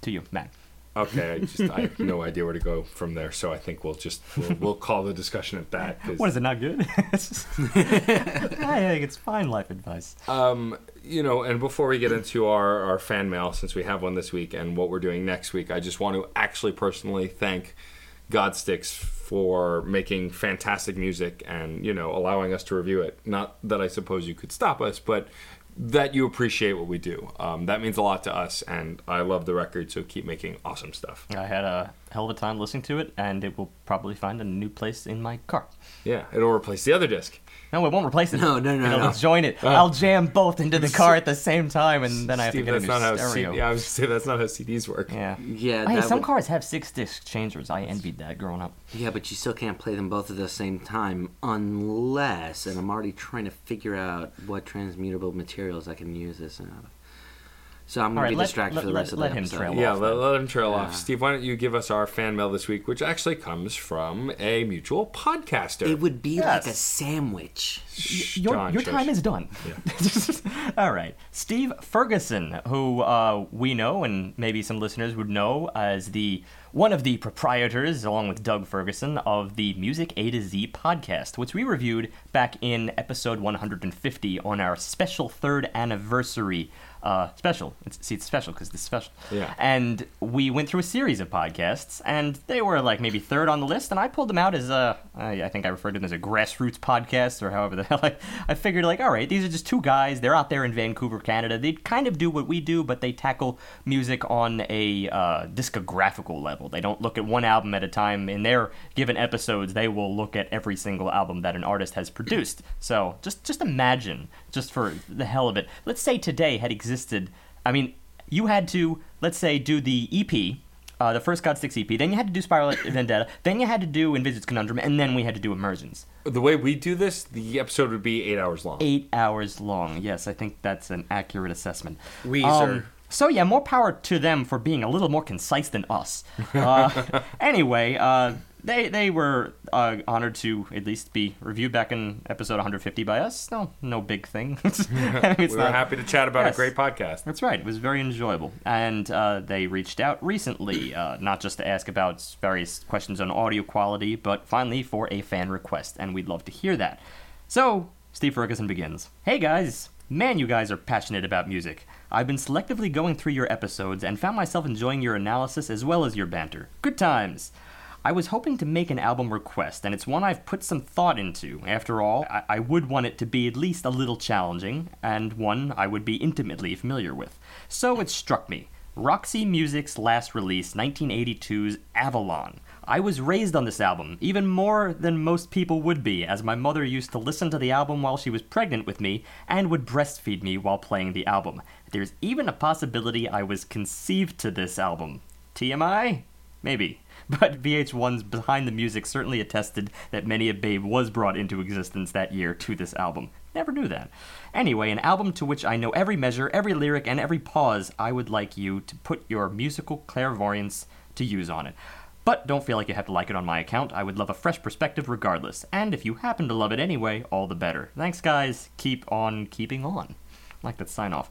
to you, Matt. Okay, I just I have no idea where to go from there, so I think we'll just we'll, we'll call the discussion at that. 'cause, What is it? Not good. *laughs* I think it's fine life advice. um, you know, and before we get into our, our fan mail, since we have one this week and what we're doing next week, I just want to actually personally thank Godsticks for making fantastic music and, you know, allowing us to review it. Not that I suppose you could stop us, but that you appreciate what we do. Um, that means a lot to us, and I love the record, so keep making awesome stuff. I had a hell of a time listening to it, and it will probably find a new place in my car. Yeah, it'll replace the other disc. No, it won't replace it. No, no, no, It'll no. join it. Uh. I'll jam both into the *laughs* car at the same time, and then I have Steve, to get a that's new not how stereo. C- yeah, I was gonna say that's not how CDs work. Yeah. Yeah, Hey, some would- cars have six disc changers. I envied that growing up. Yeah, but you still can't play them both at the same time unless, and I'm already trying to figure out what transmutable materials I can use this out of. So I'm All gonna be let- distracted let- for the let- rest of let the him episode. trail Yeah, off let, let him trail Yeah. off. Steve, why don't you give us our fan mail this week, which actually comes from a mutual podcaster. It would be Yes. like a sandwich. Shh, Your, John, your time is done. *laughs* All right. Steve Ferguson, who uh, we know and maybe some listeners would know as the one of the proprietors, along with Doug Ferguson, of the Music A to Z podcast, which we reviewed back in episode 150 on our special third anniversary uh, special. It's, see, it's special because it's special. Yeah. And we went through a series of podcasts, and they were like maybe third on the list, and I pulled them out as a, I I think I referred to them as a grassroots podcast, or however the *laughs* hell I, I figured, like, all right, these are just two guys. They're out there in Vancouver, Canada. They kind of do what we do, but they tackle music on a uh, discographical level. They don't look at one album at a time. In their given episodes, they will look at every single album that an artist has produced. So just just imagine, just for the hell of it, let's say today had existed. I mean, you had to, let's say, do the EP, uh, the first Godsticks EP, then you had to do Spiral *coughs* Vendetta, then you had to do Envisage Conundrum, and then we had to do Emergence. The way we do this, the episode would be eight hours long. Eight hours long. Yes, I think that's an accurate assessment. Weezer. so yeah, more power to them for being a little more concise than us. *laughs* Uh, anyway, uh, they they were uh, honored to at least be reviewed back in episode 150 by us. No, no big thing. *laughs* It's *laughs* we were not- happy to chat about Yes. a great podcast. That's right. It was very enjoyable. And uh, they reached out recently, uh, not just to ask about various questions on audio quality, but finally for a fan request, and we'd love to hear that. So, Steve Ferguson begins Hey guys! Man, you guys are passionate about music. I've been selectively going through your episodes and found myself enjoying your analysis as well as your banter. Good times! I was hoping to make an album request, and it's one I've put some thought into. After all, I, I would want it to be at least a little challenging, and one I would be intimately familiar with. So it struck me. Roxy Music's last release, 1982's Avalon. I was raised on this album, even more than most people would be, as my mother used to listen to the album while she was pregnant with me and would breastfeed me while playing the album. There's even a possibility I was conceived to this album. TMI? maybe. *laughs* But VH1's Behind the Music certainly attested that Many a Babe was brought into existence that year to this album. Never knew that. Anyway, an album to which I know every measure, every lyric, and every pause, I would like you to put your musical clairvoyance to use on it. But don't feel like you have to like it on my account. I would love a fresh perspective regardless. And if you happen to love it anyway, all the better. Thanks, guys. Keep on keeping on. Like that sign off.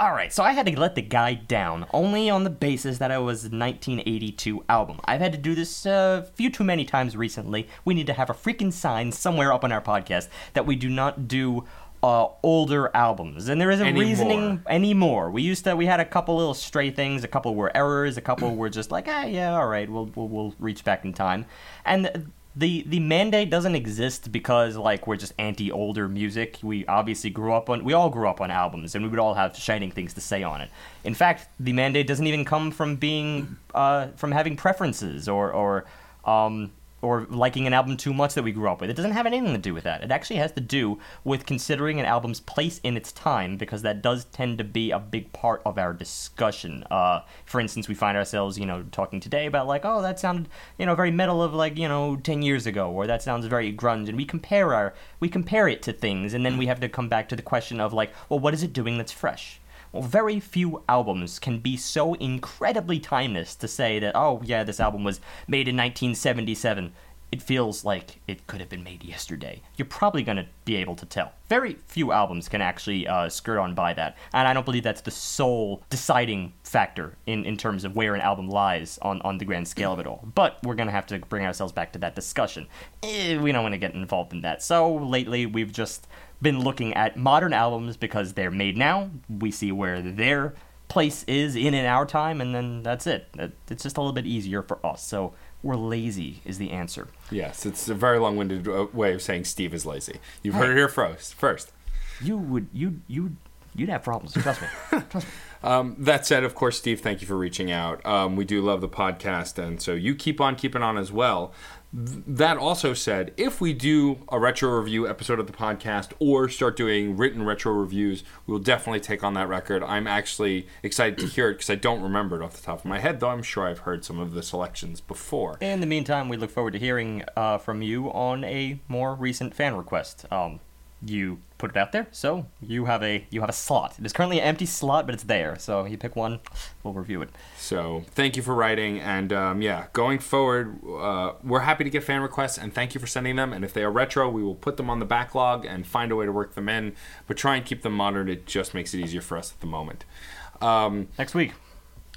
Alright, so I had to let the guy down, only on the basis that it was a 1982 album. I've had to do this a uh, few too many times recently. We need to have a freaking sign somewhere up on our podcast that we do not do uh, older albums, and there isn't Anymore. reasoning anymore. We used to, we had a couple little stray things. A couple were errors. A couple were just like, ah, yeah, all right, we'll we'll, we'll reach back in time. And the the mandate doesn't exist because like we're just anti older music. We obviously grew up on, we all grew up on albums, and we would all have shining things to say on it. In fact, the mandate doesn't even come from being uh, from having preferences or or um, or liking an album too much that we grew up with. It doesn't have anything to do with that. It actually has to do with considering an album's place in its time because that does tend to be a big part of our discussion. Uh, for instance, we find ourselves, you know, talking today about like, oh, that sounded, you know, very metal of like, you know, 10 years ago or that sounds very grunge and we compare our we compare it to things and then we have to come back to the question of like, well, what is it doing that's fresh? Well, very few albums can be so incredibly timeless to say that, oh, yeah, this album was made in 1977. It feels like it could have been made yesterday. You're probably going to be able to tell. Very few albums can actually uh, skirt on by that. And I don't believe that's the sole deciding factor in, in terms of where an album lies on, on the grand scale of it all. But we're going to have to bring ourselves back to that discussion. Eh, we don't want to get involved in that. So lately, we've just been looking at modern albums because they're made now. We see where their place is in in our time, and then that's it. It- It's just a little bit easier for us. So we're lazy is the answer. Yes, it's a very long-winded uh, way of saying Steve is lazy. You've heard it here first. First. You would you you you'd have problems. Trust me. *laughs* Trust me. Um, that said, of course, Steve, thank you for reaching out. Um, we do love the podcast, and so you keep on keeping on as well. Th- That also said, if we do a retro review episode of the podcast or start doing written retro reviews, we'll definitely take on that record. I'm actually excited to hear it because I don't remember it off the top of my head, though I'm sure I've heard some of the selections before. In the meantime, we look forward to hearing uh, from you on a more recent fan request. Um, you put it out there, so you have a you have a slot. It is currently an empty slot, but it's there. So you pick one, we'll review it. So thank you for writing, and um, yeah, going forward, uh, we're happy to get fan requests, and thank you for sending them. And if they are retro, we will put them on the backlog and find a way to work them in. But try and keep them modern; it just makes it easier for us at the moment. Um, Next week,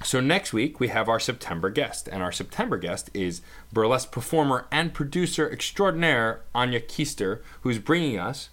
so next week we have our September guest, and our September guest is burlesque performer and producer extraordinaire Anya Keister, who's bringing us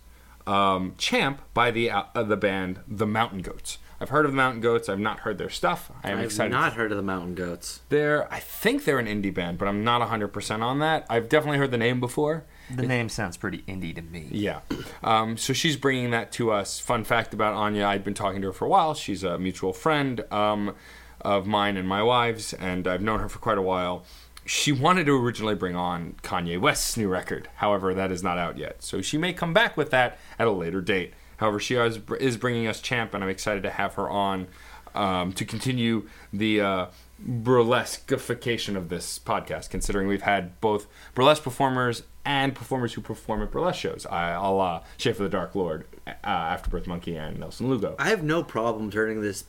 um, "Champ" by the uh, the band The Mountain Goats. I've heard of the Mountain Goats. I've not heard their stuff. I am I've excited. not heard of the Mountain Goats. They're, I think they're an indie band, but I'm not 100% on that. I've definitely heard the name before. the name sounds pretty indie to me. Yeah. Um, so she's bringing that to us. Fun fact about Anya I'd been talking to her for a while. She's a mutual friend um, of mine and my wife's, and I've known her for quite a while. She wanted to originally bring on Kanye West's new record. However, that is not out yet. So she may come back with that at a later date. However, she is, bringing us Champ, and I'm excited to have her on um, to continue the uh, burlesqueification of this podcast, considering we've had both burlesque performers and performers who perform at burlesque shows, a la Shaffer the Darklord, uh, Afterbirth Monkey, and Nelson Lugo. I have no problem turning this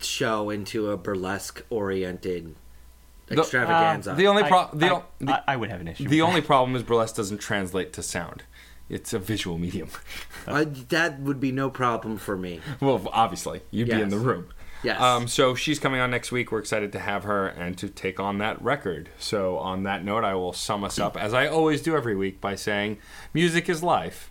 show into a burlesque oriented extravaganza. the only problem, the, I, o- I- I would have an issue. the with only that. problem is burlesque doesn't translate to sound. It's a visual medium. I, *laughs* that would be no problem for me. well, obviously, you'd be in the room. Yes. Um, so she's coming on next week. We're excited to have her and to take on that record. So on that note, I will sum us up as I always do every week by saying, "Music is life,